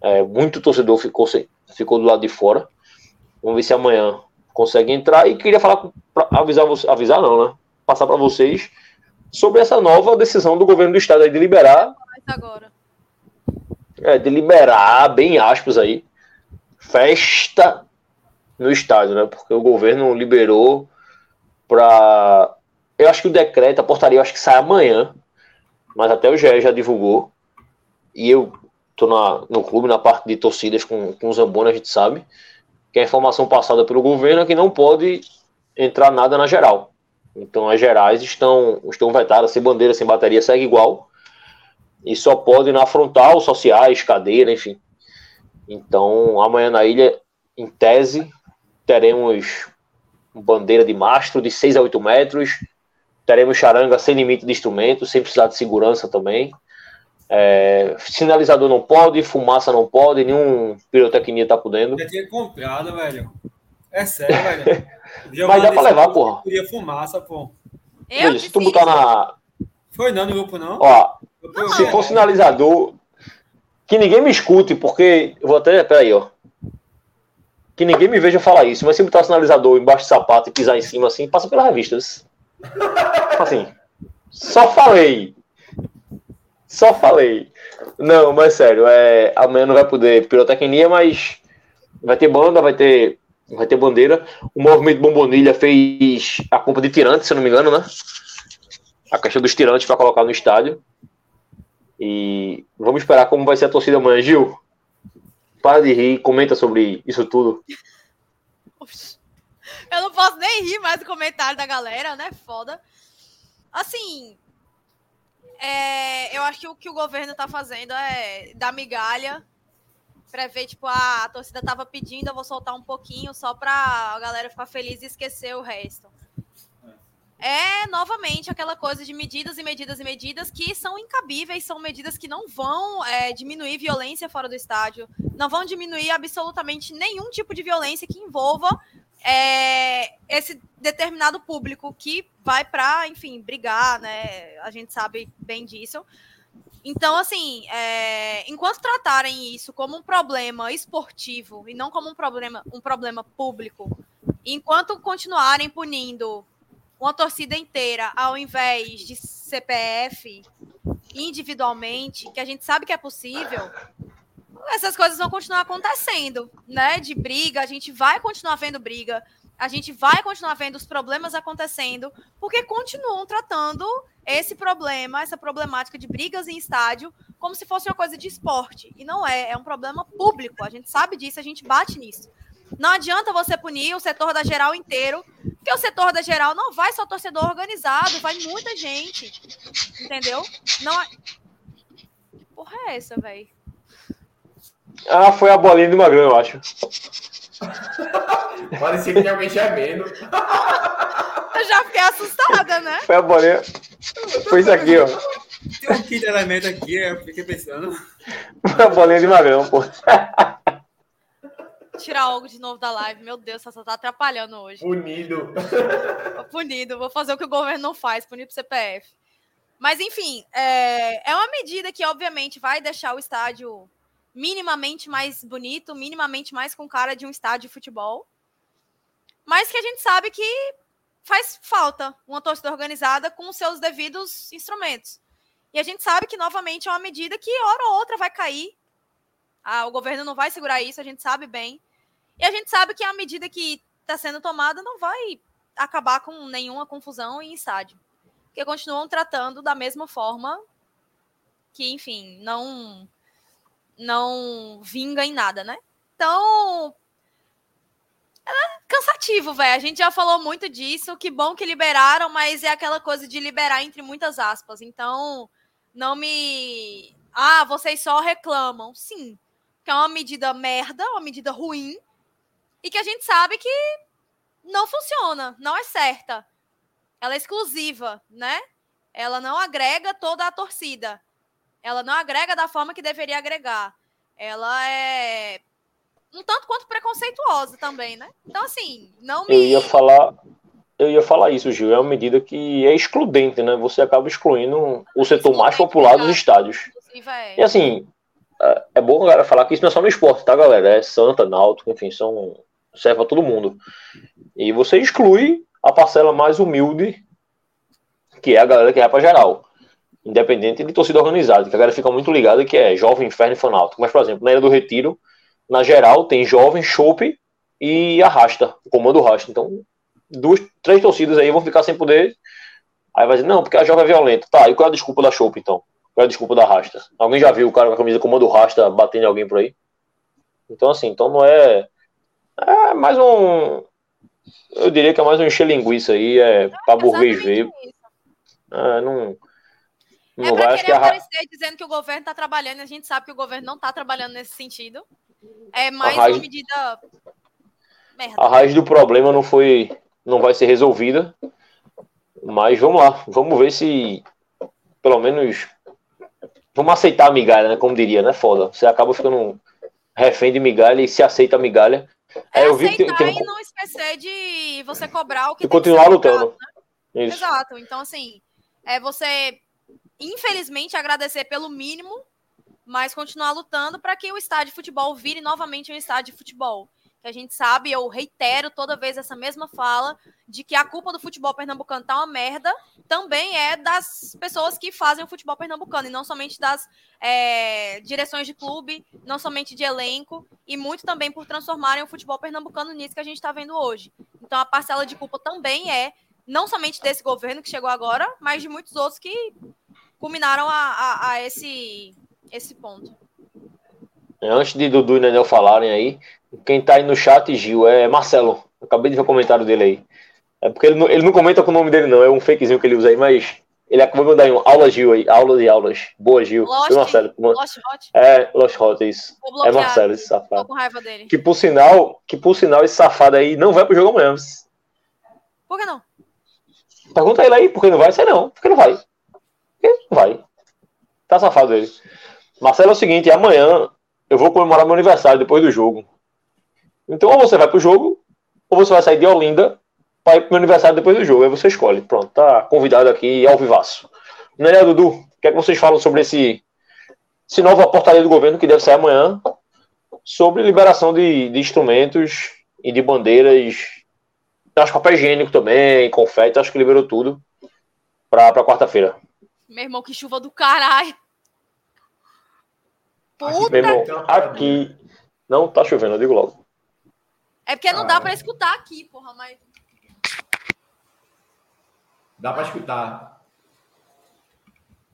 É, muito torcedor ficou, ficou do lado de fora. Vamos ver se amanhã consegue entrar. E queria falar, pra avisar, avisar não, né? Passar para vocês sobre essa nova decisão do governo do estado aí de liberar. Agora. É, de liberar, bem aspas aí, festa no estádio, né? Porque o governo liberou para. Eu acho que o decreto, a portaria, eu acho que sai amanhã, mas até o GE já divulgou. E eu tô na, no clube, na parte de torcidas com, com o Zamboni, a gente sabe que a informação passada pelo governo é que não pode entrar nada na geral. Então as gerais estão, estão vetadas, sem bandeira, sem bateria, segue igual. E só pode na frontal, sociais, cadeira, enfim. Então amanhã na ilha, em tese, teremos bandeira de mastro de 6 a 8 metros, teremos charanga sem limite de instrumentos, sem precisar de segurança também. É, sinalizador não pode, fumaça não pode, nenhum pirotecnia tá podendo. Já tinha comprado, velho. É sério, velho. Mas dá pra levar, porra. Queria fumaça, pô. Eu se tu botar na. Foi não no grupo, não? Ó, não, se for sinalizador, que ninguém me escute, porque. Eu vou até. Peraí, ó. Que ninguém me veja falar isso, mas se botar sinalizador embaixo do sapato e pisar em cima assim, passa pelas revistas. Assim. Só falei. Só falei. Não, mas sério, é, amanhã não vai poder pirotecnia, mas vai ter banda, vai ter, vai ter bandeira. O movimento Bombonilha fez a compra de tirantes, se não me engano, né? A questão dos tirantes para colocar no estádio. E vamos esperar como vai ser a torcida amanhã, Gil. Para de rir, comenta sobre isso tudo. Eu não posso nem rir mais do comentário da galera, né? Foda. Assim, é, eu acho que o que o governo tá fazendo é dar migalha para ver, tipo, ah, a torcida tava pedindo, eu vou soltar um pouquinho só para a galera ficar feliz e esquecer o resto. É novamente aquela coisa de medidas e medidas e medidas que são incabíveis, são medidas que não vão é, diminuir violência fora do estádio, não vão diminuir absolutamente nenhum tipo de violência que envolva é, esse determinado público que vai para, enfim, brigar, né? A gente sabe bem disso. Então, assim, é, enquanto tratarem isso como um problema esportivo e não como um problema, um problema público, enquanto continuarem punindo uma torcida inteira, ao invés de CPF, individualmente, que a gente sabe que é possível, essas coisas vão continuar acontecendo, né? De briga, a gente vai continuar vendo briga, a gente vai continuar vendo os problemas acontecendo, porque continuam tratando esse problema, essa problemática de brigas em estádio, como se fosse uma coisa de esporte. E não é, é um problema público. A gente sabe disso, a gente bate nisso. Não adianta você punir o setor da geral inteiro, porque o setor da geral não vai só torcedor organizado, vai muita gente. Entendeu? Não é... Porra é essa, velho? Ah, foi a bolinha do Magrão, eu acho. Parecia que tinha alguém gemendo. Eu já fiquei assustada, né? Foi a bolinha. Foi isso aqui, ó. Tem um quinto elemento aqui, eu fiquei pensando. Foi a bolinha de Magrão, pô tirar algo de novo da live. Meu Deus, só tá atrapalhando hoje. Punido. Punido. Vou fazer o que o governo não faz, punir pro CPF. Mas, enfim, é, é uma medida que, obviamente, vai deixar o estádio minimamente mais bonito, minimamente mais com cara de um estádio de futebol. Mas que a gente sabe que faz falta uma torcida organizada com os seus devidos instrumentos. E a gente sabe que, novamente, é uma medida que, hora ou outra, vai cair ah, o governo não vai segurar isso, a gente sabe bem. E a gente sabe que a medida que está sendo tomada não vai acabar com nenhuma confusão em estádio. Porque continuam tratando da mesma forma que, enfim, não não vinga em nada, né? Então, é cansativo, velho. A gente já falou muito disso. Que bom que liberaram, mas é aquela coisa de liberar entre muitas aspas. Então, não me. Ah, vocês só reclamam. Sim, que é uma medida merda, uma medida ruim, e que a gente sabe que não funciona, não é certa. Ela é exclusiva, né? Ela não agrega toda a torcida. Ela não agrega da forma que deveria agregar. Ela é um tanto quanto preconceituosa também, né? Então, assim, não me. Eu ia falar. Eu ia falar isso, Gil. É uma medida que é excludente, né? Você acaba excluindo o setor mais popular dos estádios. É. E assim, é, é bom galera falar que isso não é só no esporte, tá, galera? É Santa, Náutico, enfim, são serve para todo mundo. E você exclui a parcela mais humilde, que é a galera que vai para geral. Independente de torcida organizada, que a galera fica muito ligada que é jovem, inferno e fanático. Mas, por exemplo, na Ilha do Retiro, na geral, tem jovem, chope e arrasta, o comando rasta. Então, duas, três torcidas aí vão ficar sem poder. Aí vai dizer, não, porque a jovem é violenta. Tá, e qual é a desculpa da chope, então? Qual é a desculpa da rasta? Alguém já viu o cara com a camisa comando rasta batendo em alguém por aí? Então, assim, então não é. É mais um. Eu diria que é mais um encher linguiça aí, é pra burguês ver. É, não. Não é pra querer aparecer dizendo que o governo está trabalhando, a gente sabe que o governo não está trabalhando nesse sentido. É mais raiz... uma medida. Merda. A raiz do problema não foi. não vai ser resolvida. Mas vamos lá, vamos ver se pelo menos. Vamos aceitar a migalha, né? Como diria, né? Foda. Você acaba ficando refém de migalha e se aceita a migalha. É, eu vi que tem, tem... e não esquecer de você cobrar o que e continuar lutando. Né? Exato. Então, assim, é você infelizmente, agradecer pelo mínimo, mas continuar lutando para que o estádio de futebol vire novamente um estádio de futebol. Que a gente sabe, eu reitero toda vez essa mesma fala, de que a culpa do futebol pernambucano tá uma merda, também é das pessoas que fazem o futebol pernambucano, e não somente das é, direções de clube, não somente de elenco, e muito também por transformarem o futebol pernambucano nisso que a gente está vendo hoje. Então a parcela de culpa também é, não somente desse governo que chegou agora, mas de muitos outros que culminaram a, a, a esse, esse ponto. Antes de Dudu e Nenel falarem aí, quem tá aí no chat, Gil, é Marcelo. Acabei de ver o comentário dele aí. É porque ele não, ele não comenta com o nome dele, não. É um fakezinho que ele usa aí, mas ele acabou de mandar um aula Gil aí. Aula de aulas. Boa, Gil. Lost, Marcelo. Lost Hot? É, Lost Hot, isso. É Marcelo, esse safado. Tô com raiva dele. Que por sinal, que por sinal, esse safado aí não vai pro jogo amanhã. Por que não? Pergunta ele aí, porque não vai ser não. Por que não vai? Vai. Tá safado ele. Marcelo é o seguinte, amanhã eu vou comemorar meu aniversário depois do jogo. Então ou você vai pro jogo, ou você vai sair de Olinda para ir pro meu aniversário depois do jogo. Aí você escolhe. Pronto, tá convidado aqui ao vivaço. Né, Dudu? O que é que vocês falam sobre esse, esse nova portaria do governo que deve sair amanhã sobre liberação de, de instrumentos e de bandeiras. Acho papel higiênico também, confete, acho que liberou tudo para quarta-feira. Meu irmão, que chuva do caralho. Puta irmão, aqui não tá chovendo, eu digo logo. É porque não ah. dá pra escutar aqui, porra, mas. Dá pra escutar.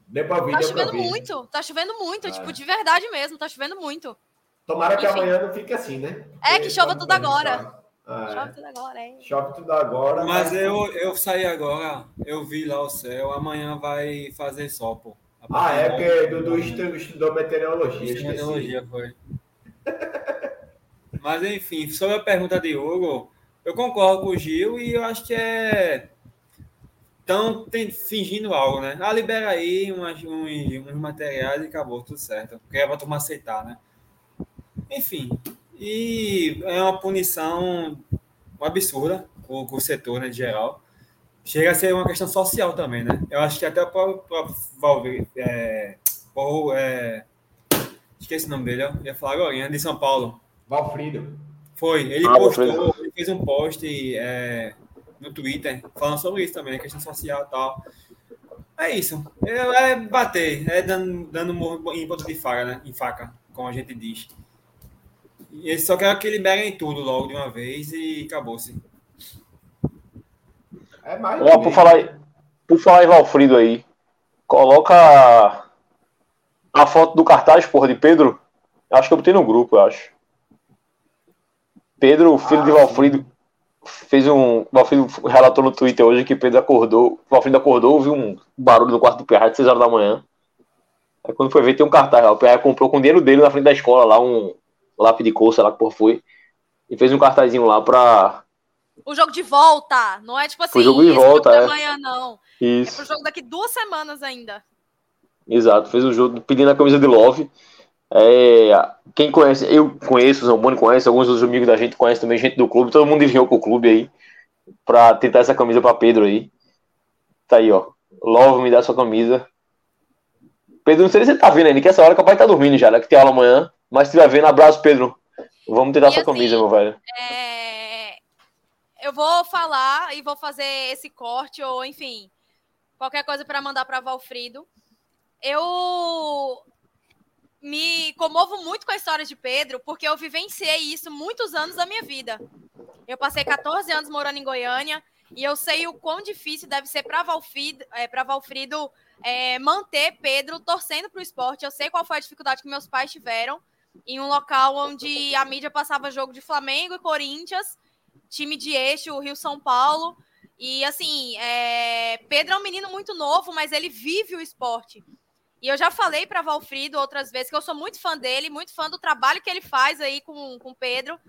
Deu pra ouvir, tá chovendo muito, tá chovendo muito, ah. tipo, de verdade mesmo, tá chovendo muito. Tomara que Enfim. amanhã não fique assim, né? É, que chova tudo agora. Ah, Chove tudo agora, hein? Chove tudo agora. Mas, mas, eu, eu saí agora, eu vi lá o céu, amanhã vai fazer sol, pô. Ah, é porque Dudu estudou, estudou meteorologia. Meteorologia foi. mas enfim, sobre a pergunta de Hugo, eu concordo com o Gil e eu acho que é. Estão fingindo algo, né? Ah, libera aí umas, uns, uns materiais e acabou, tudo certo. Porque é pra turma aceitar, né? Enfim, e é uma punição absurda com, com o setor, né, de geral. Chega a ser uma questão social também, né? Eu acho que até o próprio Valverde, é, ou, é, esqueci o nome dele, eu ia falar agora, de São Paulo. Valfrido. Foi, ele ah, postou, ele fez um post é, no Twitter falando sobre isso também, questão social e tal. É isso. É, é bater, é dando, dando em ponto de faca, né? Em faca, como a gente diz. E só quer que liberem tudo logo de uma vez e acabou-se. É mais. Ó, por, falar, por falar em Valfrido aí, coloca a foto do cartaz, porra, de Pedro. Acho que eu botei no grupo, eu acho. Pedro, filho ah, de Valfrido, sim. fez um. Valfrido relatou no Twitter hoje que Pedro acordou. Valfrido acordou, ouviu um barulho no quarto do Pierre às 6 horas da manhã. Aí quando foi ver, tem um cartaz lá. O Pierre comprou com o dinheiro dele na frente da escola lá um, cor, sei lá que porra foi. E fez um cartazinho lá pra. O jogo de volta, não é tipo assim, o jogo de volta, é. amanhã, não. Isso. É pro jogo daqui duas semanas ainda. Exato, fez o jogo pedindo a camisa de Love. É, quem conhece, eu conheço, o Zamboni conhece, alguns dos amigos da gente conhecem também, gente do clube, todo mundo enviou pro clube aí, pra tentar essa camisa pra Pedro aí. Tá aí, ó. Love me dá sua camisa. Pedro, não sei se ele tá vendo aí, que essa hora capaz tá dormindo já, né? Que tem aula amanhã. Mas se estiver vendo, abraço, Pedro. Vamos tentar e sua assim, camisa, meu velho. É... Eu vou falar e vou fazer esse corte, ou enfim, qualquer coisa para mandar para Valfrido. Eu me comovo muito com a história de Pedro, porque eu vivenciei isso muitos anos da minha vida. Eu passei 14 anos morando em Goiânia e eu sei o quão difícil deve ser para Valfrido, é, Valfrido é, manter Pedro torcendo para o esporte. Eu sei qual foi a dificuldade que meus pais tiveram em um local onde a mídia passava jogo de Flamengo e Corinthians, time de eixo, Rio São Paulo. E assim, é... Pedro é um menino muito novo, mas ele vive o esporte. E eu já falei para Valfrido outras vezes que eu sou muito fã dele, muito fã do trabalho que ele faz aí com o Pedro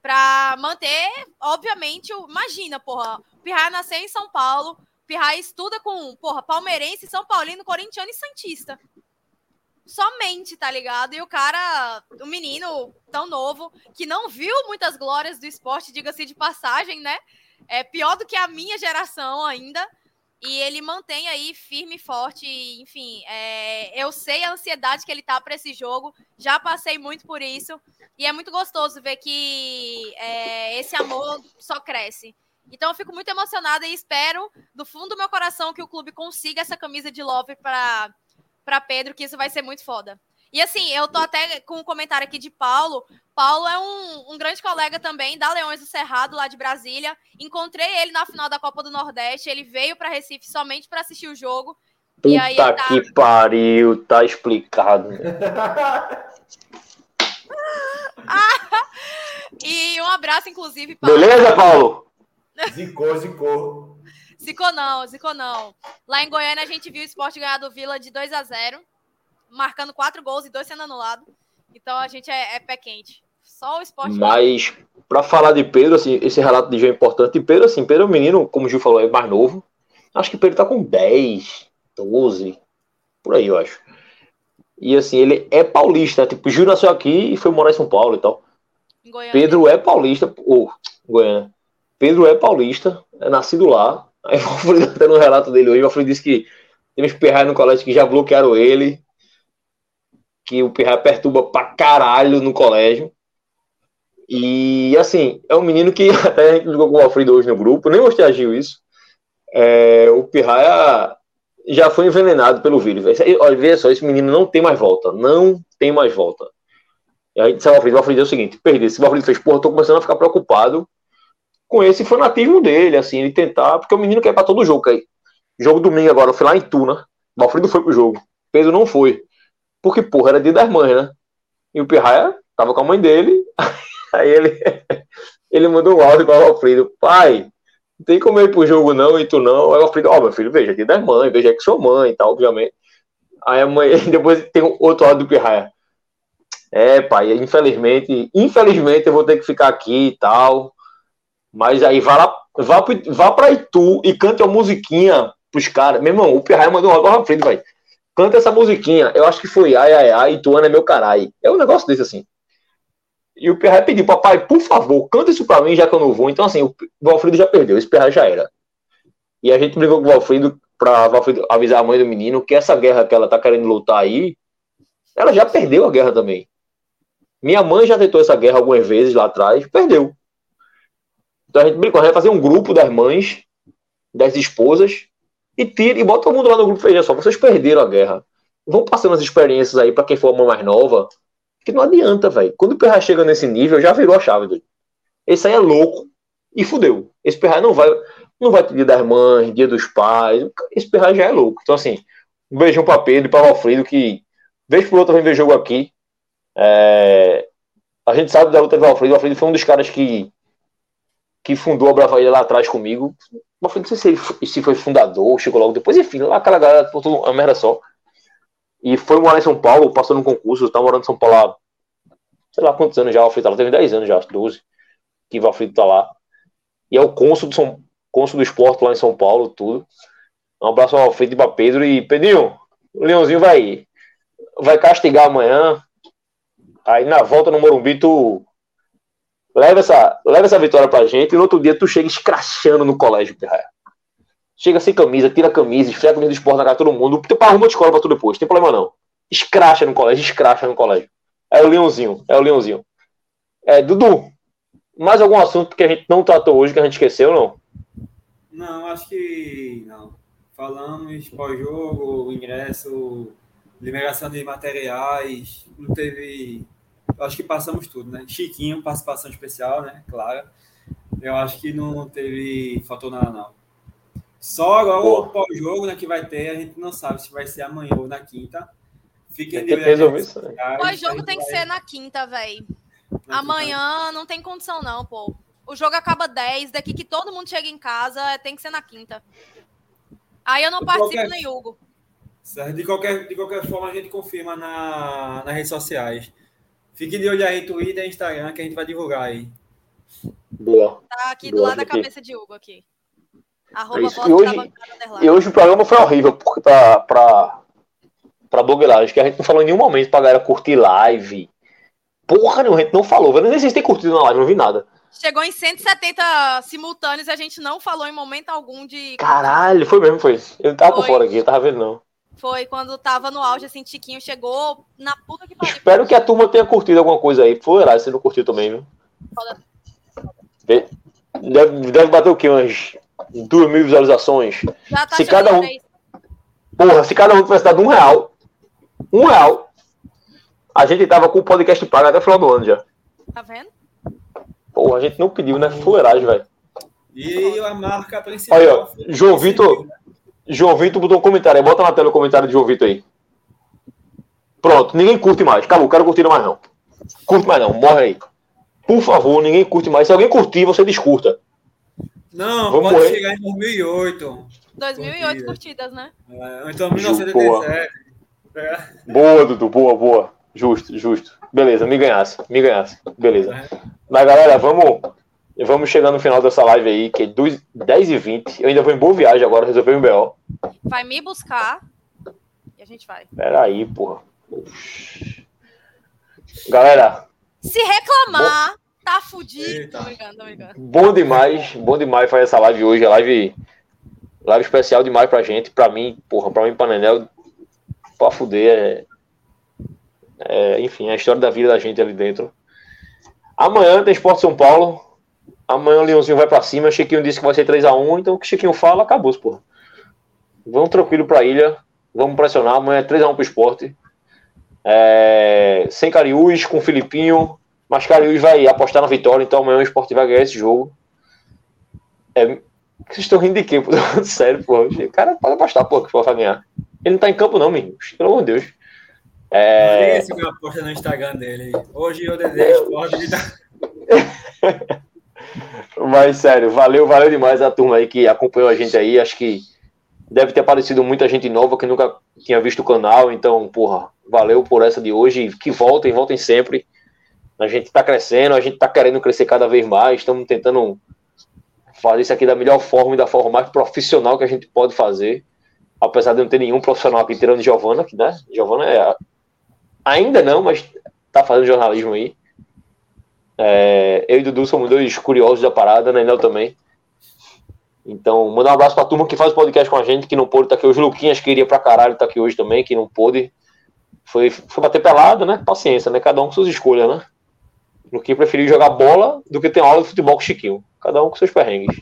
para manter, obviamente, o... imagina, porra, o Pirraia nasceu em São Paulo, o Pirraia estuda com, porra, palmeirense, São Paulino, corintiano e santista. Somente, tá ligado? E o cara, o menino tão novo, que não viu muitas glórias do esporte, diga-se de passagem, né? É pior do que a minha geração ainda. E ele mantém aí firme e forte. Enfim, é, eu sei a ansiedade que ele tá para esse jogo. Já passei muito por isso. E é muito gostoso ver que é, esse amor só cresce. Então eu fico muito emocionada e espero, do fundo do meu coração, que o clube consiga essa camisa de love para para Pedro, que isso vai ser muito foda. E assim, eu tô até com um comentário aqui de Paulo. Paulo é um, um, grande colega também da Leões do Cerrado, lá de Brasília. Encontrei ele na final da Copa do Nordeste. Ele veio para Recife somente para assistir o jogo. Puta e aí tá... que pariu, tá explicado. e um abraço, inclusive, Paulo. Beleza, Paulo? Zicou, zicou. Zicou não, zicou não. Lá em Goiânia a gente viu o esporte ganhar do Vila de 2 a 0 marcando quatro gols e dois sendo anulados. Então a gente é, é pé quente. Só o esporte. Mas, para falar de Pedro, assim, esse relato de Gil é importante. E Pedro, assim, Pedro é um menino, como o Gil falou, é mais novo. Acho que Pedro tá com 10, 12, por aí, eu acho. E assim, ele é paulista. Tipo, Gil nasceu aqui e foi morar em São Paulo e tal. Pedro é paulista, ou Goiânia. Pedro é paulista, é nascido lá, Aí o Alfredo, até no relato dele hoje, o Alfredo disse que tem uns pirrais no colégio que já bloquearam ele, que o pirraia perturba pra caralho no colégio. E assim, é um menino que até a gente jogou com o Alfredo hoje no grupo, nem mostrei a Gil isso. É, o pirraia já foi envenenado pelo vírus. Olha, veja só, esse menino não tem mais volta. Não tem mais volta. E aí disse ao Alfredo, o Alfredo é o seguinte, perdi. Se o Alfredo fez, porra, tô começando a ficar preocupado com esse fanatismo dele, assim, ele tentar, porque o menino quer pra todo jogo aí. Jogo domingo agora, eu fui lá em Tuna, o Alfredo foi pro jogo, Pedro não foi, porque, porra, era dia das mães, né? E o Pirraia tava com a mãe dele, aí ele, ele mandou um áudio para o Alfredo, pai, não tem como ir pro jogo não, e tu não, aí o Alfredo, ó, oh, meu filho, veja, dia das mães, veja que sua mãe e tal, obviamente. Aí a mãe, depois tem outro áudio do Pirraia, é, pai, infelizmente, infelizmente eu vou ter que ficar aqui e tal, mas aí vá lá, vá, vá pra Itu e cante uma musiquinha pros caras. Meu irmão, o Pirraia mandou um áudio frente, vai. Canta essa musiquinha. Eu acho que foi ai, ai, ai, Ituano é meu caralho. É um negócio desse assim. E o Pirraia pediu, papai, por favor, canta isso pra mim, já que eu não vou. Então, assim, o Valfrido já perdeu, esse Pirraia já era. E a gente brigou com o Valfrido pra avisar a mãe do menino que essa guerra que ela tá querendo lutar aí, ela já perdeu a guerra também. Minha mãe já tentou essa guerra algumas vezes lá atrás, perdeu. Então a gente brincou, a gente vai fazer um grupo das mães, das esposas, e tira e bota todo mundo lá no grupo. Veja só, vocês perderam a guerra. Vão passando as experiências aí para quem for a mãe mais nova. Que não adianta, velho. Quando o Perra chega nesse nível, já virou a chave dele. Esse aí é louco e fudeu. Esse Perra não vai, não vai ter dia das mães, dia dos pais. Esse Perra já é louco. Então, assim, um beijão pra Pedro e pra Alfredo, que vez por outra vem ver jogo aqui. É... A gente sabe da luta do Alfredo. O Alfredo foi um dos caras que que fundou a Bravaíra lá atrás comigo. Não sei se, ele, se foi fundador, chegou logo depois, enfim, lá aquela galera botou uma merda só. E foi morar em São Paulo, passou num concurso, tá morando em São Paulo há, sei lá quantos anos já, o Alfredo tá lá, teve 10 anos já, 12, que o Alfredo tá lá. E é o cônsul do, São, cônsul do esporte lá em São Paulo, tudo. Um abraço ao Alfredo e pra Pedro. E, Pedrinho, O Leãozinho vai, vai castigar amanhã. Aí na volta no Morumbi, tu leva essa, leva essa vitória pra gente e no outro dia tu chega escrachando no colégio, Pirraia. Chega sem camisa, tira a camisa, esfrega camisa do esporte na cara de todo mundo. Tu arruma de escola pra tu depois, não tem problema não. Escracha no colégio, escracha no colégio. É o Leãozinho, é o Leãozinho. É, Dudu, mais algum assunto que a gente não tratou hoje que a gente esqueceu, não? Não, acho que não. Falamos pós-jogo, ingresso, liberação de materiais, não teve. Acho que passamos tudo, né? Chiquinho, participação especial, né? Claro. Eu acho que não teve. Faltou nada, não. Só agora o pós-jogo né, que vai ter, a gente não sabe se vai ser amanhã ou na quinta. Fiquem de olho. O pós-jogo tem que vai... ser na quinta, velho. Amanhã não tem condição, não, pô. O jogo acaba 10, daqui que todo mundo chega em casa, tem que ser na quinta. Aí eu não de participo qualquer... nem Hugo. De qualquer, de qualquer forma, a gente confirma na, nas redes sociais. Fique de olho aí, Twitter e Instagram, que a gente vai divulgar aí. Boa. Tá aqui Boa, do lado da cabeça de Hugo aqui. Arroba é e, hoje, e hoje o programa foi horrível porque pra, pra, pra blogueiragem, que a gente não falou em nenhum momento pra galera curtir live. Porra, não, a gente não falou. Eu nem sei se tem curtido na live, não vi nada. Chegou em 170 simultâneos e a gente não falou em momento algum de. Caralho, foi mesmo, foi. Eu tava foi. por fora aqui, eu tava vendo não. Foi quando tava no auge, assim, Tiquinho chegou na puta que pariu. Espero que a turma tenha curtido alguma coisa aí. Foi lá, você não curtiu também, viu? Deve, deve bater o quê? Umas duas mil visualizações. Já tá se cada um. Porra, se cada um tivesse dado um real. Um real. A gente tava com o podcast pago até o final do ano já. Tá vendo? Porra, a gente não pediu, né? Fuleiragem, velho. E a marca principal. Aí, ó, João Vitor. João Vitor botou um comentário aí. Bota na tela o comentário de João Vitor aí. Pronto, ninguém curte mais. Acabou, quero curtir mais não. Curte mais não, morre aí. Por favor, ninguém curte mais. Se alguém curtir, você descurta. Não, Vamos pode morrer. chegar em 2008. 2008 curtidas, né? É, então, 1987. É. Boa, Dudu, boa, boa. Justo, justo. Beleza, me ganhasse, me ganhasse. Beleza. É. Mas, galera, vamos, vamos chegar no final dessa live aí, que é 10 e 20 Eu ainda vou em boa viagem agora, resolver um BO. Vai me buscar e a gente vai. Peraí, porra. Galera. Se reclamar, bom... tá fudido. Tô brincando, tô brincando. Bom demais, bom demais fazer essa live hoje. A live, live especial demais pra gente. Pra mim, porra, pra mim, pra Nenel, pra fuder. É, é, enfim, a história da vida da gente ali dentro. Amanhã tem Esporte São Paulo. Amanhã o Leãozinho vai para cima. O Chiquinho disse que vai ser 3x1. Então o que o Chiquinho fala, acabou, porra. Vamos tranquilo pra ilha. Vamos pressionar. Amanhã é 3x1 pro esporte. É... Sem Cariús, com o Filipinho. Mas Cariús vai apostar na vitória. Então amanhã o esporte vai ganhar esse jogo. É... Vocês estão rindo de quê? Pô? Sério, pô. O cara pode apostar, pô, que o vai ganhar. Ele não tá em campo, não, menino. Pelo amor de Deus. É... Esse que eu aposto no Instagram dele. Hoje eu desejo pode dar. Mas sério, valeu, valeu demais a turma aí que acompanhou a gente aí. Acho que deve ter aparecido muita gente nova que nunca tinha visto o canal. Então, porra, valeu por essa de hoje. Que voltem, voltem sempre. A gente tá crescendo, a gente tá querendo crescer cada vez mais. Estamos tentando fazer isso aqui da melhor forma e da forma mais profissional que a gente pode fazer. Apesar de não ter nenhum profissional aqui tirando Giovana, que, né? Giovana é Ainda não, mas tá fazendo jornalismo aí. É, eu e Dudu somos dois curiosos da parada, né? Nel também. Então, mandar um abraço pra turma que faz o podcast com a gente, que não pôde estar tá aqui hoje. Luquinhas queria pra caralho estar tá aqui hoje também, que não pôde. Foi, foi bater pelado, né? Paciência, né? Cada um com suas escolhas, né? Luquinha preferiu jogar bola do que ter aula de futebol com o Chiquinho. Cada um com seus perrengues.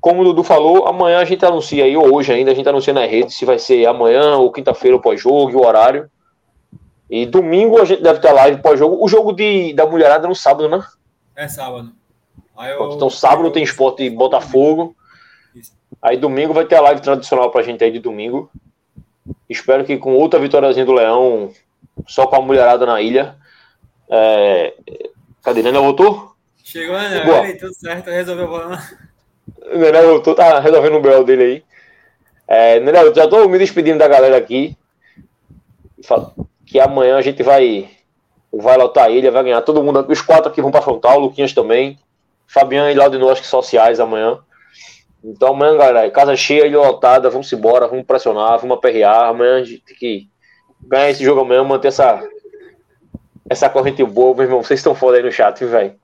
Como o Dudu falou, amanhã a gente anuncia aí, ou hoje ainda, a gente anuncia na rede se vai ser amanhã ou quinta-feira, pós-jogo, e o horário. E domingo a gente deve ter live pós-jogo. O jogo de, da mulherada é no sábado, né? É sábado. Eu... Então sábado tem esporte Botafogo. Isso. Aí domingo vai ter a live tradicional pra gente aí de domingo. Espero que com outra vitóriazinha do Leão, só com a mulherada na ilha. É... Cadê? Nenel voltou? Chegou? Boa. Tudo certo, resolveu o problema. Nenel voltou, tá resolvendo o BL dele aí. É, Nenel, já tô me despedindo da galera aqui. Fala que amanhã a gente vai vai lotar a ilha, vai ganhar todo mundo. Os quatro aqui vão para frontal, o Luquinhas também. Fabiano e Laudino, acho que sociais amanhã. Então amanhã, galera, casa cheia, ilha lotada, vamos embora, vamos pressionar, vamos aperrear. Amanhã a gente tem que ganhar esse jogo amanhã, manter essa, essa corrente boa, meu irmão. Vocês estão foda aí no chat, velho.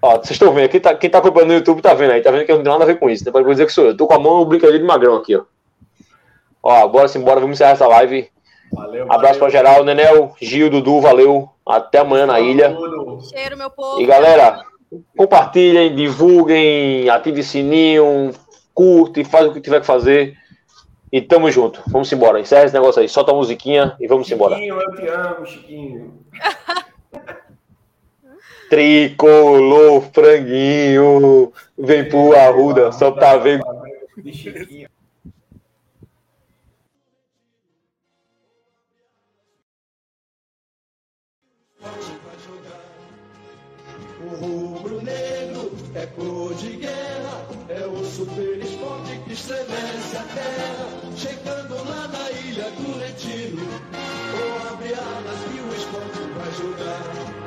Ó, vocês estão vendo, quem tá, quem tá acompanhando no YouTube tá vendo aí, tá vendo que eu não tenho nada a ver com isso, né? Pode dizer que sou eu. Tô com a mão no brincadeira de magrão aqui, ó. Ó, bora embora, vamos encerrar essa live. Valeu, Abraço valeu. pra geral, Nenel, Gil, Dudu, valeu. Até amanhã na ilha. Cheiro, meu povo. E galera, compartilhem, divulguem, ative o sininho, curte, faz o que tiver que fazer. E tamo junto. Vamos embora. Encerra esse negócio aí. Solta a musiquinha e vamos Chiquinho, embora. Chiquinho, eu te amo, Chiquinho. Tricolor, franguinho. Vem pro Arruda, só pra ver. Chiquinho. É cor de guerra, é o super esporte que estremece a terra. Chegando lá na ilha do Retiro, ou abre alas que o esporte vai jogar.